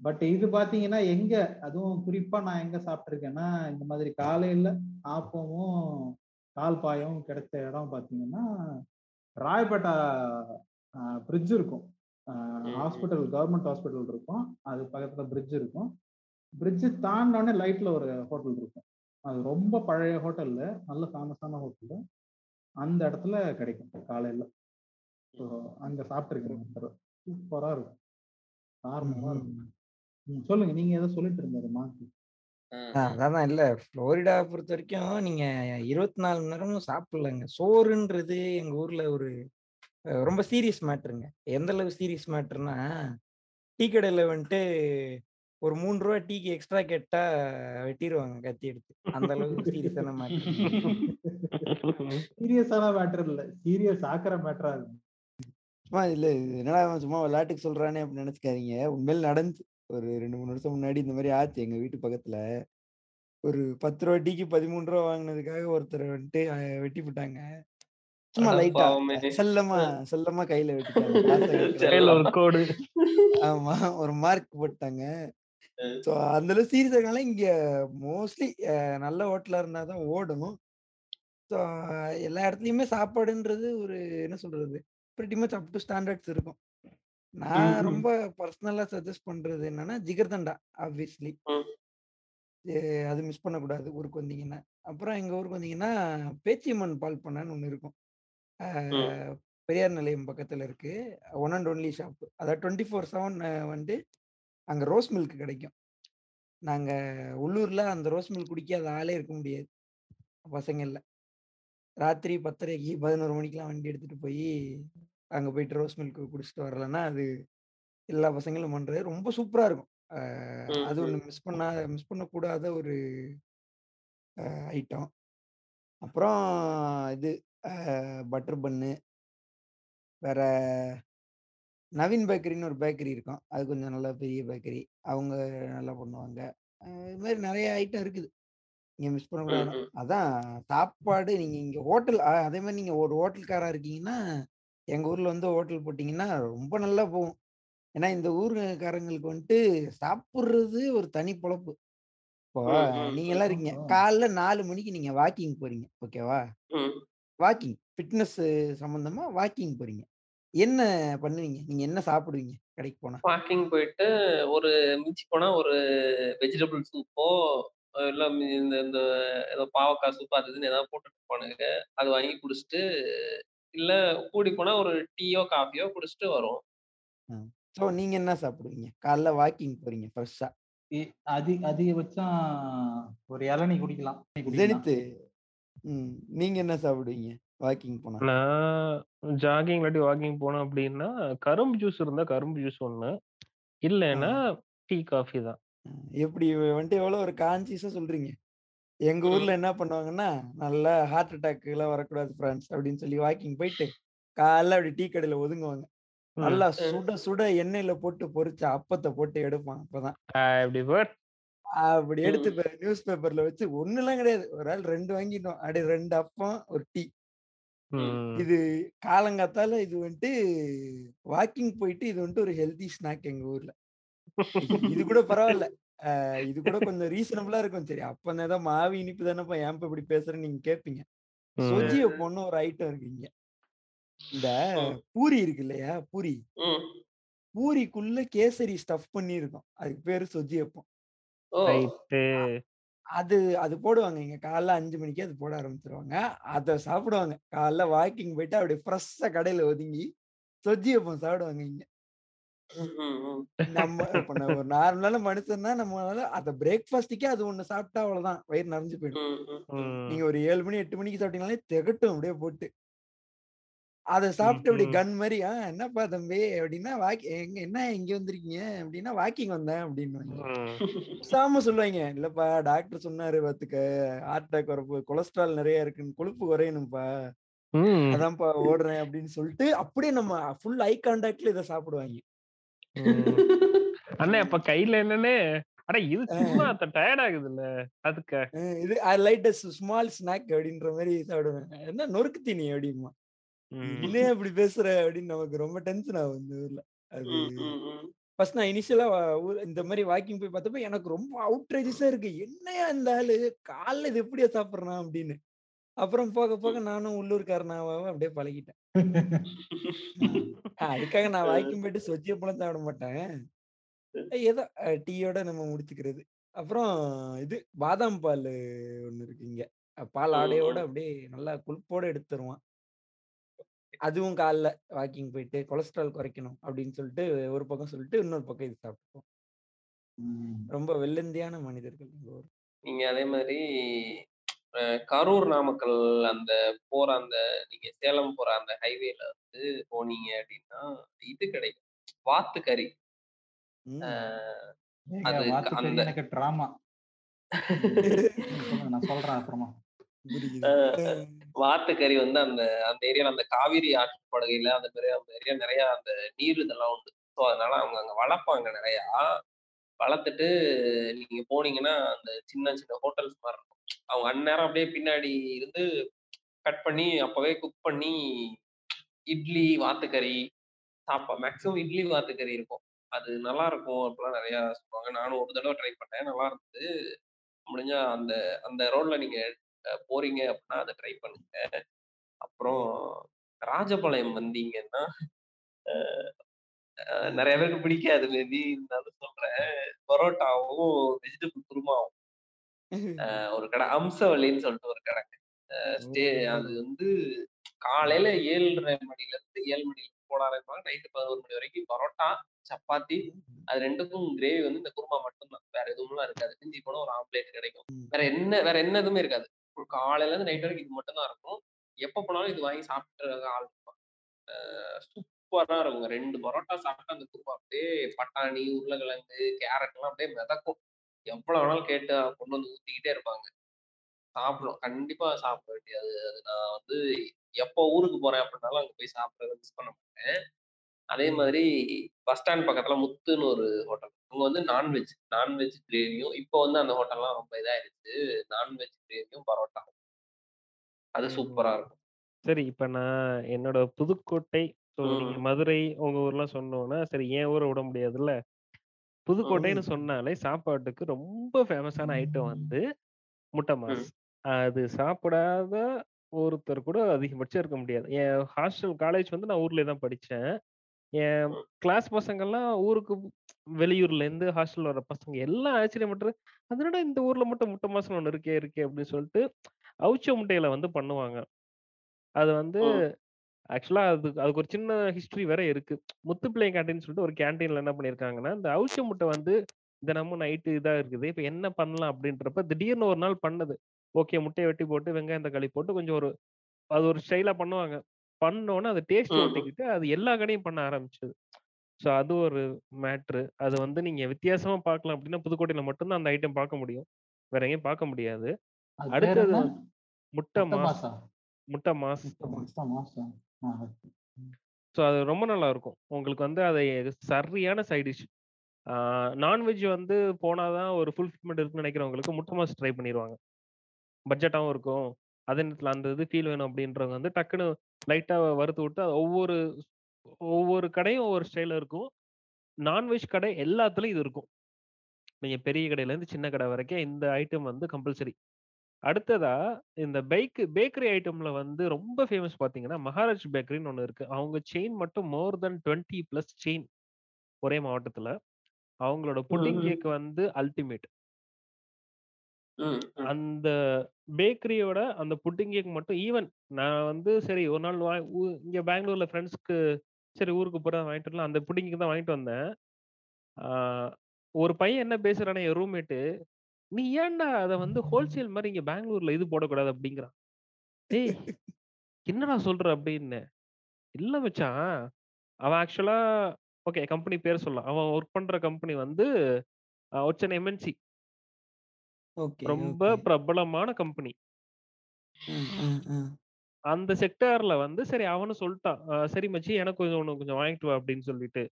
பட் இது பாத்தீங்கன்னா எங்க? அதுவும் குறிப்பா நான் எங்க சாப்பிட்டிருக்கேன்னா இந்த மாதிரி காலையில ஆப்பமும் கால் பாயும் கிடைச்ச இடம் பாத்தீங்கன்னா ராயப்பேட்டா பிரிட்ஜ் இருக்கும். ஹாஸ்பிட்டல் கவர்மெண்ட் ஹாஸ்பிட்டல் இருக்கும். அது பக்கத்துல பிரிட்ஜ் இருக்கும். பிரிட்ஜ் தாண்டினோடனே லைட்ல ஒரு ஹோட்டல் இருக்கும். அது ரொம்ப பழைய ஹோட்டல்ல நல்ல ஃபேமஸான ஹோட்டல் அந்த இடத்துல கிடைக்கும் காலையில. ஸோ அங்க சாப்பிட்டுருக்கேன். சூப்பரா இருக்கும். நார்மலா இருக்கும். சொல்லுங்க. நீங்க ஏதோ சொல்லிட்டு இருந்தாரு மாத்தி. ஆ, ஆ, ஆ. அதான் இல்ல. புளோரிடா பொறுத்த வரைக்கும் நீங்க இருபத்தி நாலு மணி நேரமும் சாப்பிடலங்க. சோறுன்றது எங்க ஊர்ல ஒரு ரொம்ப சீரியஸ் மேட்டருங்க. எந்த அளவு சீரியஸ் மேட்டர்னா டீ கடையில வந்துட்டு ஒரு மூணு ரூபா டீக்கு எக்ஸ்ட்ரா கேட்டா வெட்டிடுவாங்க கத்தி எடுத்து. அந்த அளவு சீரியஸான மேட்டர். சீரியஸான மேட்டர் இல்ல. சீரியஸ் ஆக்குற மேட்டரா இருக்கு சும்மா இல்ல என்னடா சும்மா விளையாட்டுக்கு சொல்றானே அப்படின்னு நினைச்சுக்காதீங்க. உண்மையில நடந்துச்சு ஒரு ரெண்டு மூணு வருஷம் முன்னாடி இந்த மாதிரி ஆச்சு. எங்க வீட்டு பக்கத்துல. ஒரு பத்து ரூபா டீக்கு பதிமூணு ரூபா வாங்கினதுக்காக ஒருத்தர் வந்துட்டு வெட்டி போட்டாங்க. சும்மா லைட்டா. செல்லமா செல்லமா கையில வெட்டிட்டாங்க. காசை வைக்கிற கையில ஒரு கோடு. ஆமா ஒரு மார்க் போட்டாங்க. ஸோ அந்த அளவு சீரியஸ் இருக்கனால இங்க மோஸ்ட்லி நல்ல ஹோட்டலா இருந்தாதான் ஓடும். ஸோ எல்லா இடத்துலயுமே சாப்பாடுன்றது ஒரு என்ன சொல்றது மச் அப் டு ஸ்டாண்டர்ட்ஸ் இருக்கும். நான். ரொம்ப பர்சனலா சஜஸ்ட் பண்றது என்னன்னா ஜிகர்தண்டா ஆப்வியஸ்லி. அது மிஸ் பண்ணக்கூடாது ஊருக்கு வந்தீங்கன்னா. அப்புறம் எங்க ஊருக்கு வந்தீங்கன்னா பேச்சியம்மன் பால் பண்ணான்னு ஒன்று இருக்கும். பெரியார் நிலையம் பக்கத்துல இருக்கு. ஒன் அண்ட் ஒன்லி ஷாப் அதாவது டுவெண்ட்டி ஃபோர் செவன் வந்து அங்க ரோஸ் மில்க் கிடைக்கும். நாங்க உள்ளூர்ல அந்த ரோஸ் மில்க் குடிக்காத ஆளே இருக்க முடியாது. பசங்கள்ல ராத்திரி பத்தரைக்கு பதினோரு மணிக்கெல்லாம் வண்டி எடுத்துட்டு போய் அங்க போயிட்டு ரோஸ் மில்க் குடிச்சிட்டு வரலன்னா அது எல்லா பசங்களும் பண்றது ரொம்ப சூப்பரா இருக்கும். அஹ் அது. ஒண்ணு மிஸ் பண்ணா மிஸ் பண்ணக்கூடாத ஒரு ஐட்டம் அப்புறம் இது பட்டர் பன்னு வேற நவீன் பேக்கரின்னு ஒரு பேக்கரி இருக்கும். அது கொஞ்சம் நல்ல பெரிய பேக்கரி. அவங்க நல்லா பண்ணுவாங்க. அஹ் இது மாதிரி நிறைய ஐட்டம் இருக்குது. நீங்க மிஸ் பண்ணக்கூடாது. அதான் சாப்பாடு நீங்க இங்க ஹோட்டல் அதே மாதிரி நீங்க ஒரு ஹோட்டல்காரா இருக்கீங்கன்னா எங்க ஊர்ல வந்து ஹோட்டல் போட்டீங்கன்னா ரொம்ப நல்லா போகும். ஏன்னா இந்த ஊருக்காரங்களுக்கு வந்துட்டு சாப்பிடுறது ஒரு தனி பொழப்பு. இப்போ நீங்க. எல்லாம் இருக்கீங்க. காலைல நாலு மணிக்கு நீங்க வாக்கிங் போறீங்க. ஓகேவா. வாக்கிங் ஃபிட்னஸ் சம்பந்தமா வாக்கிங் போறீங்க. என்ன பண்ணுவீங்க? நீங்க என்ன சாப்பிடுவீங்க கடைக்கு போனா? வாக்கிங் போயிட்டு ஒரு மிஞ்சி போனா ஒரு வெஜிடபிள் சூப்போ இல்ல மி- இந்த இந்த ஏதோ பாவக்காய் சூப் அது இதுன்னு ஏதாவது போட்டுட்டு போனுங்க. அது வாங்கி குடிச்சிட்டு இல்ல கூடி போனா ஒரு டீயோ காஃபியோ குடிச்சிட்டு வரும் ஸோ நீங்க என்ன சாப்பிடுவீங்க? காலைல வாக்கிங் போறீங்க ஃப்ரெஷ்ஷா? அதி அதிகபட்சம் ஒரு இளநீ குடிக்கலாம் ஜெனித்து ம். நீங்க என்ன சாப்பிடுவீங்க வாக்கிங் போனா? நான் ஜாகிங் இல்லாட்டி வாக்கிங் போனோம் அப்படின்னா கரும்பு ஜூஸ் இருந்தா கரும்பு ஜூஸ் ஒண்ணு. இல்லைன்னா டீ காஃபி தான். எப்படி வந்துட்டு எவ்வளோ ஒரு கான்சியஸா சொல்றீங்க? எங்க ஊர்ல என்ன பண்ணுவாங்கன்னா நல்லா ஹார்ட் அட்டாக் எல்லாம் வரக்கூடாது ஃப்ரெண்ட்ஸ் அப்படின்னு சொல்லி வாக்கிங் போயிட்டு காலைல அப்படி டீ கடையில ஒதுங்குவாங்க. நல்லா சுட சுட எண்ணெயில போட்டு பொரிச்ச அப்பத்தை போட்டு எடுப்பான் அப்பதான். அப்படி எடுத்து நியூஸ் பேப்பர்ல வச்சு ஒண்ணுலாம் கிடையாது. ஒரு ஆள் ரெண்டு வாங்கிட்டோம். அப்படியே ரெண்டு அப்பம் ஒரு டீ. இது காலங்காத்தால இது வந்துட்டு வாக்கிங் போயிட்டு இது வந்துட்டு ஒரு ஹெல்தி ஸ்நாக் எங்க ஊர்ல. இது கூட பரவாயில்ல. இது கூட கொஞ்சம் ரீசனபிளா இருக்கும். சரி அப்ப ஏதோ மாவு இனிப்பு தானேப்பா ஏன் இப்ப இப்படி பேசுறேன்னு நீங்க கேப்பீங்க சொஜி பொண்ணு ஒரு ஐட்டம் இருக்கு இங்க. இந்த பூரி இருக்கு இல்லையா பூரி. பூரிக்குள்ள கேசரி ஸ்டஃப் பண்ணி இருக்கும் அதுக்கு பேரு சொஜி ரைட்டு. அது அது போடுவாங்க இங்க. காலைல அஞ்சு மணிக்கு அது போட ஆரம்பிச்சிருவாங்க. அதை சாப்பிடுவாங்க. காலைல வாக்கிங் போயிட்டு அப்படியே ஃப்ரெஷ்ஷா கடையில ஒதுங்கி சொஜ்ஜி அப்பம் சாப்பிடுவாங்க இங்க. நம்ம இப்ப நம்ம ஒரு நார்மலான மனுஷன்னா நம்மளால அத பிரேக்ஃபாஸ்ட்டுக்கே அது ஒண்ணு சாப்பிட்டா அவ்வளவுதான். வயிறு நிறைஞ்சு போயிடும். நீங்க ஒரு ஏழு மணி எட்டு மணிக்கு சாப்பிட்டீங்கனாலே திகட்டும் அப்படியே போட்டு. அதை சாப்பிட்டு அப்படி. கன் மாதிரி ஆ என்னப்பா தம்பி? அப்படின்னா வாக்கி எங்க என்ன இங்க வந்திருக்கீங்க? அப்படின்னா வாக்கிங் வந்தேன் அப்படின்னு சாம சொல்லுவாங்க. இல்லப்பா டாக்டர் சொன்னாரு பாத்துக்க ஹார்ட் அட்டாக் வரப்போ கொலஸ்ட்ரால் நிறைய இருக்குன்னு கொழுப்பு குறையணும்ப்பா. அதான்ப்பா ஓடுறேன் அப்படின்னு சொல்லிட்டு அப்படியே நம்ம ஃபுல் ஐ கான்டாக்ட்ல இதை சாப்பிடுவாங்க. அண்ணே அப்ப கையில என்னன்னு அட இது சும்மா டயர்ட் ஆகுது இல்ல அதுக்கு. இது ஐ லைட் ஸ்மால் ஸ்நாக் அப்படின்ற மாதிரி சாப்பிடுவேன். என்ன நொறுக்கு தீனி அப்படிமா? இல்லையே அப்படி பேசுற அப்படின்னு நமக்கு ரொம்ப டென்ஷன் ஆகும் இந்த ஊர்ல. அது. ஃபர்ஸ்ட் நான் இனிஷியலா இந்த மாதிரி வாக்கிங் போய் பார்த்தப்ப எனக்கு ரொம்ப அவுட்ரேஜஸா இருக்கு. என்னையா இந்த ஆளு? காலைல இது எப்படியா சாப்பிடுறான் அப்படின்னு. அப்புறம் போக போக நானும் உள்ளூர்காரனாவா அப்படியே பழகிட்டேன். அதுக்காக நான் வாக்கிங் போயிட்டு சொச்சிய பழம் சாப்பிட மாட்டேன். ஏதோ டீயோட நம்ம முடிச்சுக்கிறது. அப்புறம் இது பாதாம் பால் ஒண்ணு இருக்கு இங்க. பால் ஆடையோட. அப்படியே நல்லா குளிப்போட எடுத்து தருவான் அதுவும் காலைல வாக்கிங் போயிட்டு கொலஸ்ட்ரால் குறைக்கணும் அப்படின்னு சொல்லிட்டு ஒரு பக்கம் சொல்லிட்டு இன்னொரு பக்கம் இது சாப்பிட்டுப்போம். ம். ரொம்ப வெள்ளந்தியான மனிதர்கள் நீங்க அதே மாதிரி கரூர் நாமக்கல் அந்த போற அந்த நீங்க சேலம் போற அந்த ஹைவேல வந்து போனீங்க அப்படின்னா இது கிடைக்கும். வாத்து கறி அது அந்த- எனக்கு டிராமா. நான் சொல்றேன் அப்புறமா. புரியுது. அஹ், வாத்து கறி வந்து அந்த அந்த ஏரியால அந்த காவிரி ஆற்றுப்படுகையில அந்த மாதிரி அந்த ஏரியா நிறைய அந்த நீர் இதெல்லாம் உண்டு. ஸோ அதனால அவங்க அங்க வளர்ப்பாங்க நிறையா. வளர்த்துட்டு நீங்க போனீங்கன்னா அந்த சின்ன சின்ன ஹோட்டல்ஸ் மாதிரி இருக்கும். அவங்க அந்நேரம் அப்படியே பின்னாடி இருந்து கட் பண்ணி அப்பவே குக் பண்ணி இட்லி வாத்துக்கறி சாப்பா மேக்ஸிமம் இட்லி வாத்துக்கறி இருக்கும். அது நல்லா இருக்கும் அப்படிலாம் நிறைய சொல்லுவாங்க. நானும் ஒரு தடவை ட்ரை பண்ணேன். நல்லா இருந்தது. முடிஞ்சா அந்த அந்த ரோட்ல நீங்க போறீங்க அப்படின்னா அதை ட்ரை பண்ணுங்க. அப்புறம் ராஜபாளையம் வந்தீங்கன்னா நிறைய பேருக்கு பிடிக்காது. மேபி இருந்தாலும் சொல்றேன். பரோட்டாவும் வெஜிடபிள் குருமாவும். ஒரு கடை அம்சவல்லின்னு சொல்லிட்டு ஒரு கடை. ஸ்டே அது வந்து காலையில ஏழரை மணில இருந்து ஏழு மணில போட ஆரம்பிப்பாங்க நைட்டு பதினோரு மணி வரைக்கும் பரோட்டா சப்பாத்தி அது ரெண்டுக்கும் கிரேவி வந்து இந்த குருமா மட்டும்தான். வேற எதுவும்லாம் இருக்காது. மிஞ்சி போனா ஒரு ஆம்லேட் கிடைக்கும். வேற என்ன வேற என்ன எதுவுமே இருக்காது. காலையில இருந்து நைட் வரைக்கும் இது மட்டும் தான் இருக்கும். எப்ப போனாலும் இது வாங்கி சாப்பிட்டு ஆள் இருப்பான் சூப்பரா இருக்கும். ரெண்டு பரோட்டா சாப்பிட்டா அந்த குருமா அப்படியே பட்டாணி உருளைக்கிழங்கு கேரட் எல்லாம் அப்படியே மிதக்கும். எவ்வளவு வேணாலும் கேட்டு கொண்டு வந்து ஊத்திக்கிட்டே இருப்பாங்க. சாப்பிடும். கண்டிப்பா சாப்பிட வேண்டியது அது. நான் வந்து எப்போ ஊருக்கு போறேன் அப்படின்னாலும் அங்க போய் சாப்பிடறத மிஸ் பண்ண மாட்டேன். அதே மாதிரி பஸ் ஸ்டாண்ட் பக்கத்துல முத்துன்னு ஒரு ஹோட்டல் அவங்க வந்து நான்வெஜ் நான்வெஜ் கிரேவியும் இப்போ வந்து அந்த ஹோட்டல்லாம் ரொம்ப இதாயிருச்சு. நான்வெஜ் கிரேவியும் பரோட்டாவும் அது சூப்பரா இருக்கும். சரி இப்ப நான் என்னோட புதுக்கோட்டை so நீங்க. மதுரை உங்க ஊர்லாம் சொன்னோன்னா சரி என் ஊரை விட முடியாதுல்ல புதுக்கோட்டைன்னு. சொன்னாலே சாப்பாட்டுக்கு ரொம்ப ஃபேமஸான ஐட்டம் வந்து முட்டை. மாஸ். அது சாப்பிடாத ஒருத்தர் கூட அதிகபட்சம் இருக்க முடியாது. என் ஹாஸ்டல் காலேஜ் வந்து நான் ஊர்லயே தான் படிச்சேன். என். கிளாஸ் பசங்கள்லாம் ஊருக்கு வெளியூர்லேருந்து ஹாஸ்டல் வர பசங்க எல்லாம் ஆச்சரியப்பட்டு, "அது என்னடா இந்த ஊர்ல மட்டும் முட்டை மாஸ்ன்னு ஒண்ணு இருக்கே இருக்கே" அப்படின்னு சொல்லிட்டு அவிச்ச முட்டையில வந்து பண்ணுவாங்க. அது வந்து. ஆக்சுவலா அது அதுக்கு ஒரு சின்ன ஹிஸ்டரி வேற இருக்கு. முத்துப்பிள்ளை கேண்டீன் சொல்லிட்டு ஒரு கேண்டீன்ல என்ன பண்ணியிருக்காங்கன்னா, இந்த அவிச்ச முட்டை வந்து தினமும் நைட்டு இதா இருக்குது. இப்ப என்ன பண்ணலாம் அப்படின்றப்ப திடீர்னு ஒரு நாள் பண்ணது. ஓகே முட்டைய வெட்டி போட்டு, வெங்காயம், தக்காளி போட்டு கொஞ்சம் ஒரு அது ஒரு ஸ்டைலா பண்ணுவாங்க. பண்ணோனே அது டேஸ்ட். ஒட்டிக்கிட்டு, அது எல்லா கடையும் பண்ண ஆரம்பிச்சது. ஸோ அது ஒரு மேட்ரு. அது வந்து நீங்க வித்தியாசமா பார்க்கலாம் அப்படின்னா, புதுக்கோட்டையில மட்டும் தான் அந்த ஐட்டம் பார்க்க முடியும். வேற எங்கேயும் பார்க்க முடியாது. அடுத்தது முட்டை. மாஸா? முட்டை மாஸ். ஆ ஓகே. ம். ஸோ அது ரொம்ப நல்லா இருக்கும். உங்களுக்கு வந்து அதை சரியான சைட் டிஷ். ஆ நான்வெஜ் வந்து போனா தான் ஒரு ஃபுல்ஃபில்மென்ட் இருக்குன்னு நினைக்கிறவங்களுக்கு முட்டை மாஸ் ட்ரை பண்ணிருவாங்க. பட்ஜெட்டாவும் இருக்கும். அதே நேரத்தில் அந்த இது ஃபீல் வேணும் அப்படின்றவங்க வந்து டக்குனு லைட்டா வறுத்து விட்டு அது ஒவ்வொரு ஒவ்வொரு கடையும் ஒவ்வொரு ஸ்டைல்ல இருக்கும். நான்வெஜ் கடை எல்லாத்துலயும் இது இருக்கும். நீங்க பெரிய கடையிலேருந்து சின்ன கடை வரைக்கும் இந்த ஐட்டம் வந்து கம்பல்சரி. அடுத்ததா இந்த பைக் பேக்கரி ஐட்டம்ல வந்து ரொம்ப ஃபேமஸ் பார்த்தீங்கன்னா, மகாராஜ் பேக்கரின்னு ஒண்ணு இருக்கு. அவங்க செயின் மட்டும் மோர் தென் 20 பிளஸ் செயின் ஒரே மாவட்டத்துல. அவங்களோட. புட்டிங். கேக் வந்து அல்டிமேட். அந்த பேக்கரியோட அந்த புட்டிங் கேக் மட்டும் ஈவன் நான் வந்து சரி ஒரு நாள் வா ஊ இங்க பெங்களூர்ல ஃப்ரெண்ட்ஸ்க்கு சரி ஊருக்கு போறேன் வாங்கிட்டு வரலாம். அந்த புட்டிங் கேக் தான் வாங்கிட்டு வந்தேன். ஒரு பையன் என்ன பேசுறான்னா என் ரூம்மேட்டு, "நீ ஏன்டா அத வந்து ஹோல்சேல் மாரி இங்க பெங்களூர்ல இது போடக்கூடாது" அப்படிங்கிறான். "டேய் என்னடா சொல்ற?" அப்படின்னேன். "இல்ல மச்சான், அவன் ஆக்சுவலா ஓகே கம்பெனி பேர் சொல்லலாம். அவன் ஒர்க் பண்ற கம்பெனி வந்து அன் எம்.என்.சி. ரொம்ப. பிரபலமான கம்பெனி. அந்த செக்டார்ல வந்து சரி அவனும் சொல்ட்டான். அ "சரி மச்சி எனக்கு கொஞ்சம் ஒண்ணு கொஞ்சம் வாங்கிட்டு வா" அப்படின்னு சொல்லிட்டு.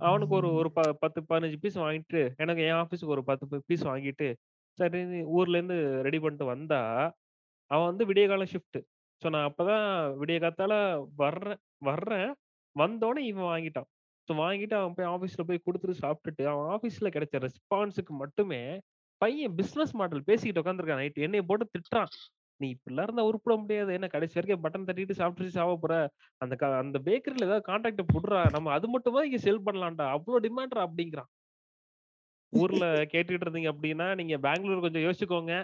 அவனுக்கு ஒரு ஒரு ப 10, 15 பீஸ் வாங்கிட்டு, எனக்கு என் ஆஃபீஸ்க்கு ஒரு 10 ப பீஸ் வாங்கிட்டு, சரின்னு ஊர்லேருந்து ரெடி பண்ணிட்டு வந்தா, அவன் வந்து விடியகாலம் ஷிஃப்ட். ஸோ நான் அப்பதான் விடிய காத்தால வர்றேன் வர்றேன். வந்தோனே இவன் வாங்கிட்டான். ஸோ வாங்கிட்டு அவன் போய் ஆஃபீஸ்ல போய் குடுத்துட்டு சாப்பிட்டுட்டு, அவன் ஆஃபீஸ்ல கிடைச்ச ரெஸ்பான்ஸுக்கு மட்டுமே பையன் பிசினஸ் மாடல் பேசிக்கிட்டு உட்காந்துருக்கான் நைட். என்னைய போட்டு திட்டுறான். "நீ இப்படிலாம் இருந்தா உருப்பட முடியாது. என்ன கடைசி வரைக்கும் பட்டன் தட்டிட்டு சாப்பிட்டுட்டு சாவ போற. அந்த க அந்த பேக்கரில ஏதாவது கான்டாக்ட்ட குட்றா. நம்ம அது மட்டுமா இங்க செல் பண்ணலாம்டா. அவ்ளோ டிமாண்ட்ரா" அப்படிங்கிறான். ஊர்ல கேட்டுட்டு இருந்தீங்க அப்படின்னா, நீங்க பெங்களூர் கொஞ்சம் யோசிச்சுக்கோங்க.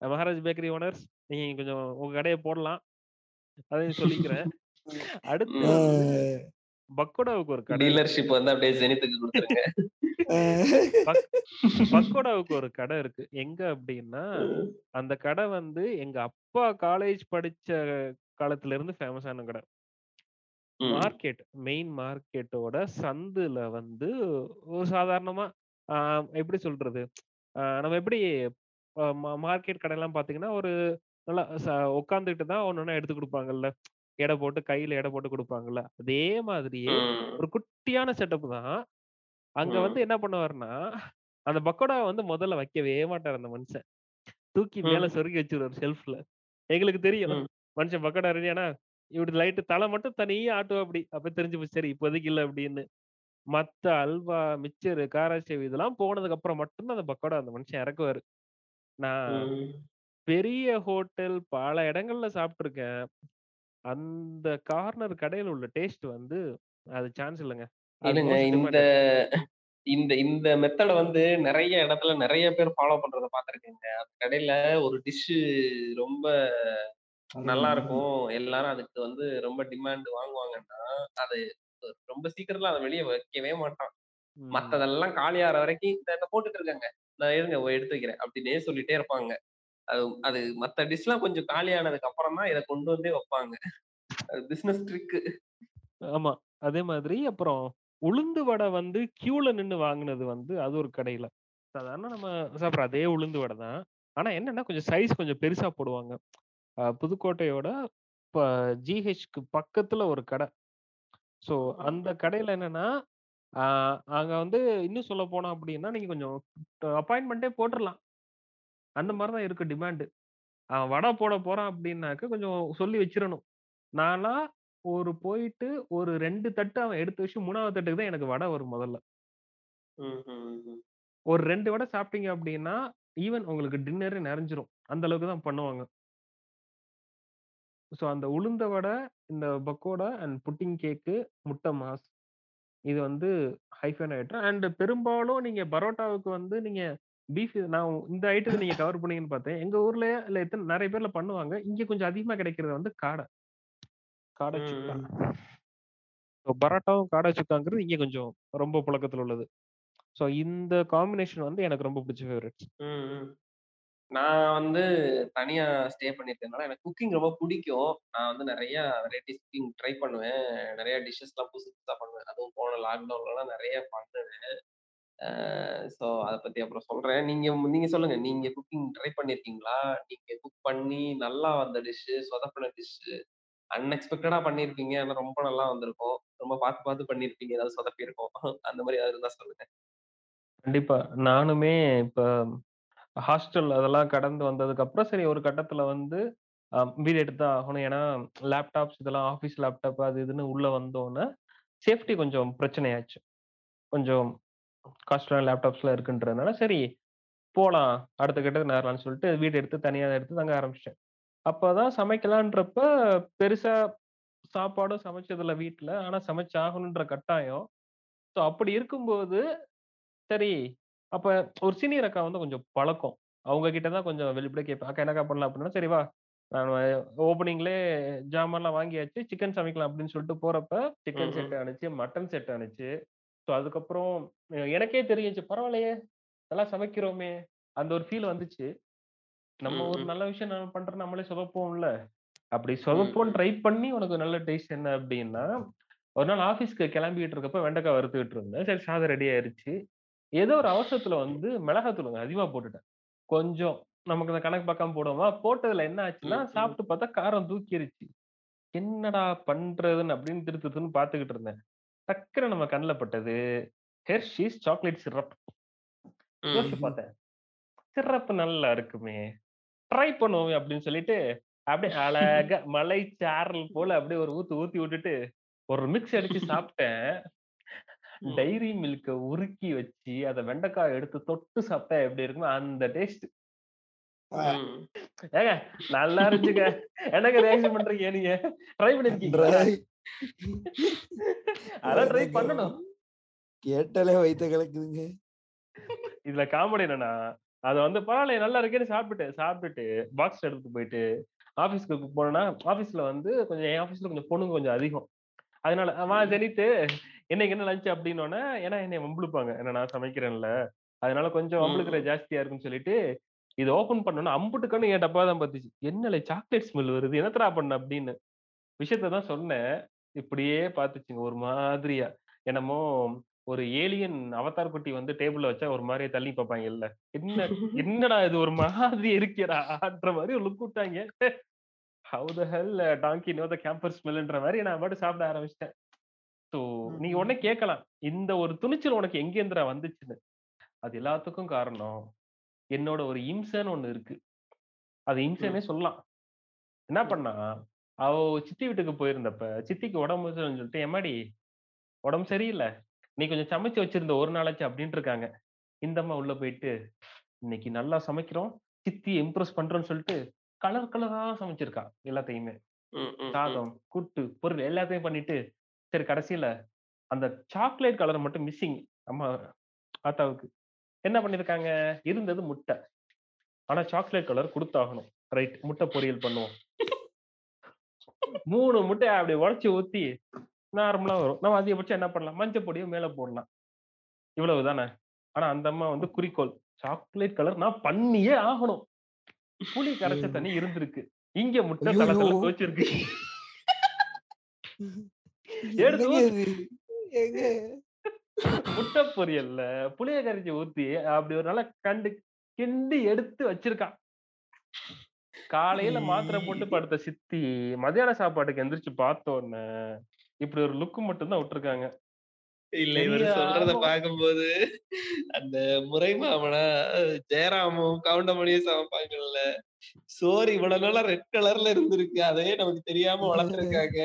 மகாராஜ் பேக்கரி ஓனர்ஸ் நீங்க கொஞ்சம் உங்க கடைய போடலாம். அதையும் சொல்லிக்கிறேன். அடுத்து. வந்து பக்கோடாவுக்கு ஒரு கடை. டீலர்ஷிப் வந்து அப்படியே ஜெனித்துக்கு குடுத்துருங்க. பக் பக்கோடாவுக்கு ஒரு கடை இருக்கு. எங்க அப்படின்னா. அந்த கடை வந்து எங்க அப்பா காலேஜ் படிச்ச காலத்துல இருந்து ஃபேமஸான கடை. மார்க்கெட் மெயின் மார்க்கெட்டோட சந்துல வந்து ஒரு சாதாரணமா எப்படி சொல்றது? நம்ம எப்படி மார்க்கெட் கடைலாம் பார்த்தீங்கன்னா, ஒரு நல்லா ச உட்காந்துட்டு தான் ஒண்ணொண்ணா எடுத்து குடுப்பாங்கல்ல. எடை போட்டு கையில எடை போட்டு குடுப்பாங்கல்ல. அதே மாதிரியே. ஒரு குட்டியான செட்டப் தான். அங்க. வந்து என்ன பண்ணுவாருன்னா, அந்த பக்கோடாவ வந்து முதல்ல வைக்கவே மாட்டாரு அந்த மனுஷன். தூக்கி மேல ம். சொருகி வச்சுருவாரு ஷெல்ஃப்ல. எங்களுக்கு தெரியும். மனுஷன் பக்கோடா ரெடியானா, இப்படி லைட்டு தல மட்டும் தனியா ஆட்டுவாப்படி. அப்ப தெரிஞ்சு போச்சு சரி இப்போதைக்கு இல்ல அப்படின்னு. மத்த அல்வா, மிச்சரு, காராச்சேவ் இதெல்லாம் போனதுக்கு அப்புறம் மட்டும் தான் அந்த பக்கோடா அந்த மனுஷன் இறக்குவாரு. நான். பெரிய ஹோட்டல் பல இடங்கள்ல சாப்பிட்டுருக்கேன். அந்த கார்னர் கடையில உள்ள டேஸ்ட் வந்து அது சான்ஸ் இல்லங்க. அது இல்லங்க. மோஸ்ட் இந்த டிமாண்டட். இந்த இந்த மெத்தட வந்து நெறைய இடத்துல நெறைய பேர் ஃபாலோ பண்றத பார்த்துருக்கேங்க. அந்த கடையில ஒரு டிஷ் ரொம்ப நல்லா. இருக்கும். எல்லாரும் அதுக்கு வந்து ரொம்ப டிமாண்ட் வாங்குவாங்கன்னா, அது ரொம்ப சீக்கிரத்துல அத வெளிய வைக்கவே மாட்டான். ம். மத்ததெல்லாம் காலியாற வரைக்கும் இந்த இந்த போட்டுட்டு இருக்கேங்க. நான் இருங்க எடுத்து வைக்கிறேன். அப்படின்னே சொல்லிட்டே இருப்பாங்க. அது அது மத்த டிஷ்லாம் கொஞ்சம் காலியானதுக்கு அப்புறம் தான் இத கொண்டு வந்தே வைப்பாங்க. அது பிசினஸ் ட்ரிக்கு. ஆமா. அதே மாதிரி அப்புறம் உளுந்து வடை வந்து கியூல நின்னு வாங்குனது வந்து அது ஒரு கடையில. சாதாரண நம்ம சாப்பிடுற அதே உளுந்து வடை தான். ஆனா என்னன்னா கொஞ்சம் சைஸ் கொஞ்சம் பெருசா போடுவாங்க. புதுக்கோட்டையோட இப்ப ஜிஹெச்க்கு பக்கத்துல ஒரு கடை. ஸோ அந்த கடையில என்னன்னா, அங்க வந்து இன்னும் சொல்ல போனோம் அப்படின்னா, நீங்க கொஞ்சம் அப்பாயின்ட்மென்ட்டே போட்டுறலாம். அந்த மாரி தான் இருக்கு டிமாண்டு. அவன் வடை போட போறான் அப்படின்னாக்க கொஞ்சம் சொல்லி வச்சிரணும். நான்லாம் ஒரு போயிட்டு ஒரு 2 தட்டு அவன் எடுத்து வச்சு 3வது தட்டுக்கு தான் எனக்கு வடை வரும் முதல்ல. ஒரு 2 வடை சாப்பிட்டீங்க அப்படின்னா, ஈவன் உங்களுக்கு டின்னரே நிறைஞ்சிரும். அந்த அளவுக்கு தான் பண்ணுவாங்க. ஸோ அந்த உளுந்த வடை, இந்த பக்கோடா அண்ட் புட்டிங் கேக்கு, முட்டை மாஸ். இது வந்து ஹைஃபைன் ஐட்டம். அண்ட் பெரும்பாலும் நீங்க பரோட்டாவுக்கு வந்து நீங்க பீஃப் நான் இந்த ஐட்டத்த நீங்க கவர் பண்ணீங்கன்னு பார்த்தேன். எங்க ஊர்ல இல்ல எத்தன நெறைய பேர்ல பண்ணுவாங்க. இங்க கொஞ்சம் அதிகமா கிடைக்கிறது வந்து காடை. காடை சுக்கா. பரோட்டாவும் காடை சுக்காங்கிறது இங்க கொஞ்சம் ரொம்ப புழக்கத்துல உள்ளது. ஸோ இந்த காம்பினேஷன் வந்து எனக்கு ரொம்ப பிடிச்ச ஃபேவரைட். நான் வந்து தனியா ஸ்டே பண்ணியிருக்கனால எனக்கு குக்கிங் ரொம்ப பிடிக்கும். நான் வந்து நெறைய வெரைட்டிஸ் குக்கிங் ட்ரை பண்ணுவேன். நெறைய டிஷ்ஷஸ்லாம் புதுசு புதுசா பண்ணுவேன். அதுவும் போன லாக்டவுன்லலாம் நெறைய பண்ணுவேன். ஸோ அதை பத்தி அப்புறம் சொல்றேன். நீங்க நீங்க சொல்லுங்க. நீங்க குக்கிங் ட்ரை பண்ணியிருக்கீங்களா? நீங்க குக் பண்ணி நல்லா வந்த டிஷ்ஷு, சொதப்புன டிஷ்ஷு, அன்எக்ஸ்பெக்டடா பண்ணியிருப்பீங்க. ஆனா ரொம்ப நல்லா வந்திருக்கும். ரொம்ப பார்த்து பார்த்து பண்ணியிருப்பீங்க. ஏதாவது சொதப்பியிருக்கும். அந்த மாரி ஏதாவது இருந்தா சொல்லுங்க. கண்டிப்பா. நானுமே இப்ப ஹாஸ்டல் அதெல்லாம் கடந்து வந்ததுக்கப்புறம், சரி ஒரு கட்டத்தில் வந்து அ வீடு எடுத்து தான் ஆகணும். ஏன்னா லேப்டாப்ஸ் இதெல்லாம் ஆஃபீஸ் லேப்டாப் அது இதுன்னு உள்ள வந்தோன்னே சேஃப்டி கொஞ்சம் பிரச்சனையாச்சு. கொஞ்சம் காஸ்ட்லியான லேப்டாப்ஸ்லாம் இருக்குன்றதுனால, சரி போலாம். அடுத்த கட்டத்துக்கு நகரலாம்னு சொல்லிட்டு வீடு எடுத்து தனியா எடுத்து தங்க ஆரம்பிச்சுட்டேன். அப்பதான் சமைக்கலான்றப்ப பெருசா சாப்பாடும் சமைச்சதில்ல வீட்ல. ஆனா சமைச்சாகணுன்ற கட்டாயம். ஸோ அப்படி இருக்கும்போது, சரி அப்ப ஒரு சீனியர் அக்கா வந்து கொஞ்சம் பழக்கம். அவங்க கிட்ட தான் கொஞ்சம் வெளிப்படையா கேட்பேன். "அக்கா என்னக்கா பண்ணலாம்?" அப்படின்னா, "சரி வா, நான் ஓப்பனிங்லயே ஜாமான்லாம் வாங்கியாச்சு. சிக்கன் சமைக்கலாம்." அப்படின்னு சொல்லிட்டு போறப்ப, சிக்கன் செட் ம். ஆனுச்சு, மட்டன் செட் ஆனுச்சு. ஸோ அதுக்கப்புறம் எனக்கே தெரிஞ்சுச்சு, பரவாயில்லையே! நல்லா சமைக்கிறோமே! அந்த ஒரு ஃபீல் வந்துச்சு. நம்ம ஒரு. நல்ல விஷயம் நம்ம பண்றோம் நம்மளே சொதப்புவோம்ல. அப்படி ம். ட்ரை பண்ணி உனக்கு நல்ல டேஸ்ட் என்ன அப்படின்னா, ஒரு நாள் ஆஃபீஸ்க்கு கிளம்பிட்டு இருக்கப்ப வெண்டைக்காய் வறுத்துக்கிட்டு இருந்தேன். சரி சாதம் ரெடி ஆயிருச்சு. ஏதோ ஒரு அவசரத்துல வந்து மிளகாத்தூள் கொஞ்சம் அதிகமா போட்டுட்டேன். கொஞ்சம் நமக்கு இந்த கணக்கு பார்க்காம போடுவோமா, போட்டதுல என்ன ஆச்சுன்னா. சாப்பிட்டு பார்த்தா காரம் தூக்கிருச்சு. என்னடா பண்றதுன்னு அப்படின்னு திரு திருன்னு பார்த்துக்கிட்டு இருந்தேன். டக்குனு நம்ம கண்ல பட்டது, ஹெர்ஷீஸ் சாக்லேட் சிரப். யோசிச்சு பார்த்தேன். சிரப் நல்லா இருக்குமே! ட்ரை பண்ணுவோமே அப்படின்னு சொல்லிட்டு, அப்படியே அழகா மலை சாரல் போல அப்படியே ஒரு ஊத்து ஊத்தி விட்டுட்டு, ஒரு மிக்ஸ் அடிச்சு சாப்பிட்டேன். டைரி மில்க்க உருக்கி வச்சு, அத வெண்டைக்காய எடுத்து தொட்டு சாப்பிட்டா எப்படி இருக்குமோ அந்த டேஸ்ட். ஏங்க நல்லா இருந்துச்சுங்க. என்னங்க ரியாக்ஷன் பண்றீங்க நீங்க? ட்ரை பண்ணியிருக்கீங்களா? அதெல்லாம் ட்ரை பண்ணணும். கேட்டாலே வயித்த கலக்குதுங்க. இதுல காமெடி என்னன்னா, அத வந்து பரவாயில்லையே நல்லா இருக்கேன்னு சாப்பிட்டுட்டேன். சாப்பிட்டுட்டு பாக்ஸ் எடுத்துட்டு போயிட்டு ஆஃபீஸ்க்கு போனேன்னா, ஆஃபீஸ்ல வந்து கொஞ்சம் என் ஆஃபீஸ்ல கொஞ்சம் பொண்ணுங்க கொஞ்சம் அதிகம். அதனால "வா ம். ஜெனித்து இன்னைக்கு என்ன லஞ்ச்?" அப்படின்னோனே, ஏன்னா என்னைய வம்பிழுப்பாங்க. ஏன்னா நான் சமைக்கிறேன்ல. அதனால கொஞ்சம் வம்பிழுக்கிற. ஜாஸ்தியா இருக்குன்னு சொல்லிட்டு, இத ஓப்பன் பண்ணோனே அம்புட்டு கண்ணும் என் டப்பா தான் பாத்துச்சு. "என்னலே சாக்லேட் ஸ்மெல் வருது. என்னத்தடா பண்ண?" அப்படின்னு. விஷயத்த தான் சொன்னேன். இப்படியே பாத்துச்சுங்க ஒரு மாதிரியா. என்னமோ ஒரு ஏலியன் அவதார் குட்டி வந்து டேபிள்ல வச்சா ஒரு மாரியா தள்ளி பாப்பாங்கல்ல. என்ன என்னடா இது ஒரு மாதிரி இருக்கேடான்ற மாரி ஒரு look. How the hell donkey know the camphor ஸ்மெல்ன்ற மாரி நான் பாட்டுக்கு சாப்பிட ஆரம்பிச்சுட்டேன். ஸோ நீங்க உடனே. கேட்கலாம். இந்த ஒரு துணிச்சல் உனக்கு எங்கேருந்துடா வந்துச்சுன்னு? அது எல்லாத்துக்கும் காரணம், என்னோட ஒரு இம்சன்னு ஒண்ணு இருக்கு. அது ம். இம்சன்னே சொல்லலாம். என்ன ம். பண்ணா, அவ சித்தி வீட்டுக்கு போயிருந்தப்ப, சித்திக்கு உடம்பு சொல்லிட்டு, "எம்மாடி உடம்பு சரியில்ல. நீ கொஞ்சம் சமைச்சு வச்சிருந்த ஒரு நாளாச்சு" அப்படின்ட்டு இருக்காங்க. இந்த அம்மா உள்ள போயிட்டு, "இன்னைக்கு நல்லா சமைக்கிறோம். சித்திய இம்ப்ரெஸ் பண்றோம்ன்னு" சொல்லிட்டு கலர் கலரா சமைச்சிருக்கா எல்லாத்தையுமே. ம், ம், ம். சாதம், கூட்டு, பொரியல் எல்லாத்தையும் பண்ணிட்டு, சரி கடைசியில அந்த சாக்லேட் கலர் மட்டும் மிஸ்ஸிங் அம்மா ஆத்தாவுக்கு. என்ன பண்ணியிருக்காங்க, இருந்தது முட்டை. ஆனா சாக்லேட் கலர் குடுத்தாகணும். ரைட் முட்டை பொரியல் பண்ணுவோம். 3 முட்டைய அப்படியே உடைச்சு ஊத்தி, நார்மலா வரும். நம்ம அதிகபட்சம் என்ன பண்ணலாம், மஞ்சள் பொடிய மேல போடலாம். இவ்வளவு தானே. ஆனா அந்த அம்மா வந்து குறிக்கோள், சாக்லேட் கலர் நான் பண்ணியே ஆகணும். புளி கரைச்ச! தண்ணி இருந்திருக்கு. இங்க முட்டை தல ஐய்யய்யோ! தலன்னு கொதிச்சிருக்கு. எடுத்து என்னங்க ஊத்து. இது? ஏங்க? முட்டை பொரியல்ல புளிய கரைச்சு ஊத்தி, அப்படி ஒரு நல்லா கண்டு கிண்டி எடுத்து வச்சிருக்கான். காலையில மாத்திரை போட்டு படுத்த சித்தி, மதியான சாப்பாட்டுக்கு எந்திரிச்சு பார்த்தோன்னே, இப்படி ஒரு லுக் மட்டும் தான் விட்டுருக்காங்க. இல்ல இவரு சொல்றத தெரியாம பார்க்கும்போது, அந்த முறை மாமனா ஜெயராமும், கவுண்டமணியும் சமைப்பாங்கல்ல. சோறு இவ்வளவு நாளா ரெட் கலர்ல இருந்திருக்கு. அதையே நமக்கு தெரியாம வளர்த்துருக்காங்க.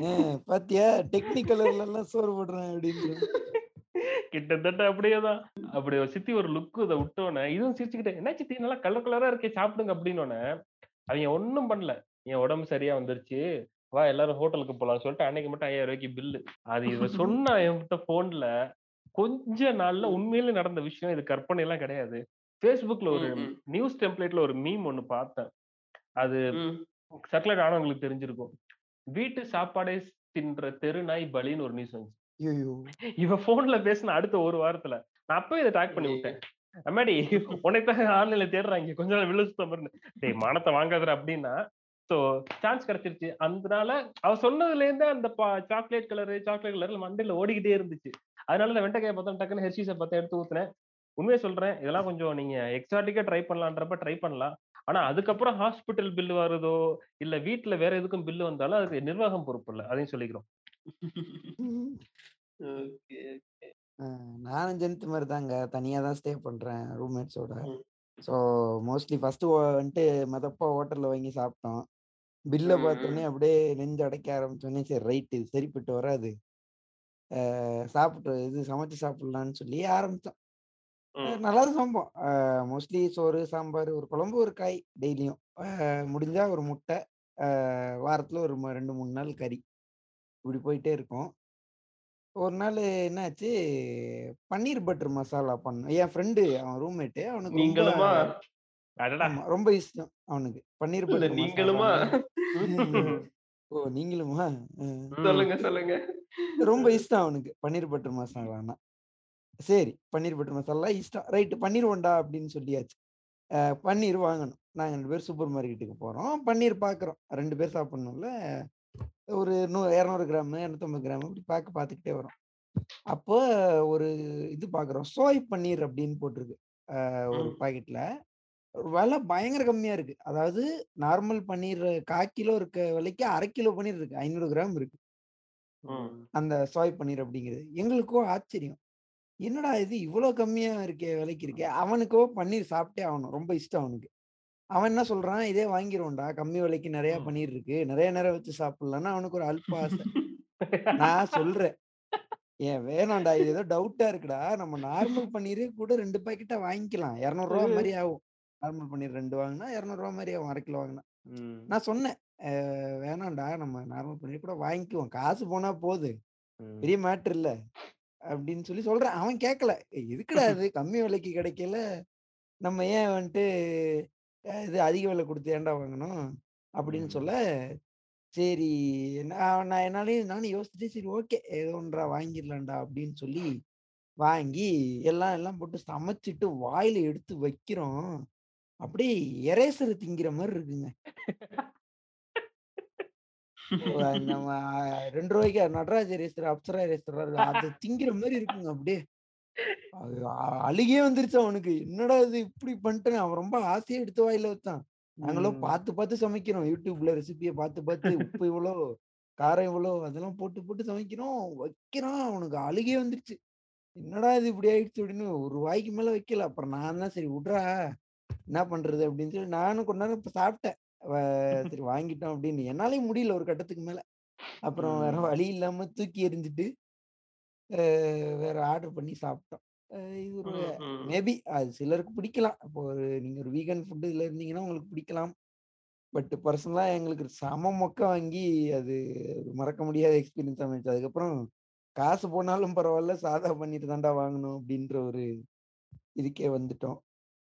ஆ பாத்தியா? டெக்னிக் கலர்லலாம் சோறு போடுறேன் அப்படின்ற. கிட்டத்தட்ட அப்படியேதான். அப்படி ஒரு சித்தி ஒரு லுக்கு இதை விட்டோன்னே இதுவும் சிரிச்சுக்கிட்டே என்ன சித்தி நல்லா கலர் கலரா இருக்கே சாப்பிடுங்க அப்படின்னு அவங்க ஒண்ணும் பண்ணல. என் உடம்பு சரியா வந்துருச்சு. வா எல்லாரும் ஹோட்டலுக்கு போலாம்னு சொல்லிட்டு அன்னைக்கு மட்டும் ஐயாயிரம் ரூபாய்க்கு பில்லு அது இவ சொன்ன என்கிட்ட போன்ல கொஞ்ச நாள்ல உண்மையில நடந்த விஷயம் இது கற்பனை எல்லாம் கிடையாது ஃபேஸ்புக்ல ஒரு. நியூஸ் டெம்ப்ளேட்ல ஒரு மீம் ஒண்ணு பார்த்தேன். அது. சர்க்குலேட் ஆனவங்களுக்கு தெரிஞ்சிருக்கும். வீட்டு சாப்பாடே தின்ற தெரு நாய் பலின்னு ஒரு நியூஸ் வந்துச்சு. இவ போன்ல பேசின அடுத்த ஒரு வாரத்துல. நான் அப்பவே இதை டாக் பண்ணி விட்டேன். அம்மாடி உனக்கு ஆன்லைன்ல தேடுறாங்க. கொஞ்ச நாள் சுத்தம் இருந்து டேய் மானத்தை வாங்காதற அப்படின்னா சோ சான்ஸ் கிடைச்சிருச்சு. அதனால அவ சொன்னதுல இருந்தே அந்த சாக்லேட் கலரு சாக்லேட் கலர்ல மண்டையில ஓடிக்கிட்டே இருந்துச்சு. அதனால இந்த வெண்டைக்காய் பார்த்தா டக்குன்னு ஹெர்ஷீஸை பார்த்து எடுத்து ஊத்துனேன். உண்மையை சொல்றேன் இதெல்லாம் கொஞ்சம் நீங்க எக்ஸாட்டிக்கா ட்ரை பண்ணலான்றப்ப ட்ரை பண்ணலாம். ஆனா அதுக்கப்புறம் ஹாஸ்பிட்டல் பில்லு வருதோ இல்ல வீட்ல வேற எதுக்கும் பில்லு வந்தாலும் அதுக்கு நிர்வாகம் பொறுப்பு இல்ல. அதையும் சொல்லிக்கிறோம். நானும் ஜெனித் மாதிரி தாங்க தனியா தான் ஸ்டே பண்றேன் ரூம்மேட்ஸோட. ஸோ மோஸ்ட்லி ஃபர்ஸ்ட் வந்துட்டு மதப்பா ஹோட்டல்ல வாங்கி சாப்பிட்டோம். பில்லை. பார்த்தோன்னே அப்படியே நெஞ்சு அடைக்க ஆரம்பிச்சோடனே சரி ரைட்டு சரிப்பட்டு வராது. சாப்பிட்டு இது சமைச்சு சாப்பிடலான்னு சொல்லி ஆரம்பிச்சோம். ம். அஹ் நல்லா தான் சமைப்போம் மோஸ்ட்லி சோறு சாம்பார் ஒரு குழம்பு ஒரு காய் டெய்லியும். முடிஞ்சா ஒரு முட்டை வாரத்துல ஒரு ரெண்டு மூணு நாள் கறி. இப்படி போயிட்டே இருக்கும். ஒரு நாள் என்னாச்சு? பன்னீர் பட்டர் மசாலா பண்ணோம் என் ஃப்ரெண்டு அவன் ரூம்மேட்டு அவனுக்கு ரொம்ப இஷ்டம் அவனுக்கு. பன்னீர் பட்டர் நீங்களுமா? ஓ நீங்களுமா? சொல்லுங்க சொல்லுங்க. ரொம்ப இஷ்டம் அவனுக்கு பன்னீர் பட்டர் மசாலானா சரி பன்னீர் பட்டர் மசாலா இஷ்டம். ரைட்டு பன்னீர் ஒண்டா அப்படின்னு சொல்லியாச்சு. பன்னீர் வாங்கணும். நாங்கள் ரெண்டு பேர் சூப்பர் மார்க்கெட்டுக்கு போகிறோம் பன்னீர் பார்க்குறோம் ரெண்டு பேர் சாப்பிட்ணும்ல. ஒரு நூ இரநூறு கிராம் இரநூத்தம்பது கிராம் இப்படி பார்க்க பார்த்துக்கிட்டே வரோம். அப்போ ஒரு இது பார்க்குறோம் சோய் பன்னீர் அப்படின்னு போட்டிருக்கு. ஒரு ம். பாக்கெட்டில் விலை பயங்கர கம்மியாக இருக்குது அதாவது நார்மல் பன்னீர் கால் கிலோ இருக்க விலைக்கு அரை கிலோ பன்னீர் இருக்குது ஐநூறு கிராம் இருக்கு. அந்த சோய் பன்னீர் அப்படிங்கிறது. எங்களுக்கோ ஆச்சரியம். என்னடா இது இவ்வளோ கம்மியா இருக்கே விலைக்கு இருக்கே. அவனுக்கோ பன்னீர் சாப்பிட்டே ஆகணும். ரொம்ப இஷ்டம் அவனுக்கு. அவன் என்ன சொல்றான்? இதே வாங்கிருவோம்டா. கம்மி விலைக்கு நிறைய. பன்னீர் இருக்கு நிறைய நேரம் வச்சு சாப்பிடலாம்னா அவனுக்கு ஒரு அல்ப ஆசை. நான் சொல்றேன். ஏன் வேணாம்டா. இது ஏதோ டவுட்டா இருக்குடா. நம்ம நார்மல் பன்னீரே கூட ரெண்டு பாக்கெட்டா வாங்கிக்கலாம். இரநூறுவா மாதிரி ஆகும். நார்மல் பன்னீர் ரெண்டு வாங்கினா இரநூறுவா மாதிரி ஆகும். அரை கிலோ வாங்கினா. நான் சொன்னேன். "அஹ் வேணாம்டா. நம்ம நார்மல் பன்னீர் கூட வாங்கிக்குவோம். காசு போனா போகுது. பெரிய மேட்ரு இல்ல. அப்படின்னு சொல்லி சொல்றேன். அவன் கேட்கல "ஏய், எதுக்குடா அது கம்மி விலைக்கு கிடைக்கல. நம்ம ஏன் வந்துட்டு இது அதிக விலை கொடுத்து ஏன்டா வாங்கணும்? அப்படின்னு. சொல்ல சரி நான் நான் என்னாலையும் நானும் யோசிச்சுட்டு சரி ஓகே ஏதோ ஒன்றா வாங்கிடலாம்டா அப்படின்னு சொல்லி வாங்கி எல்லாம் எல்லாம் போட்டு சமைச்சிட்டு வாயில எடுத்து வைக்கிறோம். அப்படியே எரேசர் திங்கிற மாதிரி இருக்குங்க. நம்ம ரெண்டு ரூபாய்க்கு நடராஜ் எரேசர் அப்சரா எரேசர் அது திங்கிற மாதிரி இருக்குங்க அப்படியே. அது அ- அழுகே வந்துருச்சு அவனுக்கு. என்னடா இது இப்படி பண்ணிட்டேன் அவன் ரொம்ப ஆசையா எடுத்து வாயில வச்சான். நாங்களும். பார்த்து பார்த்து சமைக்கிறோம். யூடியூப்ல ரெசிபியை பார்த்து பார்த்து உப்பு இவ்வளோ காரம் இவ்வளோ அதெல்லாம் போட்டு போட்டு சமைக்கிறோம். வைக்கிறோம் அவனுக்கு. அழுகே வந்துருச்சு. என்னடா இது இப்படி ஆயிடுச்சு? அப்படின்னு ஒரு வாய்க்கு மேல வைக்கல. அப்புறம் நான் தான் சரி விட்றா என்ன பண்றது? அப்படின்னு சொல்லி நானும் கொஞ்ச நேரம் இப்ப சாப்பிட்டேன். சரி வாங்கிட்டோம் அப்படின்னு. என்னாலயும் முடியல ஒரு கட்டத்துக்கு மேல. அப்புறம் வேற. வழி இல்லாம தூக்கி எறிஞ்சிட்டு அஹ் வேற ஆர்டர் பண்ணி சாப்பிட்டோம். இது ஒரு. மேபி அது சிலருக்கு பிடிக்கலாம். இப்போ ஒரு நீங்க ஒரு வீகன் ஃபுட்டு இதுல இருந்தீங்கன்னா உங்களுக்கு பிடிக்கலாம். பட் பர்சனலா எங்களுக்கு சம மொக்க வாங்கி அது மறக்க முடியாத எக்ஸ்பீரியன்ஸ் அமைச்சு அதுக்கப்புறம் காசு போனாலும் பரவாயில்ல சாதா பண்ணிட்டு தான்டா வாங்கணும் அப்படின்ற ஒரு இதுக்கே வந்துட்டோம்.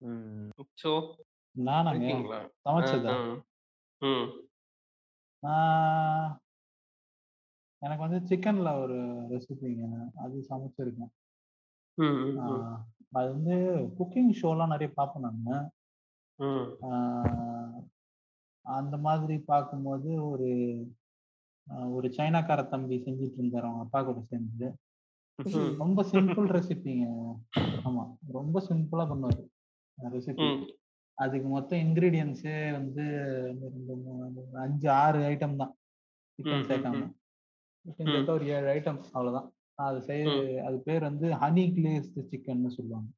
ம். சோ நானாங்க இருக்கீங்களா? சமைச்சதா நான் எனக்கு வந்து சிக்கன்ல ஒரு ரெசிபிங்க அது சமைச்சிருக்கேன் ம், ம், ம். ஆஹ் அது வந்து குக்கிங் ஷோலாம் நிறைய பார்ப்பேன் நான் ம். ஆஹ் அந்த மாதிரி பார்க்கும்போது ஒரு ஒரு சைனாக்கார தம்பி செஞ்சுட்டு இருந்தாரு அவங்க அப்பா கூட சேர்ந்து. ரொம்ப சிம்பிள் ரெசிபிங்க ஆமா ரொம்ப சிம்பிளா பண்ணுவாரு ரெசிபி ம். அதுக்கு மொத்தம் இன்கிரீடியன்ஸே வந்து அஞ்சு ஆறு ஐட்டம் தான் சிக்கன் ம், சேர்க்காம ம். சிக்கன் ம். சேர்த்தா ஒரு ஏழு ஐட்டம் அவ்வளவுதான். அது செய்ய. அது பேர் வந்து ஹனி கிளேஸ்டு சிக்கன்னு சொல்லுவாங்க.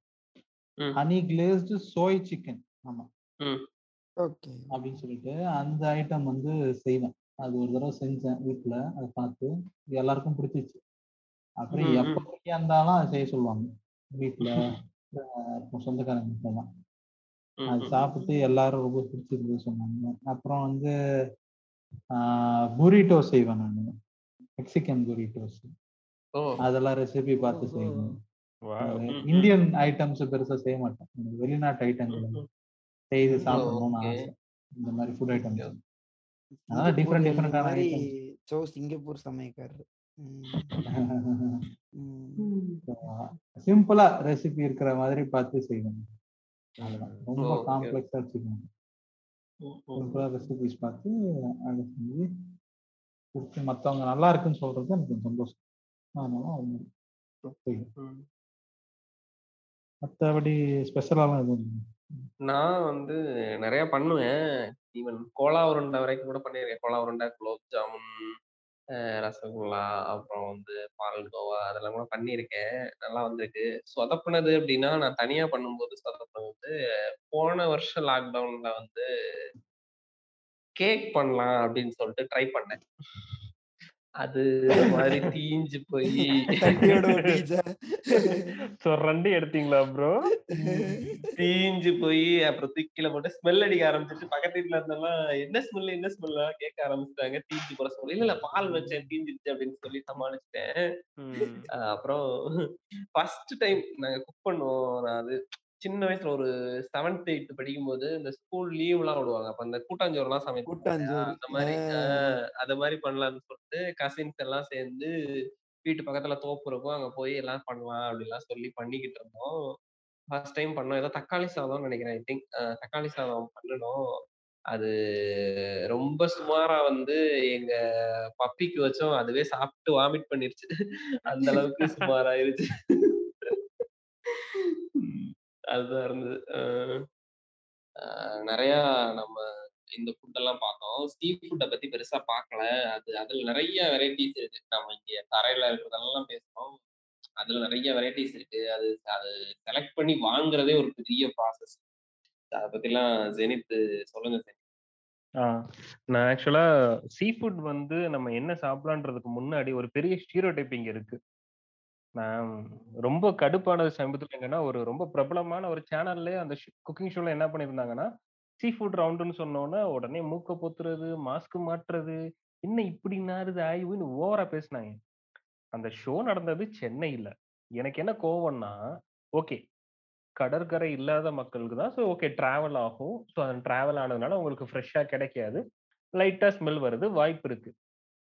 ஹனி கிளேஸ்டு சோய் சிக்கன் ஆமா. ஓகே. அப்படின்னு சொல்லிட்டு அந்த ஐட்டம் வந்து செய்வேன். அது ஒரு தடவை செஞ்சேன் வீட்டில் அதை பார்த்து எல்லாருக்கும் பிடிச்சிச்சு. அப்புறம். எப்போ ஃப்ரீயா இருந்தாலும் அதை செய்ய சொல்லுவாங்க. வீட்டுல சொந்தக்காரங்க கிட்டலாம் ம், அது. சாப்பிட்டு எல்லாரும் ரொம்ப பிடிச்சிருந்து சொன்னாங்க. அப்புறம் வந்து புரிட்டோ செய்வேன் நான். மெக்சிகன் புரிட்டோஸ் ஓ. அதெல்லாம் ரெசிபி பார்த்து செய்வேன் Wow. அது ம், ம். இந்தியன் ஐட்டம்ஸ் பெருசா செய்ய மாட்டேன். வெளிநாட்டு ஐட்டங்கள் செய்து சாப்பிடணும்னு ஆசை. இந்த மாதிரி ஃபுட் ஐட்டம்ஸ் அதனால டிஃப்ரெண்ட் டிஃப்ரெண்டான சோ சிங்கப்பூர் சமயக்காரர். சிம்பிளா ரெசிபி இருக்கிற மாதிரி பார்த்து அவ்வளவுதான். ரொம்ப காம்ப்ளெக்ஸா வச்சுக்கணும். சிம்பிளா ரெசிபிஸ் பார்த்து அதை செஞ்சு கொடுத்து மத்தவங்க நல்லா இருக்குன்னு சொல்றது எனக்கு சந்தோஷம். செய்வேன் மற்றபடி ஸ்பெஷலாலாம் எதுவும். நான் வந்து நிறைய பண்ணுவேன். ஈவன் கோலா உருண்டை வரைக்கும் கூட பண்ணியிருக்கேன். கோலா உருண்டை குலோப் ஜாமுன் ரசகுல்லா அப்புறம் வந்து பால்கோவா அதெல்லாம் கூட பண்ணியிருக்கேன். நல்லா வந்திருக்கு. சொதப்புனது அப்படின்னா நான் தனியா பண்ணும்போது சொதப்புனது வந்து போன வருஷம் லாக்டவுன்ல வந்து கேக் பண்ணலாம் அப்படின்னு சொல்லிட்டு ட்ரை பண்ணேன். அது மாதிரி தீஞ்சு போய் சொரண்டி எடுத்தீங்களா ப்ரோ தீஞ்சு போய் அப்புறம் தூக்கில போட்டு ஸ்மெல் அடிக்க ஆரம்பிச்சிட்டு பக்கத்து வீட்டுல இருந்தெல்லாம் என்ன ஸ்மெல் என்ன ஸ்மெல் கேட்க ஆரம்பிச்சிட்டாங்க. தீஞ்சு போற ஸ்மெல் இல்ல இல்ல பால் வச்சேன் தீஞ்சிருச்சு அப்படின்னு சொல்லி சமாளிச்சிட்டேன். அப்புறம் ஃபர்ஸ்ட் டைம் நாங்க குக் பண்ணுவோம். அது சின்ன வயசுல ஒரு செவன்த் எயித் படிக்கும்போது இந்த ஸ்கூல் லீவ் எல்லாம் விடுவாங்க. அப்ப அந்த கூட்டாஞ்சோறு எல்லாம்? கூட்டாஞ்சோறு. அந்த மாதிரி அந்த மாதிரி பண்ணலாம்னு சொல்லிட்டு கசின்ஸ் எல்லாம் சேர்ந்து வீட்டு பக்கத்துல தோப்பு இருக்கும் அங்க போய் எல்லாம் பண்ணலாம் அப்படிலாம் சொல்லி பண்ணிக்கிட்டு இருந்தோம். ஃபர்ஸ்ட் டைம் பண்ணோம். ஏதோ தக்காளி சாதம்னு நினைக்கிறேன் ஐ திங்க் தக்காளி சாதம் பண்ணணும் அது ரொம்ப சுமாரா வந்து எங்க பப்பிக்கு வச்சோம். அதுவே சாப்பிட்டு வாமிட் பண்ணிருச்சு. அந்த அளவுக்கு சுமாராயிருச்சு. அதுதான் இருந்தது. அஹ் அஹ் நிறைய நம்ம இந்த ஃபுட் எல்லாம் பார்த்தோம். சீ ஃபுட்டை பத்தி பெருசா பார்க்கல. அது அதுல நிறைய வெரைட்டிஸ் இருக்கு. நம்ம இங்க தரையில இருக்கிறதெல்லாம் பேசுறோம். அதுல நிறைய வெரைட்டிஸ் இருக்கு. அது அது செலக்ட் பண்ணி வாங்குறதே ஒரு பெரிய ப்ராசஸ் அதை பத்திலாம் ஜெனித் சொல்லுங்க ஜெனித் ஆ நான் ஆக்சுவலா சீ ஃபுட் வந்து நம்ம என்ன சாப்பிடலான்றதுக்கு முன்னாடி ஒரு பெரிய ஸ்டீரியோ டைப்பிங் இருக்கு. நான் ரொம்ப கடுப்பானது சமீபத்தில் எங்கன்னா, ஒரு ரொம்ப பிரபலமான ஒரு சேனல்லே அந்த குக்கிங் ஷோல என்ன பண்ணியிருந்தாங்கன்னா சீ ஃபுட் ரவுண்டுன்னு சொன்னோன்னே உடனே மூக்க பொத்துறது மாஸ்க் மாட்டுறது என்ன இப்படி நாருது ஆய்வுன்னு ஓவரா பேசினாங்க. அந்த ஷோ நடந்தது சென்னையில. எனக்கு என்ன கோவம்னா ஓகே கடற்கரை இல்லாத மக்களுக்கு தான் ஸோ ஓகே டிராவல் ஆகும். ஸோ அது டிராவல் ஆனதுனால உங்களுக்கு ஃப்ரெஷ்ஷாக கிடைக்காது. லைட்டாக ஸ்மெல் வருது வாய்ப்பு இருக்கு.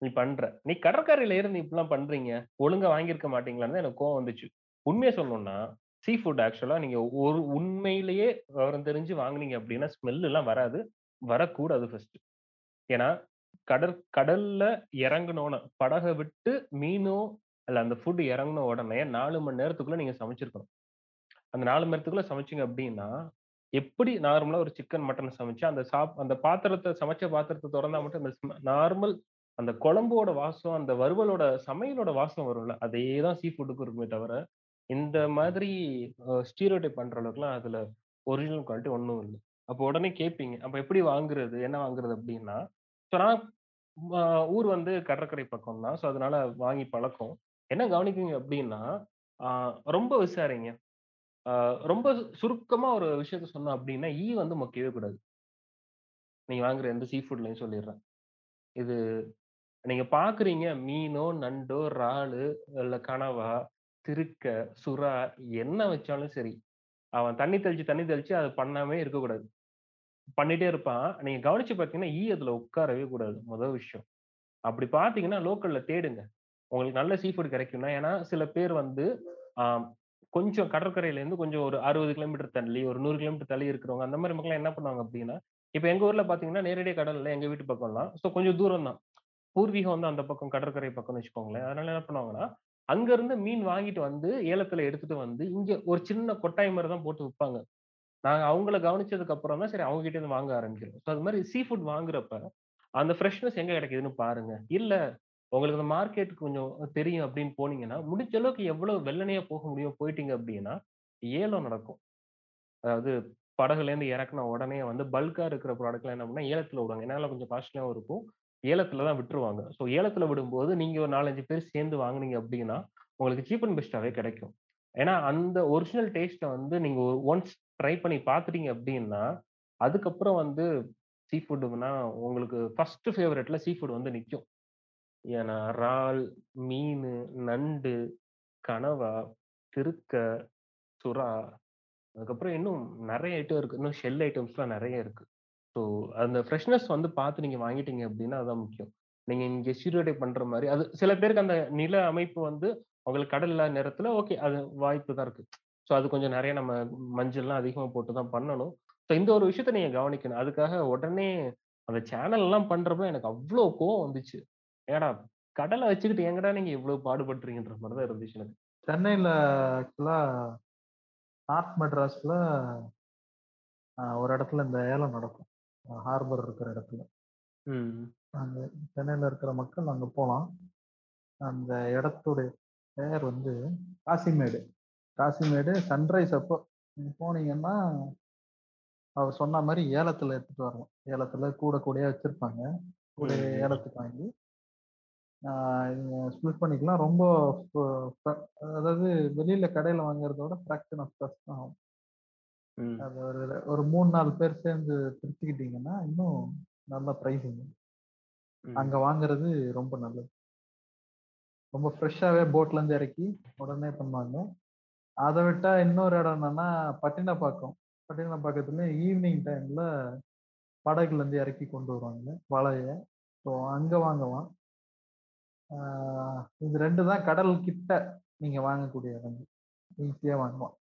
நீ பண்ற. நீ கடற்கரையில இருந்து இப்படிலாம் பண்றீங்க ஒழுங்கா வாங்கியிருக்க மாட்டீங்களான்னு தான் எனக்கு கோவம் வந்துச்சு. உண்மையை சொல்லணும்னா சீ ஃபுட் ஆக்சுவலா நீங்க ஒரு உண்மையிலேயே விவரம் தெரிஞ்சு வாங்குனீங்க அப்படின்னா ஸ்மெல் எல்லாம் வராது வரக்கூடாது ஃபர்ஸ்ட் ஏன்னா கடற் கடல்ல இறங்கினோன்னு படகை விட்டு மீனோ அல்ல அந்த ஃபுட் இறங்கின உடனே நாலு மணி நேரத்துக்குள்ள நீங்க சமைச்சிருக்கணும். அந்த நாலு மணி நேரத்துக்குள்ள சமைச்சீங்க அப்படின்னா எப்படி நார்மலா ஒரு சிக்கன் மட்டன் சமைச்சு அந்த சாப் அந்த பாத்திரத்தை சமைச்ச பாத்திரத்தை திறந்தா மட்டும் அந்த நார்மல் அந்த குழம்போட வாசம் அந்த வறுவலோட சமையலோட வாசம் வரும்ல அதே தான் சீ ஃபுட்டுக்கு இருக்குமே தவிர இந்த மாதிரி ஸ்டீரோடைப் பண்ற அளவுக்குலாம் அதுல ஒரிஜினல் குவாலிட்டி ஒன்றும் இல்லை. அப்போ உடனே கேட்பீங்க அப்போ எப்படி வாங்குறது என்ன வாங்குறது அப்படின்னா ஸோ நான் ஊர் வந்து கடற்கரை பக்கம் தான் ஸோ அதனால வாங்கி பழக்கம். என்ன கவனிக்குங்க அப்படின்னா ரொம்ப விசாரிங்க. ஆஹ் ரொம்ப சுருக்கமா ஒரு விஷயத்த சொன்னோம் அப்படின்னா ஈ வந்து மொக்கவே கூடாது. நீங்க வாங்குற எந்த சீ ஃபுட்லையும் சொல்லிடுறேன். இது நீங்க பாக்குறீங்க. மீனோ நண்டோ இறாலு இல்ல கனவா திருக்க சுறா என்ன வச்சாலும் சரி அவன் தண்ணி தெளிச்சு தண்ணி தெளிச்சு அது பண்ணாமே இருக்கக்கூடாது. பண்ணிட்டே இருப்பான். நீங்க கவனிச்சு பார்த்தீங்கன்னா ஈ அதுல உட்காரவே கூடாது. முதல் விஷயம். அப்படி பாத்தீங்கன்னா லோக்கல்ல தேடுங்க. உங்களுக்கு நல்ல சீ ஃபுட் கிடைக்கும்னா ஏன்னா சில பேர் வந்து ஆஹ் கொஞ்சம் கடற்கரையில இருந்து கொஞ்சம் ஒரு அறுபது கிலோமீட்டர் தள்ளி ஒரு நூறு கிலோமீட்டர் தள்ளி இருக்கிறவங்க அந்த மாதிரி மக்கள் என்ன பண்ணுவாங்க அப்படின்னா இப்ப எங்க ஊர்ல பாத்தீங்கன்னா நேரடியாக கடல்ல எங்க வீட்டு பக்கம்லாம் ஸோ கொஞ்சம் தூரம் தான் பூர்வீகம் வந்து அந்த பக்கம் கடற்கரை பக்கம்னு வச்சுக்கோங்களேன். அதனால என்ன பண்ணுவாங்கன்னா அங்க இருந்து மீன் வாங்கிட்டு வந்து ஏலத்துல எடுத்துட்டு வந்து இங்க ஒரு சின்ன கொட்டாய் மாதிரி தான் போட்டு விற்பாங்க நாங்க அவங்கள கவனிச்சதுக்கு அப்புறம் தான் சரி அவங்க கிட்ட இருந்து வாங்க ஆரம்பிக்கிறோம். ஸோ அது மாதிரி சீ ஃபுட் வாங்குறப்ப அந்த ஃப்ரெஷ்னஸ் எங்க கிடைக்குதுன்னு பாருங்க. இல்ல உங்களுக்கு இந்த மார்க்கெட் கொஞ்சம் தெரியும் அப்படின்னு போனீங்கன்னா முடிஞ்ச அளவுக்கு எவ்வளவு வெள்ளனையா போக முடியும் போயிட்டீங்க அப்படின்னா ஏலம் நடக்கும். அதாவது படகுலேருந்து இறக்குன உடனே வந்து பல்கா இருக்கிற ப்ராடக்ட்லாம் என்ன பண்ணா ஏலத்துல விடுவாங்க. என்னால கொஞ்சம் காஸ்ட்லியாகவும் இருக்கும். ஏலத்துல தான் விட்டுருவாங்க ஸோ ஏலத்துல விடும்போது நீங்க ஒரு நாலஞ்சு பேர் சேர்ந்து வாங்குனீங்க அப்படின்னா உங்களுக்கு சீப் அண்ட் பெஸ்டாவே கிடைக்கும். ஏன்னா, அந்த ஒரிஜினல் டேஸ்ட்டை வந்து நீங்க ஒன்ஸ் ட்ரை பண்ணி பார்த்துட்டீங்க அப்படின்னா, அதுக்கப்புறம் வந்து சீ ஃபுட்டுனா உங்களுக்கு ஃபர்ஸ்ட் ஃபேவரைட்ல சீ ஃபுட் வந்து நிற்கும் ஏன்னா, இறால், மீன் நண்டு, கனவா, திருக்க, சுறா, அதுக்கப்புறம் இன்னும் நிறைய ஐட்டம் இருக்கு. இன்னும் ஷெல் ஐட்டம்ஸ்லாம் நிறைய இருக்கு. ஸோ, அந்த ஃப்ரெஷ்னஸ் வந்து பார்த்து நீங்கள் வாங்கிட்டீங்க அப்படின்னா, அதுதான் முக்கியம். நீங்கள் இங்கே சீரோடை பண்ணுற மாதிரி அது சில பேருக்கு அந்த நில அமைப்பு வந்து அவங்களுக்கு கடல் இல்லாத நேரத்தில் ஓகே. அது வாய்ப்பு தான் இருக்குது ஸோ, அது கொஞ்சம் நிறைய நம்ம மஞ்சள்லாம் அதிகமாக போட்டு தான் பண்ணணும். ஸோ, இந்த ஒரு விஷயத்த நீங்கள் கவனிக்கணும். அதுக்காக உடனே அந்த சேனல்லாம் பண்ணுறப்ப எனக்கு அவ்வளோ கோவம் வந்துச்சு. ஏடா கடலை வச்சுக்கிட்டு ஏங்கடா நீங்கள் இவ்வளோ பாடுபடுறீங்கன்ற மாதிரி தான் இருந்துச்சு எனக்கு. சென்னையில் ஆக்சுவலாக நார்த் மெட்ராஸில் ஒரு இடத்துல இந்த ஏலம் நடக்கும். ஹார்பர் இருக்கிற இடத்துல. ம். அங்க சென்னையில இருக்கிற மக்கள் அங்க போலாம். அந்த இடத்துடைய பெயர் வந்து காசிமேடு. காசிமேடு சன்ரைஸ் அப்போ நீங்க போனீங்கன்னா, அவர் சொன்ன மாரி ஏலத்துல எடுத்துட்டு வரலாம். ஏலத்துல கூட கூடையா வச்சிருப்பாங்க. கூடைய ம், ம். ஏலத்துக்கு வாங்கி ஆ ஸ்ப்ளிட் பண்ணிக்கலாம். ரொம்ப ஃப ஃப அதாவது வெளியில கடையில வாங்குறத விட ஃபிராக்ஷன் ஆஃப் காஸ்ட் தான் ஆகும். அது ஒரு ஒரு 3, 4 பேர் சேர்ந்து பிரிச்சுக்கிட்டீங்கன்னா, இன்னும் நல்ல பிரைஸிங். அங்க. வாங்குறது ரொம்ப நல்லது. ரொம்ப ஃப்ரெஷ்ஷாவே போட்ல இருந்து இறக்கி உடனே பண்ணுவாங்க. அத விட்டா இன்னொரு இடம் என்னன்னா, பட்டினப்பாக்கம். பட்டினப்பாக்கத்துல ஈவினிங் டைம்ல படகுல இருந்து இறக்கி கொண்டு வருவாங்க வலைய. ஸோ அங்க வாங்கலாம். இது 2 தான் கடல் கிட்ட நீங்க வாங்கக்கூடிய இடங்கள். ஈஸியா வாங்கலாம்.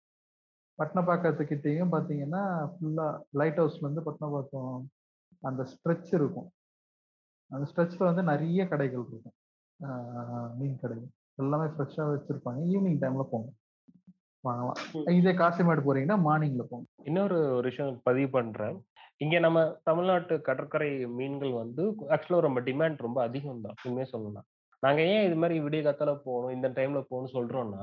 பட்டினப்பாக்கத்துக்கிட்டயும் பார்த்தீங்கன்னா, ஃபுல்லா லைட் ஹவுஸ்லேருந்து பட்டினப்பாக்கம் அந்த ஸ்ட்ரெச் இருக்கும். அந்த ஸ்ட்ரெச்ல வந்து நெறைய கடைகள் இருக்கும். மீன் கடைகள். எல்லாமே ஃப்ரெஷ்ஷா வச்சிருப்பாங்க. ஈவினிங் டைம்ல போங்க. வாங்கலாம். இதே காசிமேடு போறீங்கன்னா, மார்னிங்ல போங்க. இன்னொரு ஒரு விஷயம் பதிவு பண்றேன். இங்க நம்ம தமிழ்நாட்டு கடற்கரை மீன்கள் வந்து ஆக்சுவலா ரொம்ப டிமாண்ட் ரொம்ப அதிகம் தான். உண்மைய சொல்லணும்னா. நாங்க ஏன் இது மாரி விடிய காத்தால போணும், இந்த டைம்ல போணும்னு சொல்றோம்னா,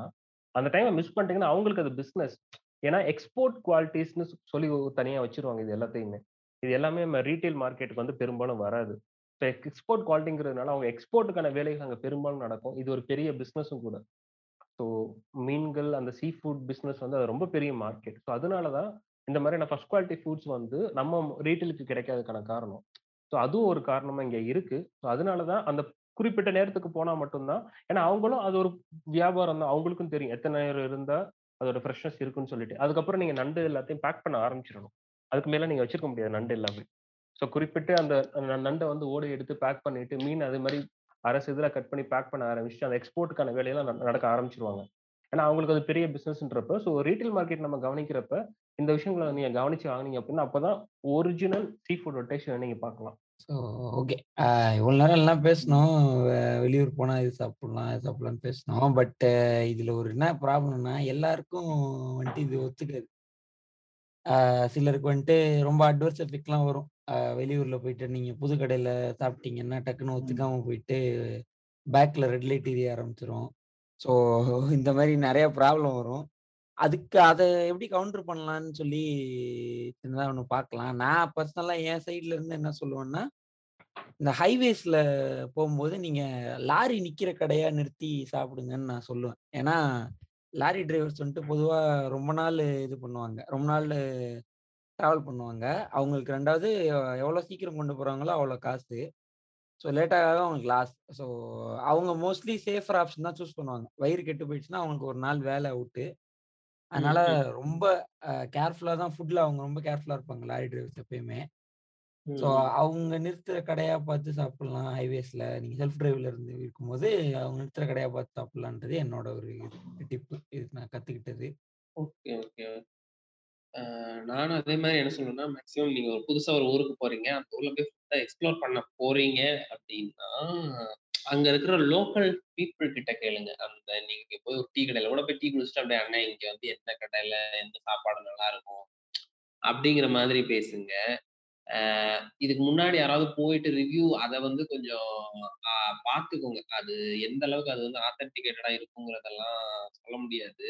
அந்த டைம மிஸ் பண்ணிட்டீங்கன்னா அவங்களுக்கு அது பிசினஸ். ஏன்னா எக்ஸ்போர்ட் குவாலிட்டிஸ்னு சொல்லி தனியாக வச்சிருவாங்க இது எல்லாத்தையுமே. இது எல்லாமே நம்ம ரீட்டைல் மார்க்கெட்டுக்கு வந்து பெரும்பாலும் வராது. இப்போ எக்ஸ்போர்ட் குவாலிட்டிங்கிறதுனால அவங்க எக்ஸ்போர்ட்டுக்கான வேலைகள் அங்கே பெரும்பாலும் நடக்கும். இது ஒரு பெரிய பிஸ்னஸும் கூட. ஸோ மீன்கள் அந்த சீ ஃபுட் பிஸ்னஸ் வந்து அது ரொம்ப பெரிய மார்க்கெட். ஸோ அதனால தான் இந்த மாதிரியான ஃபர்ஸ்ட் குவாலிட்டி ஃபுட்ஸ் வந்து நம்ம ரீட்டைலுக்கு கிடைக்காததுக்கான காரணம். ஸோ அதுவும் ஒரு காரணமாக இங்கே இருக்குது ஸோ அதனால தான் அந்த குறிப்பிட்ட நேரத்துக்கு போனால் மட்டும்தான் ஏன்னா அவங்களும் அது ஒரு வியாபாரம் தான். அவங்களுக்கும் தெரியும். எத்தனை நேரம் இருந்தால் அதோட ஃப்ரெஷ்னஸ் இருக்குன்னு சொல்லிட்டு. அதுக்கப்புறம் நீங்க நண்டு எல்லாத்தையும் பேக் பண்ண ஆரம்பிச்சிடணும் அதுக்கு மேல நீங்க வச்சிருக்க முடியாது நண்டு எல்லாமே. ஸோ குறிப்பிட்டு அந்த ந வந்து ஓடி எடுத்து பேக் பண்ணிட்டு, மீன் அதே மாதிரி அரசு இதில் கட் பண்ணி பேக் பண்ண ஆரம்பிச்சுட்டு, அந்த எக்ஸ்போர்ட்டுக்கான வேலையெல்லாம் ந நடக்க ஆரம்பிச்சிருவாங்க ஏன்னா அவங்களுக்கு அது பெரிய பிஸ்னஸ்ன்றப்ப ஸோ ரீட்டைல் மார்க்கெட் நம்ம கவனிக்கிறப்ப, இந்த விஷயங்களை நீங்க கவனிச்சு வாங்குனீங்க அப்படின்னா, அப்பதான் ஒரிஜினல் சீ ஃபுட் டேஸ்ட்ட நீங்க பார்க்கலாம். So okay. இவ்வளோ நேரம் எல்லாம் பேசினோம். வெளியூர் போனா இது சாப்பிடலாம், அது சாப்பிடலாம்னு பேசினோம். பட் இதுல ஒரு என்ன ப்ராப்ளம்னா, எல்லாருக்கும் வந்துட்டு இது ஒத்துக்காது. சிலருக்கு வந்துட்டு ரொம்ப அட்வர்ஸ் எஃபெக்ட்லாம் வரும். வெளியூர்ல போயிட்டு நீங்க புது கடையில சாப்பிட்டீங்கன்னா, டக்குன்னு ம். ஒத்துக்காம போயிட்டு, பேக்ல ரெட் லைட் எரிய ஆரம்பிச்சுரும். ஸோ இந்த மாரி நெறைய ப்ராப்ளம் வரும். அதுக்கு அதை எப்படி கவுண்டர் பண்ணலான்னு சொல்லி சின்னதாக ஒன்று பார்க்கலாம். நான் பர்சனலாக என் சைட்ல இருந்து என்ன சொல்லுவேன்னா, இந்த ஹைவேஸ்ல போகும்போது நீங்க லாரி நிக்கிற கடையா நிறுத்தி சாப்பிடுங்கன்னு நான் சொல்லுவேன். ஏன்னா, லாரி டிரைவர்ஸ் வந்துட்டு பொதுவாக ரொம்ப நாள் இது பண்ணுவாங்க. ரொம்ப நாள் ட்ராவல் பண்ணுவாங்க. அவங்களுக்கு ரெண்டாவது எவ்வளோ சீக்கிரம் கொண்டு போகிறாங்களோ அவ்வளோ காசு. ஸோ லேட்டாக அவங்களுக்கு லாஸ். ஸோ அவங்க மோஸ்ட்லி சேஃபர் ஆப்ஷன் தான் சூஸ் பண்ணுவாங்க. வயிறு கெட்டு போயிடுச்சுன்னா அவங்களுக்கு ஒரு நாள் வேலை அவுட்டு. அதனால ம். ரொம்ப கேர்ஃபுல்லா தான் ஃபுட்ல அவங்க ரொம்ப கேர்ஃபுல்லா இருப்பாங்க லாரி டிரைவர்ஸ் எப்பயுமே. ஸோ ம். அவங்க நிறுத்துற கடையா பார்த்து சாப்பிடலாம் ஹைவேஸ்ல. நீங்க செல்ஃப் டிரைவ்ல இருந்து இருக்கும்போது, அவங்க நிறுத்துற கடையா பார்த்து சாப்பிடலான்றது என்னோட ஒரு இது டிப்பு. இது நான் கத்துக்கிட்டது. Okay, okay. அ நானும் அதே மாரி என்ன சொல்லணும்னா, மேக்ஸிமம் நீங்க ஒரு புதுசா ஒரு ஊருக்கு போறீங்க. அந்த ஊர்ல போய் ஃபுட்ட எக்ஸ்ப்ளோர் பண்ண போறீங்க அப்டின்னா, அங்க இருக்கிற லோக்கல் பீப்புள் கிட்ட கேளுங்க. அந்த நீங்க போய் ஒரு டீ கடையில கூட போய் டீ குடிச்சுட்டு அப்படியே அண்ணன் இங்க வந்து எந்த கடையில எந்த சாப்பாடு நல்லா இருக்கும் அப்படிங்கிற மாதிரி பேசுங்க. இதுக்கு முன்னாடி யாராவது போயிட்டு ரிவ்யூ அதை வந்து கொஞ்சம் பார்த்துக்கோங்க. அது எந்த அளவுக்கு அது வந்து ஆத்தன்டிகேட்டடா இருக்குங்கிறதெல்லாம் சொல்ல முடியாது.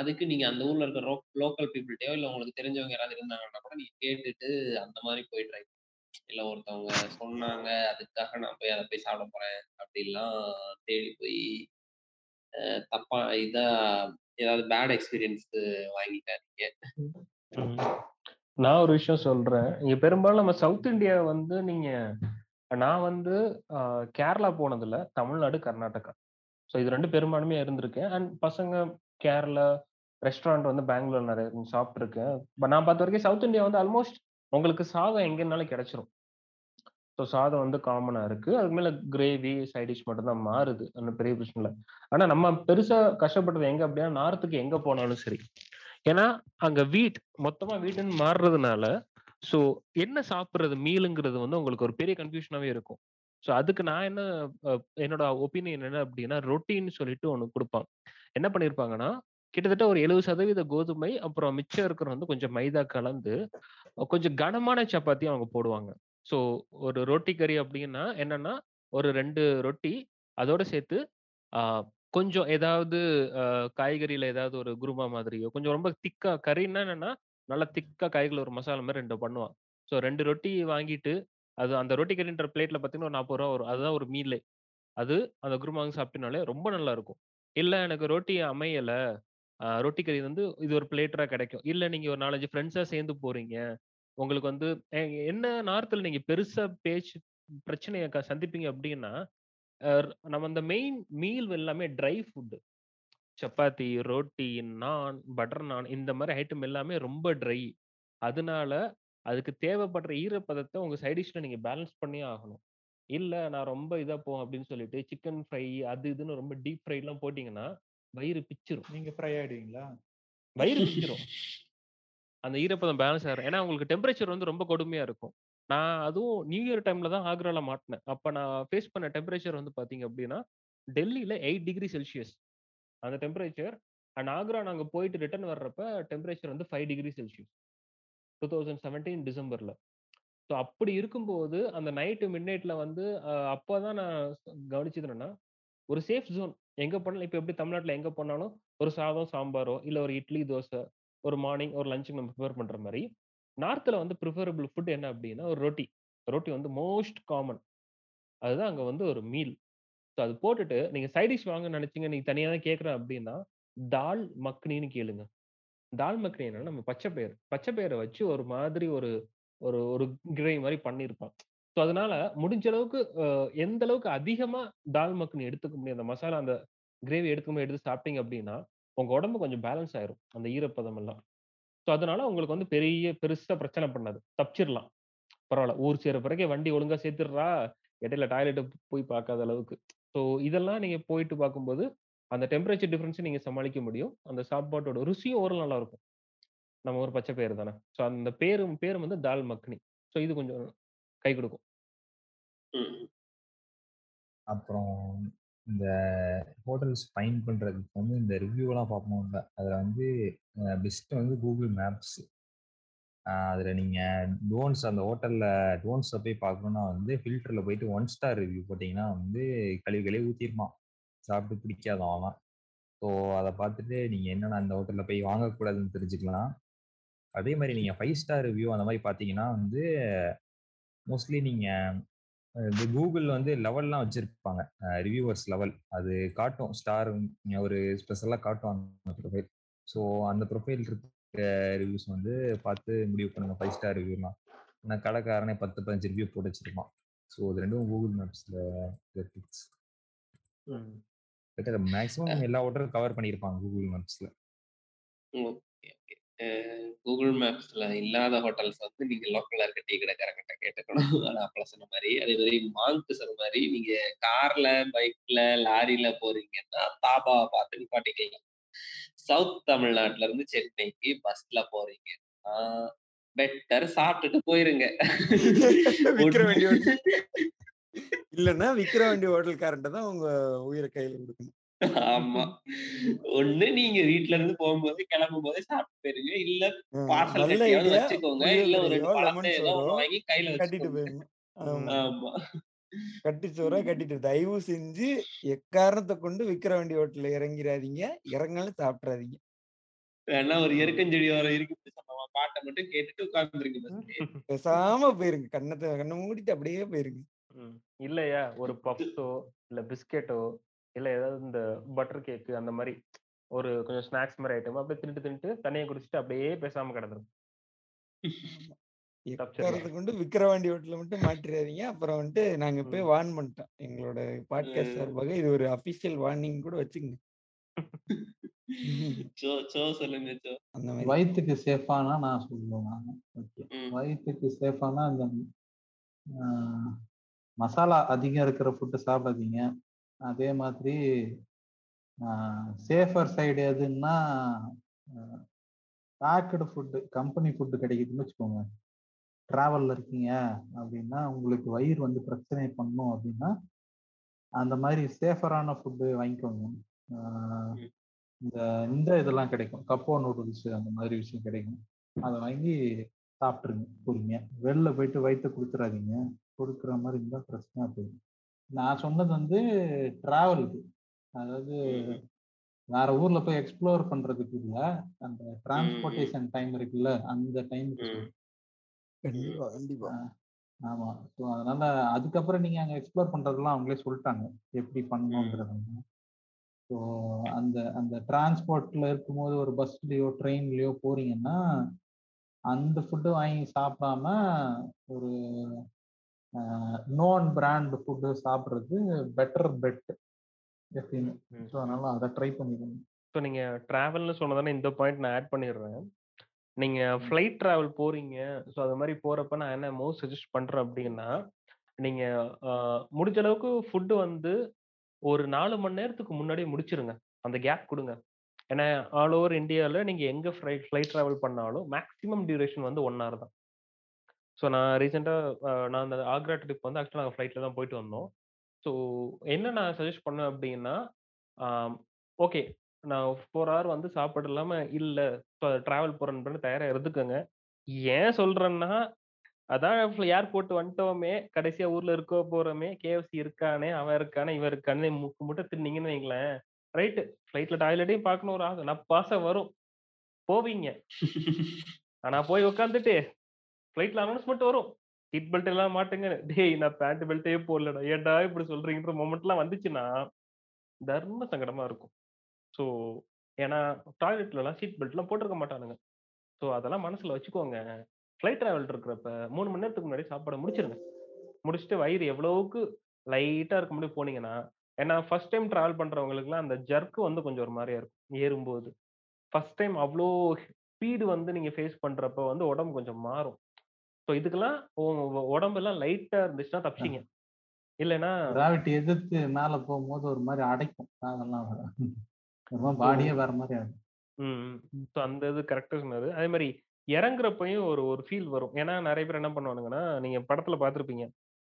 அதுக்கு நீங்க அந்த ஊர்ல இருக்கிற லோக்கல் பீப்புள்கிட்டயோ இல்ல உங்களுக்கு தெரிஞ்சவங்க யாராவது இருந்தாங்கன்னா கூட நீங்க கேட்டுட்டு அந்த மாதிரி போய் ட்ரை இல்ல ஒருத்தவங்க சொன்னாங்க, அதுக்காக நான் போய் அதை போய் சாப்பிட போறேன். அப்படிலாம் தேடி போய் தப்பா இதா ஏதாவது பேட் எக்ஸ்பீரியன்ஸ் வாங்கிட்டாருங்க நான் ஒரு விஷயம் சொல்றேன். இங்க பெரும்பாலும் நம்ம சவுத் இந்தியா வந்து நீங்க நான் வந்து கேரளா போனதுல தமிழ்நாடு கர்நாடகா. ஸோ இது ரெண்டு பெரும்பான்மையா இருந்திருக்கேன். அண்ட் பசங்க கேரளா ரெஸ்டாரண்ட் வந்து பெங்களூர் நிறைய சாப்பிட்ருக்கேன் நான் பார்த்த வரைக்கும் சவுத் இந்தியா வந்து ஆல்மோஸ்ட் உங்களுக்கு சாதம் எங்கேனாலும் கிடைச்சிரும். ஸோ சாதம் வந்து காமனாக இருக்கு. அதுக்கு மேலே கிரேவி சைடிஷ் மட்டும்தான் மாறுது. அந்த பெரிய பிரச்சனை இல்லை. ஆனால் நம்ம பெருசாக கஷ்டப்பட்டது எங்கே அப்படின்னா நார்த்துக்கு எங்கே போனாலும் சரி. ஏன்னா அங்கே வீட் மொத்தமாக வீட்டுன்னு மாறுறதுனால ஸோ என்ன சாப்பிட்றது மீலுங்கிறது வந்து உங்களுக்கு ஒரு பெரிய கன்ஃபியூஷனாகவே இருக்கும். ஸோ அதுக்கு நான் என்ன என்னோட ஒப்பீனியன் என்ன அப்படின்னா ரொட்டின்னு சொல்லிட்டு ஒன்று கொடுப்பான் என்ன பண்ணியிருப்பாங்கன்னா கிட்டத்தட்ட ஒரு எழுபது சதவீத கோதுமை அப்புறம் மிச்சம் இருக்கிற வந்து கொஞ்சம் மைதா கலந்து கொஞ்சம் கனமான சப்பாத்தி அவங்க போடுவாங்க. ஸோ ஒரு ரொட்டி கறி அப்படின்னா என்னன்னா ஒரு ரெண்டு ரொட்டி அதோட சேர்த்து கொஞ்சம் ஏதாவது காய்கறியில் ஏதாவது ஒரு குருமா மாதிரியோ கொஞ்சம் ரொம்ப திக்கா கறின்னா என்னன்னா நல்லா திக்கா காய்கறி ஒரு மசாலா மாதிரி ரெண்டு பண்ணுவான். ஸோ ரெண்டு ரொட்டி வாங்கிட்டு அது அந்த ரொட்டி கறின்ற பிளேட்ல பார்த்தீங்கன்னா ஒரு நாற்பது ரூபா வரும். அதுதான் ஒரு மீலே. அது அந்த குருமா சாப்பிட்டனாலே ரொம்ப நல்லா இருக்கும் இல்ல எனக்கு ரொட்டி அமையல ரொட்டி கறி வந்து இது ஒரு பிளேட்டரா கிடைக்கும். இல்ல நீங்க ஒரு நாலஞ்சு ஃப்ரெண்ட்ஸா சேர்ந்து போறீங்க உங்களுக்கு வந்து எ- என்ன நார்த்தில் நீங்க பெருசா பேச்சு பிரச்சனையை க- சந்திப்பீங்க அப்படின்னா நம்ம அந்த மெயின் மீல் எல்லாமே dry food chapati roti naan butter naan இந்த மாதிரி ஐட்டம் எல்லாமே ரொம்ப ட்ரை அதனால அதுக்கு தேவைப்படுற ஈரப்பதத்தை உங்க சைட் டிஷ்ல நீங்க பேலன்ஸ் பண்ணியே ஆகணும். இல்ல நான் ரொம்ப இதா போகும் அப்படின்னு சொல்லிட்டு சிக்கன் ஃப்ரை அது இதுன்னு ரொம்ப டீப் ஃப்ரை எல்லாம் போட்டீங்கன்னா வயிறு பிச்சிரும். நீங்க ஃப்ரை ஆயிடுவீங்களா? வயிறு பிச்சிரும். அந்த ஈரப்பதம் பேலன்ஸ் ஆகிரும் ஏன்னா உங்களுக்கு டெம்பரேச்சர் வந்து ரொம்ப கொடுமையா இருக்கும். நான் அதுவும் நியூ இயர் டைம்ல தான் ஆக்ரால மாட்டினேன். அப்ப நான் ஃபேஸ் பண்ண டெம்பரேச்சர் வந்து பாத்தீங்க அப்படின்னா டெல்லியில எயிட் டிகிரி செல்சியஸ் அந்த டெம்பரேச்சர் அண்ட் ஆக்ரா நாங்க போயிட்டு ரிட்டர்ன் வர்றப்ப டெம்பரேச்சர் வந்து five degree Celsius two thousand seventeen டிசம்பர்ல. ஸோ அப்படி இருக்கும்போது அந்த நைட்டு மிட் நைட்ல வந்து அப்போ தான் நான் கவனிச்சது ஒரு சேஃப் ஜோன் எங்க போனாலும் இப்போ எப்படி தமிழ்நாட்டில் எங்க போனாலும் ஒரு சாதம் சாம்பாரோ இல்லை ஒரு இட்லி தோசை ஒரு மார்னிங் ஒரு லஞ்சுக்கு நம்ம ப்ரிஃபர் பண்ற மாதிரி நார்த்தில் வந்து ப்ரிஃபரபிள் ஃபுட் என்ன அப்படின்னா ஒரு ரொட்டி. ரொட்டி வந்து மோஸ்ட் காமன் அதுதான் அங்கே வந்து ஒரு மீல் ஸோ அது போட்டுட்டு நீங்கள் சைட் டிஷ் வாங்க நினச்சிங்க நீங்கள் தனியாக தான் கேட்குறேன் அப்படின்னா தால் மக்னின்னு கேளுங்க. தால் மக்னி என்னன்னா நம்ம பச்சை பயிர் பச்சை பயிரை வச்சு ஒரு மாதிரி ஒரு ஒரு ஒரு கிரேவி மாதிரி பண்ணியிருப்பான். ஸோ அதனால முடிஞ்ச அளவுக்கு எந்த அளவுக்கு அதிகமாக தால் மக்னி எடுத்துக்க முடியும் அந்த மசாலா அந்த கிரேவி எடுத்துக்க எடுத்து சாப்பிட்டீங்க அப்படின்னா உங்க உடம்பு கொஞ்சம் பேலன்ஸ் ஆயிரும். அந்த ஈரப்பதம் எல்லாம். ஸோ அதனால உங்களுக்கு வந்து பெரிய பெருசா பிரச்சனை பண்ணாது. தப்பிச்சிடலாம் பரவாயில்ல ஊர் சேர பிறகு வண்டி ஒழுங்கா சேர்த்துடுறா இடையில டாய்லெட்டு போய் பார்க்காத அளவுக்கு. ஸோ இதெல்லாம் நீங்க போயிட்டு பார்க்கும்போது அந்த டெம்பரேச்சர் டிஃபரன்ஸை நீங்க சமாளிக்க முடியும். அந்த சாப்பாட்டோட ருசியும் ஓரளவு நல்லா இருக்கும் நம்ம ஒரு பச்சை பேர் தானே. ஸோ அந்த பேரும் பேரும் வந்து தால் மக்னி. ஸோ இது கொஞ்சம் கை கொடுக்கும். ம். அப்புறம் இந்த ஹோட்டல்ஸ் ஃபைன் பண்ணுறதுக்கு வந்து இந்த ரிவ்யூலாம் பார்ப்போம்ல அதில் வந்து பெஸ்ட்டு வந்து கூகுள் மேப்ஸ் அதில் நீங்கள் டோன்ஸ் அந்த ஹோட்டலில் டோன்ஸை போய் பார்க்கணுன்னா வந்து ஃபில்டரில் போயிட்டு ஒன் ஸ்டார் ரிவ்யூ போட்டிங்கன்னா வந்து கழிவு கழுவி ஊத்திருப்பான் சாப்பிட்டு பிடிக்காதான் அவன் ஸோ அதை பார்த்துட்டு நீங்கள் என்னென்ன அந்த ஹோட்டலில் போய் வாங்கக்கூடாதுன்னு தெரிஞ்சுக்கலாம். அதே மாதிரி நீங்கள் ஃபைவ் ஸ்டார் ரிவ்யூ அந்த மாதிரி பார்த்தீங்கன்னா வந்து மோஸ்ட்லி நீங்கள் கூகுள் வந்து லெவல்லாம் வச்சிருப்பாங்க. ரிவ்யூவர்ஸ் லெவல் அது காட்டும். ஸ்டார் ஒரு ஸ்பெஷலாக காட்டும் அந்த ப்ரொஃபைல் ஸோ அந்த ப்ரொஃபைல் இருக்க ரிவ்யூஸ் வந்து பார்த்து முடிவு பண்ணுங்க. ஃபைவ் ஸ்டார் ரிவ்யூலாம் ஏன்னா கடைக்காரனே பத்து பதினஞ்சு ரிவ்யூ போட்டு வச்சிருப்பான். ஸோ இது ரெண்டும் கூகுள் மேப்ஸில் டிப்ஸ் மேக்ஸிமம் எல்லா ஹோட்டலும் கவர் பண்ணியிருப்பாங்க கூகுள் மேப்ஸில் ஓகே ஓகே. கூகுள் மேப்ஸ்ல இல்லாத ஹோட்டல்ஸ் வந்து நீங்க லோக்கல்ல இருக்க டீ கடைக்காரங்கிட்ட கேட்டுக்கணும். அது அப்பல சொன்ன மாதிரி அதே மாதிரி மாங்கு சொன்ன மாதிரி நீங்க கார்ல பைக்ல லாரில போறீங்கன்னா தாபாவை பார்த்து நிப்பாட்டிக்கலாம். சவுத் தமிழ்நாட்டுல இருந்து சென்னைக்கு பஸ்ல போறீங்கன்னா பெட்டர் சாப்பிட்டுட்டு போயிருங்க. ஹோட்டல் இல்லன்னா விக்கிரவாண்டி ஹோட்டல்காரன்ட்ட தான் உங்க உயிரை கையில கொடுக்கணும். ஆமா. ஒண்ணு நீங்க வீட்ல இருந்து போகும்போது கிளம்பும் போது சாப்பிட்டு போயிருங்க இல்ல பார்சல் கட்டியாவது வச்சுக்கோங்க. இல்ல ஒரு பழத்தை ஏதோ வாங்கி கையில கட்டிட்டு போயிடணும் ஆமா. கட்டி சோறா கட்டிட்டு தயவு செஞ்சு எக்காரணத்தை கொண்டு விக்கிரவாண்டி ஹோட்டல்ல இறங்கிடாதீங்க இறங்கினாலும் சாப்பிட்றாதீங்க. வேணா ஒரு எருக்கஞ்செடி வர இருக்கு பாட்டை மட்டும் கேட்டுட்டு உட்கார்ந்துருங்க பேசாம போயிருங்க. கண்ணத்தை கண்ணை மூடிட்டு அப்படியே போயிருங்க. இல்லையா? ஒரு பப்ஸோ இல்ல பிஸ்கெட்டோ இல்ல ஏதாவது இந்த பட்டர் கேக் அந்த மாதிரி ஒரு கொஞ்சம் ஸ்நாக்ஸ் மாதிரி ஐட்டம் அப்படியே தின்னுட்டு தின்னுட்டு தண்ணியை குடிச்சிட்டு அப்படியே பேசாம கிடந்துரும். எக்காரத்தை கொண்டு விக்கிரவாண்டி ஹோட்டல்ல மட்டும் மாட்டிடாதீங்க அப்புறம் வந்துட்டு நாங்க போய். வார்ன் பண்ணிட்டோம். எங்களோட பாட்காஸ்ட். சார்பாக இது ஒரு அபிஷியல் வார்னிங் கூட வச்சுக்கங்க சோ சோ சொல்லுங்க சோ. அந்த மாதிரி வயிற்றுக்கு சேஃபானா நான் சொல்லுவேன் நான். வயிற்றுக்கு சேஃபானா இந்த ஆஹ், மசாலா அதிகம் இருக்கிற ஃபுட்டு சாப்பிடாதீங்க. அதே மாதிரி சேஃபர் சைடு எதுன்னா பேக்கடு ஃபுட்டு கம்பெனி ஃபுட்டு கிடைக்குதுன்னு வச்சுக்கோங்க. ட்ராவலில் இருக்கீங்க அப்படின்னா உங்களுக்கு வயிறு வந்து பிரச்சனை பண்ணும் அப்படின்னா அந்த மாதிரி சேஃபரான ஃபுட்டு வாங்கிக்கோங்க. இந்த இந்த இதெல்லாம் கிடைக்கும். கப்போ நூடுல்ஸ் அந்த மாதிரி விஷயம் கிடைக்கும். அதை வாங்கி சாப்பிட்ருங்க பொறுமையா. வெளில போயிட்டு வயிற்று கொடுத்துறாதீங்க கொடுக்குற மாதிரி இருந்தால் பிரச்சனை போயிடும் நான் சொன்னது வந்து டிராவலுக்கு அதாவது. வேற ஊர்ல போய் எக்ஸ்ப்ளோர் பண்றதுக்கு இல்ல. அந்த டிரான்ஸ்போர்ட்டேஷன் டைம் இருக்குல்ல அந்த டைமுக்கு. கண்டிப்பா ஆமா. ஸோ அதனால அதுக்கப்புறம் நீங்க அங்க எக்ஸ்ப்ளோர் பண்றதெல்லாம் அவங்களே சொல்லிட்டாங்க. எப்படி பண்ணணுங்கிறது ஸோ அந்த அந்த டிரான்ஸ்போர்ட்ல இருக்கும்போது ஒரு பஸ்லயோ ட்ரெயின்லயோ போறீங்கன்னா அந்த ஃபுட்டு வாங்கி சாப்பிடாம ஒரு நோன் பிராண்ட் ஃபுட்டு சாப்பிட்றது பெட்டர் பெட் எப்பயுமே. ஸோ அதனால அதை ட்ரை பண்ணிக்கோங்க ஸோ நீங்க டிராவல்னு சொன்னதானே இந்த பாயிண்ட் நான் ஆட் பண்ணிடுறேன். நீங்க ஃப்ளைட் டிராவல் போறீங்க. ஸோ அது மாதிரி போறப்ப நான் என்ன மோஸ்ட் சஜஸ்ட் பண்றேன் அப்படின்னா நீங்க ஆஹ், முடிஞ்ச அளவுக்கு ஃபுட்டு வந்து ஒரு நாலு மணி நேரத்துக்கு முன்னாடியே முடிச்சிருங்க. அந்த கேப் கொடுங்க. ஏன்னா ஆல் ஓவர் இந்தியாவில் நீங்க எங்க ஃப்ளைட் ஃப்ளைட் டிராவல் பண்ணாலும் மேக்ஸிமம் டியூரேஷன் வந்து ஒன் ஹவர் தான். ஸோ நான் ரீசெண்டாக நான் அந்த ஆக்ரா ட்ரிப் வந்து ஆக்சுவலாக நாங்கள் ஃப்ளைட்டில் தான் போயிட்டு வந்தோம். ஸோ என்ன நான் சஜஸ்ட் பண்ணேன் அப்படின்னா ஓகே நான் ஃபோர் ஹவர் வந்து சாப்பாடு இல்லாமல் இல்லை இப்போ ட்ராவல் போகிறேன்னு தயாராக இருந்துக்கோங்க. ஏன் சொல்கிறேன்னா அதான் ஏர்போர்ட் வந்துட்டோமே கடைசியா ஊர்ல இருக்க போறோமே கேஎஃப்சி இருக்கானே அவன் இருக்கானே இவன் இருக்கானே முக்கு முட்டை தின்னீங்கன்னு வைங்களேன். ரைட்டு ஃப்ளைட்ல டாய்லெட்டையும் பார்க்கணும் ஒரு ஆசை. நான் பாசம் வரும். போவீங்க. ஆனா போய் உட்காந்துட்டு ஃப்ளைட்ல அனௌன்ஸ்மெண்ட் வரும். சீட் பெல்ட் எல்லாம் மாட்டுங்க. டேய் நான் பேண்ட் பெல்ட்டே போடலடா. ஏன்டா இப்படி சொல்றீங்கன்ற மொமெண்ட்லாம் வந்துச்சுன்னா தர்ம சங்கடமா இருக்கும். ஸோ ஏன்னா டாய்லெட்லலாம் சீட் பெல்ட்லாம் போட்டிருக்க மாட்டானுங்க. ஸோ அதெல்லாம் மனசில் வச்சுக்கோங்க. ஃப்ளைட் ட்ராவல் இருக்கிறப்ப மூணு மணி நேரத்துக்கு முன்னாடி சாப்பாடை முடிச்சிருங்க. முடிச்சுட்டு வயிறு எவ்வளவுக்கு லைட்டாக இருக்க முடியும் போனீங்கன்னா ஏன்னா ஃபர்ஸ்ட் டைம் ட்ராவல் பண்ணுறவங்களுக்குலாம் அந்த ஜர்க்கு வந்து கொஞ்சம் ஒரு மாதிரியா இருக்கும். ஏறும்போது. ஃபர்ஸ்ட் டைம் அவ்வளோ ஸ்பீடு வந்து நீங்கள் ஃபேஸ் பண்ணுறப்ப வந்து உடம்பு கொஞ்சம் மாறும். ஸோ இதுக்கெல்லாம் உங்க உடம்பெல்லாம் லைட்டா இருந்துச்சுன்னா தப்பிச்சிங்க. இல்லைன்னா கிராவிட்டி எதிர்த்து மேல போகும்போது ஒரு மாதிரி அடைக்கும். அதெல்லாம் பாடியே வேற மாதிரி ஆகும் ம் ஸோ அந்த இது கரெக்டாக சொன்னது. அதே மாதிரி இறங்குறப்பையும் ஒரு ஒரு ஃபீல் வரும். ஏன்னா நிறைய பேர் என்ன பண்ணுவானுங்கன்னா நீங்க படத்துல பார்த்துருப்பீங்க.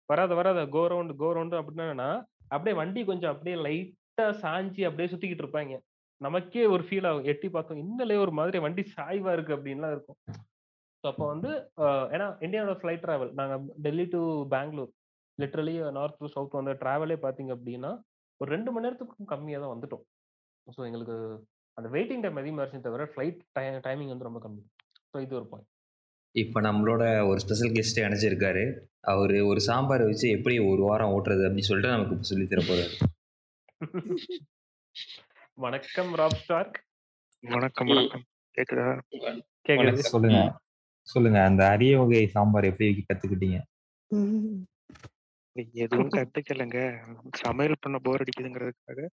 வராத வராத கோ ரவுண்டு கோ ரவுண்டு அப்படின்னா அப்படியே வண்டி கொஞ்சம் அப்படியே லைட்டா சாஞ்சி அப்படியே சுத்திக்கிட்டு இருப்பாங்க. நமக்கே ஒரு ஃபீல் ஆகும். எட்டி பார்த்தோம் இன்னலே ஒரு மாதிரி வண்டி சாய்வா இருக்கு அப்படின்லாம் இருக்கும். ஸோ அப்போ வந்து ஏன்னா இந்தியாவோட ஃப்ளைட் டிராவல் நாங்கள் Delhi to Bangalore literally north to south வந்து டிராவலே பார்த்தீங்க அப்படின்னா ஒரு ரெண்டு மணி நேரத்துக்கும் கம்மியாக தான் வந்துட்டோம். ஸோ எங்களுக்கு அந்த வெயிட்டிங் டைம் அதிகமாக இருந்துச்சு தவிர ஃப்ளைட் டைமிங் வந்து ரொம்ப கம்மி. ஸோ இது ஒரு பாயிண்ட் இப்போ நம்மளோட ஒரு ஸ்பெஷல் கெஸ்ட் இணைஞ்சிருக்காரு அவர் ஒரு சாம்பார் வச்சு எப்படி ஒரு வாரம் ஓட்டுறது அப்படின்னு சொல்லிட்டு நமக்கு இப்போ சொல்லித் தர போறாரு. வணக்கம் ராப் ஸ்டார்க். வணக்கம் வணக்கம். கேக்குதா? கேக்குது. சொல்லுங்க. சொல்லுங்க. அந்த அரிய வகை சாம்பார் எப்படி கத்துக்கிட்டீங்க? எதுவும் கத்துக்கலைங்க. சமையல் பண்ண போர் அடிக்குதுங்கிறதுக்காக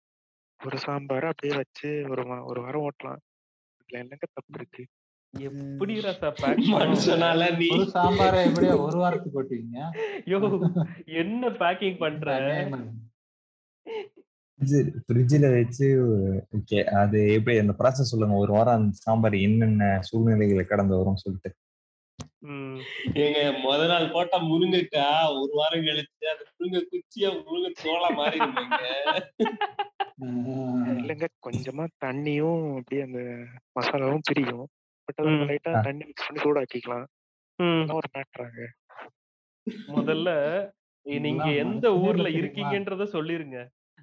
ஒரு சாம்பார் அப்படியே வச்சு ஒரு ஒரு வாரம் ஓட்டலாம். இதுல என்னங்க தப்பு இருக்கு? எப்படி ரசா பேக் மனுஷனால நீ ஒரு சாம்பாரை எப்படியோ ஒரு வாரத்துக்கு ஓட்டுவீங்க? யோ என்ன பேக்கிங் பண்ற. ஃப்ரிட்ஜில் வச்சு ஓகே அது எப்படி அந்த ப்ராசஸ் சொல்லுங்க. ஒரு வாரம் அந்த சாம்பார் என்னென்ன சூழ்நிலைகளை கடந்து வரும்னு சொல்லிட்டு. ம். ஏங்க முத நாள் போட்ட முருங்கைக்கா ஒரு வாரம் கழிச்சு அது முருங்கை குச்சியா முருங்கை தோலா மாறி இல்லைங்க கொஞ்சமா தண்ணியும் அப்படியே அந்த மசாலாவும் பிரியும். பட் அதை. லைட்டா தண்ணி மிக்ஸ் பண்ணி சூடாக்கிக்கலாம். ஒரு மேட்ராங்க முதல்ல நீங்க எந்த ஊர்ல? இருக்கீங்கன்றத சொல்லிருங்க.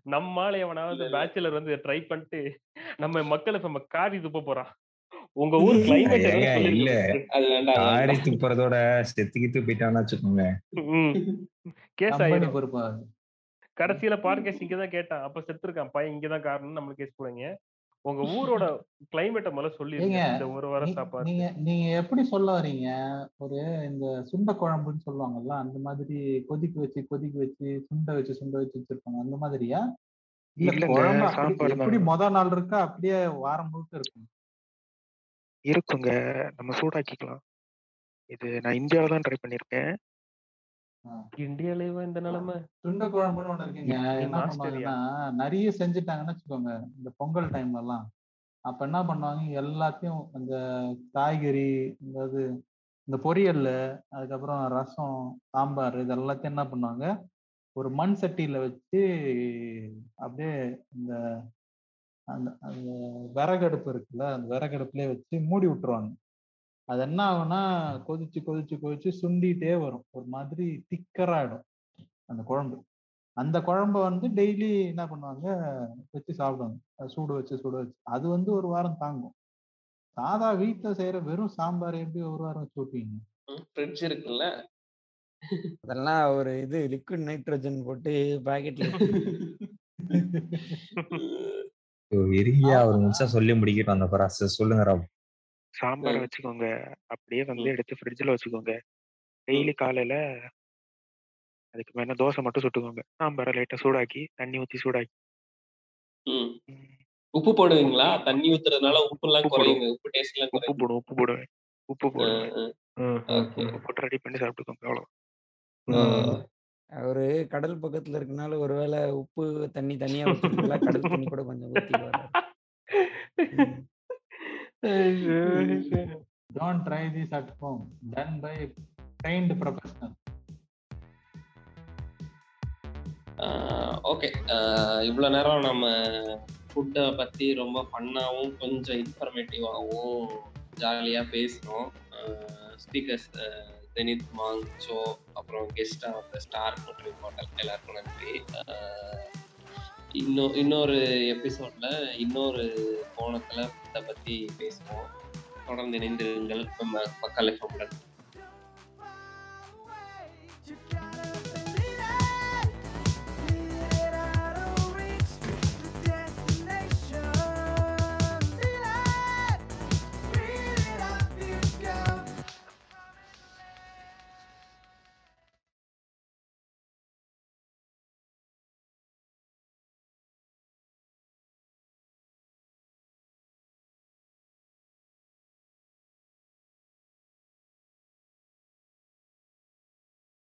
நம்மால எவனாவது. பேச்சுலர் வந்து ட்ரை பண்ணிட்டு நம்ம மக்களை நம்ம காரி துப்ப போறான். உங்க ஊர் கிளைமேட் இல்ல. வேண்டாம். துப்புறதோட செத்துக்கிட்டு போயிட்டான்னு வச்சுக்கோங்க. கேஸ் ஆயிடும் பொறுப்பா? கடைசியில பாட்காஸ்ட் இங்க தான் கேட்டான். அப்ப செத்துருக்கான். பையன் இங்க தான் காரணம் நம்மளுக்கு கேஸ் போடுங்க உங்க ஊரோட கிளைமேட்டை முதல்ல சொல்லிருங்க. இந்த ஒரு வாரம் சாப்பாடு. நீங்க நீங்க எப்படி சொல்ல வரீங்க ஒரு இந்த சுண்ட குழம்புன்னு சொல்லுவாங்கல்ல அந்த மாதிரி கொதிக்க வச்சு கொதிக்க வச்சு சுண்ட வச்சு சுண்ட வச்சு வச்சிருப்பாங்க. அந்த மாதிரியா? இல்ல குழம்பு. எப்படி முத நாள் இருக்கா அப்படியே வாரம் முழுக்க இருக்கும். இருக்குங்க. நம்ம சூடாக்கிக்கலாம். இது நான் இந்தியாவில தான் ட்ரை பண்ணியிருக்கேன். இந்தியாலேயே இந்த நிலைமை? சுண்ட குழம்புன்னு ஒண்ணு இருக்குங்க. என்ன ஆஸ்திரேலியா. பண்ணுவாங்கன்னா நிறைய செஞ்சுட்டாங்கன்னு வச்சுக்கோங்க. இந்த பொங்கல் டைம்ல எல்லாம் அப்ப என்ன பண்ணுவாங்க? எல்லாத்தையும் அந்த காய்கறி அதாவது இந்த பொரியல் அதுக்கப்புறம் ரசம் சாம்பார் இது எல்லாத்தையும் என்ன பண்ணுவாங்க? ஒரு மண் சட்டியில வச்சு அப்படியே இந்த அந்த அந்த விறகடுப்பு இருக்குல்ல அந்த விறகடுப்புலயே வச்சு மூடி விட்டுருவாங்க. அது என்ன ஆகும்னா கொதிச்சு கொதிச்சு கொதிச்சு சுண்டிட்டே வரும். ஒரு மாதிரி திக்கராயிடும் அந்த குழம்பு. அந்த குழம்ப வந்து டெய்லி என்ன பண்ணுவாங்க? வச்சு சாப்பிடுவாங்க. அது சூடு வச்சு சூடு வச்சு. அது வந்து ஒரு வாரம் தாங்கும். சாதா வீட்டுல செய்யற வெறும் சாம்பார் எப்படி ஒரு வாரம் வச்சு விட்டீங்க ஃப்ரிட்ஜ் இருக்குல்ல. அதெல்லாம் ஒரு இது லிக்விட் நைட்ரோஜன் போட்டு பாக்கெட்ல இறுகியா ஒரு நிமிஷம் சொல்லி முடிக்கட்டும் அந்த ப்ராசஸ் சொல்லுங்க ராம். சாம்பாரை ம். வச்சுக்கோங்க. அப்படியே வந்து ம். எடுத்து ஃப்ரிட்ஜில் வச்சுக்கோங்க. டெய்லி காலையில அதுக்கு மேல தோசை மட்டும் சுட்டுக்கோங்க. சாம்பாரை லைட்டா சூடாக்கி தண்ணி ஊத்தி சூடாக்கி. ம். ம், உப்பு போடுவீங்களா? தண்ணி ஊத்துறதுனால உப்பு எல்லாம் உப்பு குறையுங்க. உப்பு டேஸ்ட் எல்லாம் உப்பு குறையும் போடுவோம் உப்பு போடுவேன். உப்பு போடுவேன். ஓகே போட்டு ரெடி பண்ணி சாப்பிட்டுக்கோங்க. அவ்வளோ அவரு கடல் பக்கத்துல இருக்கனால ஒருவேளை உப்பு தண்ணி தனியா வச்சிருக்கல கடல் தண்ணி கூட கொஞ்சம் ஊத்தி வர்றாரு don't try this at home done by trained professional okay. இவ்வளோ நேரம் நம்ம ஃபுட்டை பற்றி ரொம்ப ஃபன்னாகவும் கொஞ்சம் இன்ஃபர்மேட்டிவாகவும் ஜாலியாக பேசினோம். ஸ்பீக்கர்ஸ் தினீத் மாங் ஷோ அப்புறம் கெஸ்டாக வந்த ஸ்டார் மற்றும் ஹோட்டல் எல்லாருக்கும் நன்றி. இன்னும் இன்னொரு எபிசோட்ல இன்னொரு கோணத்தில் இதை பற்றி பேசுவோம். தொடர்ந்து இணைந்திருங்கள். நம்ம மக்கள் எஃப்எம்டன்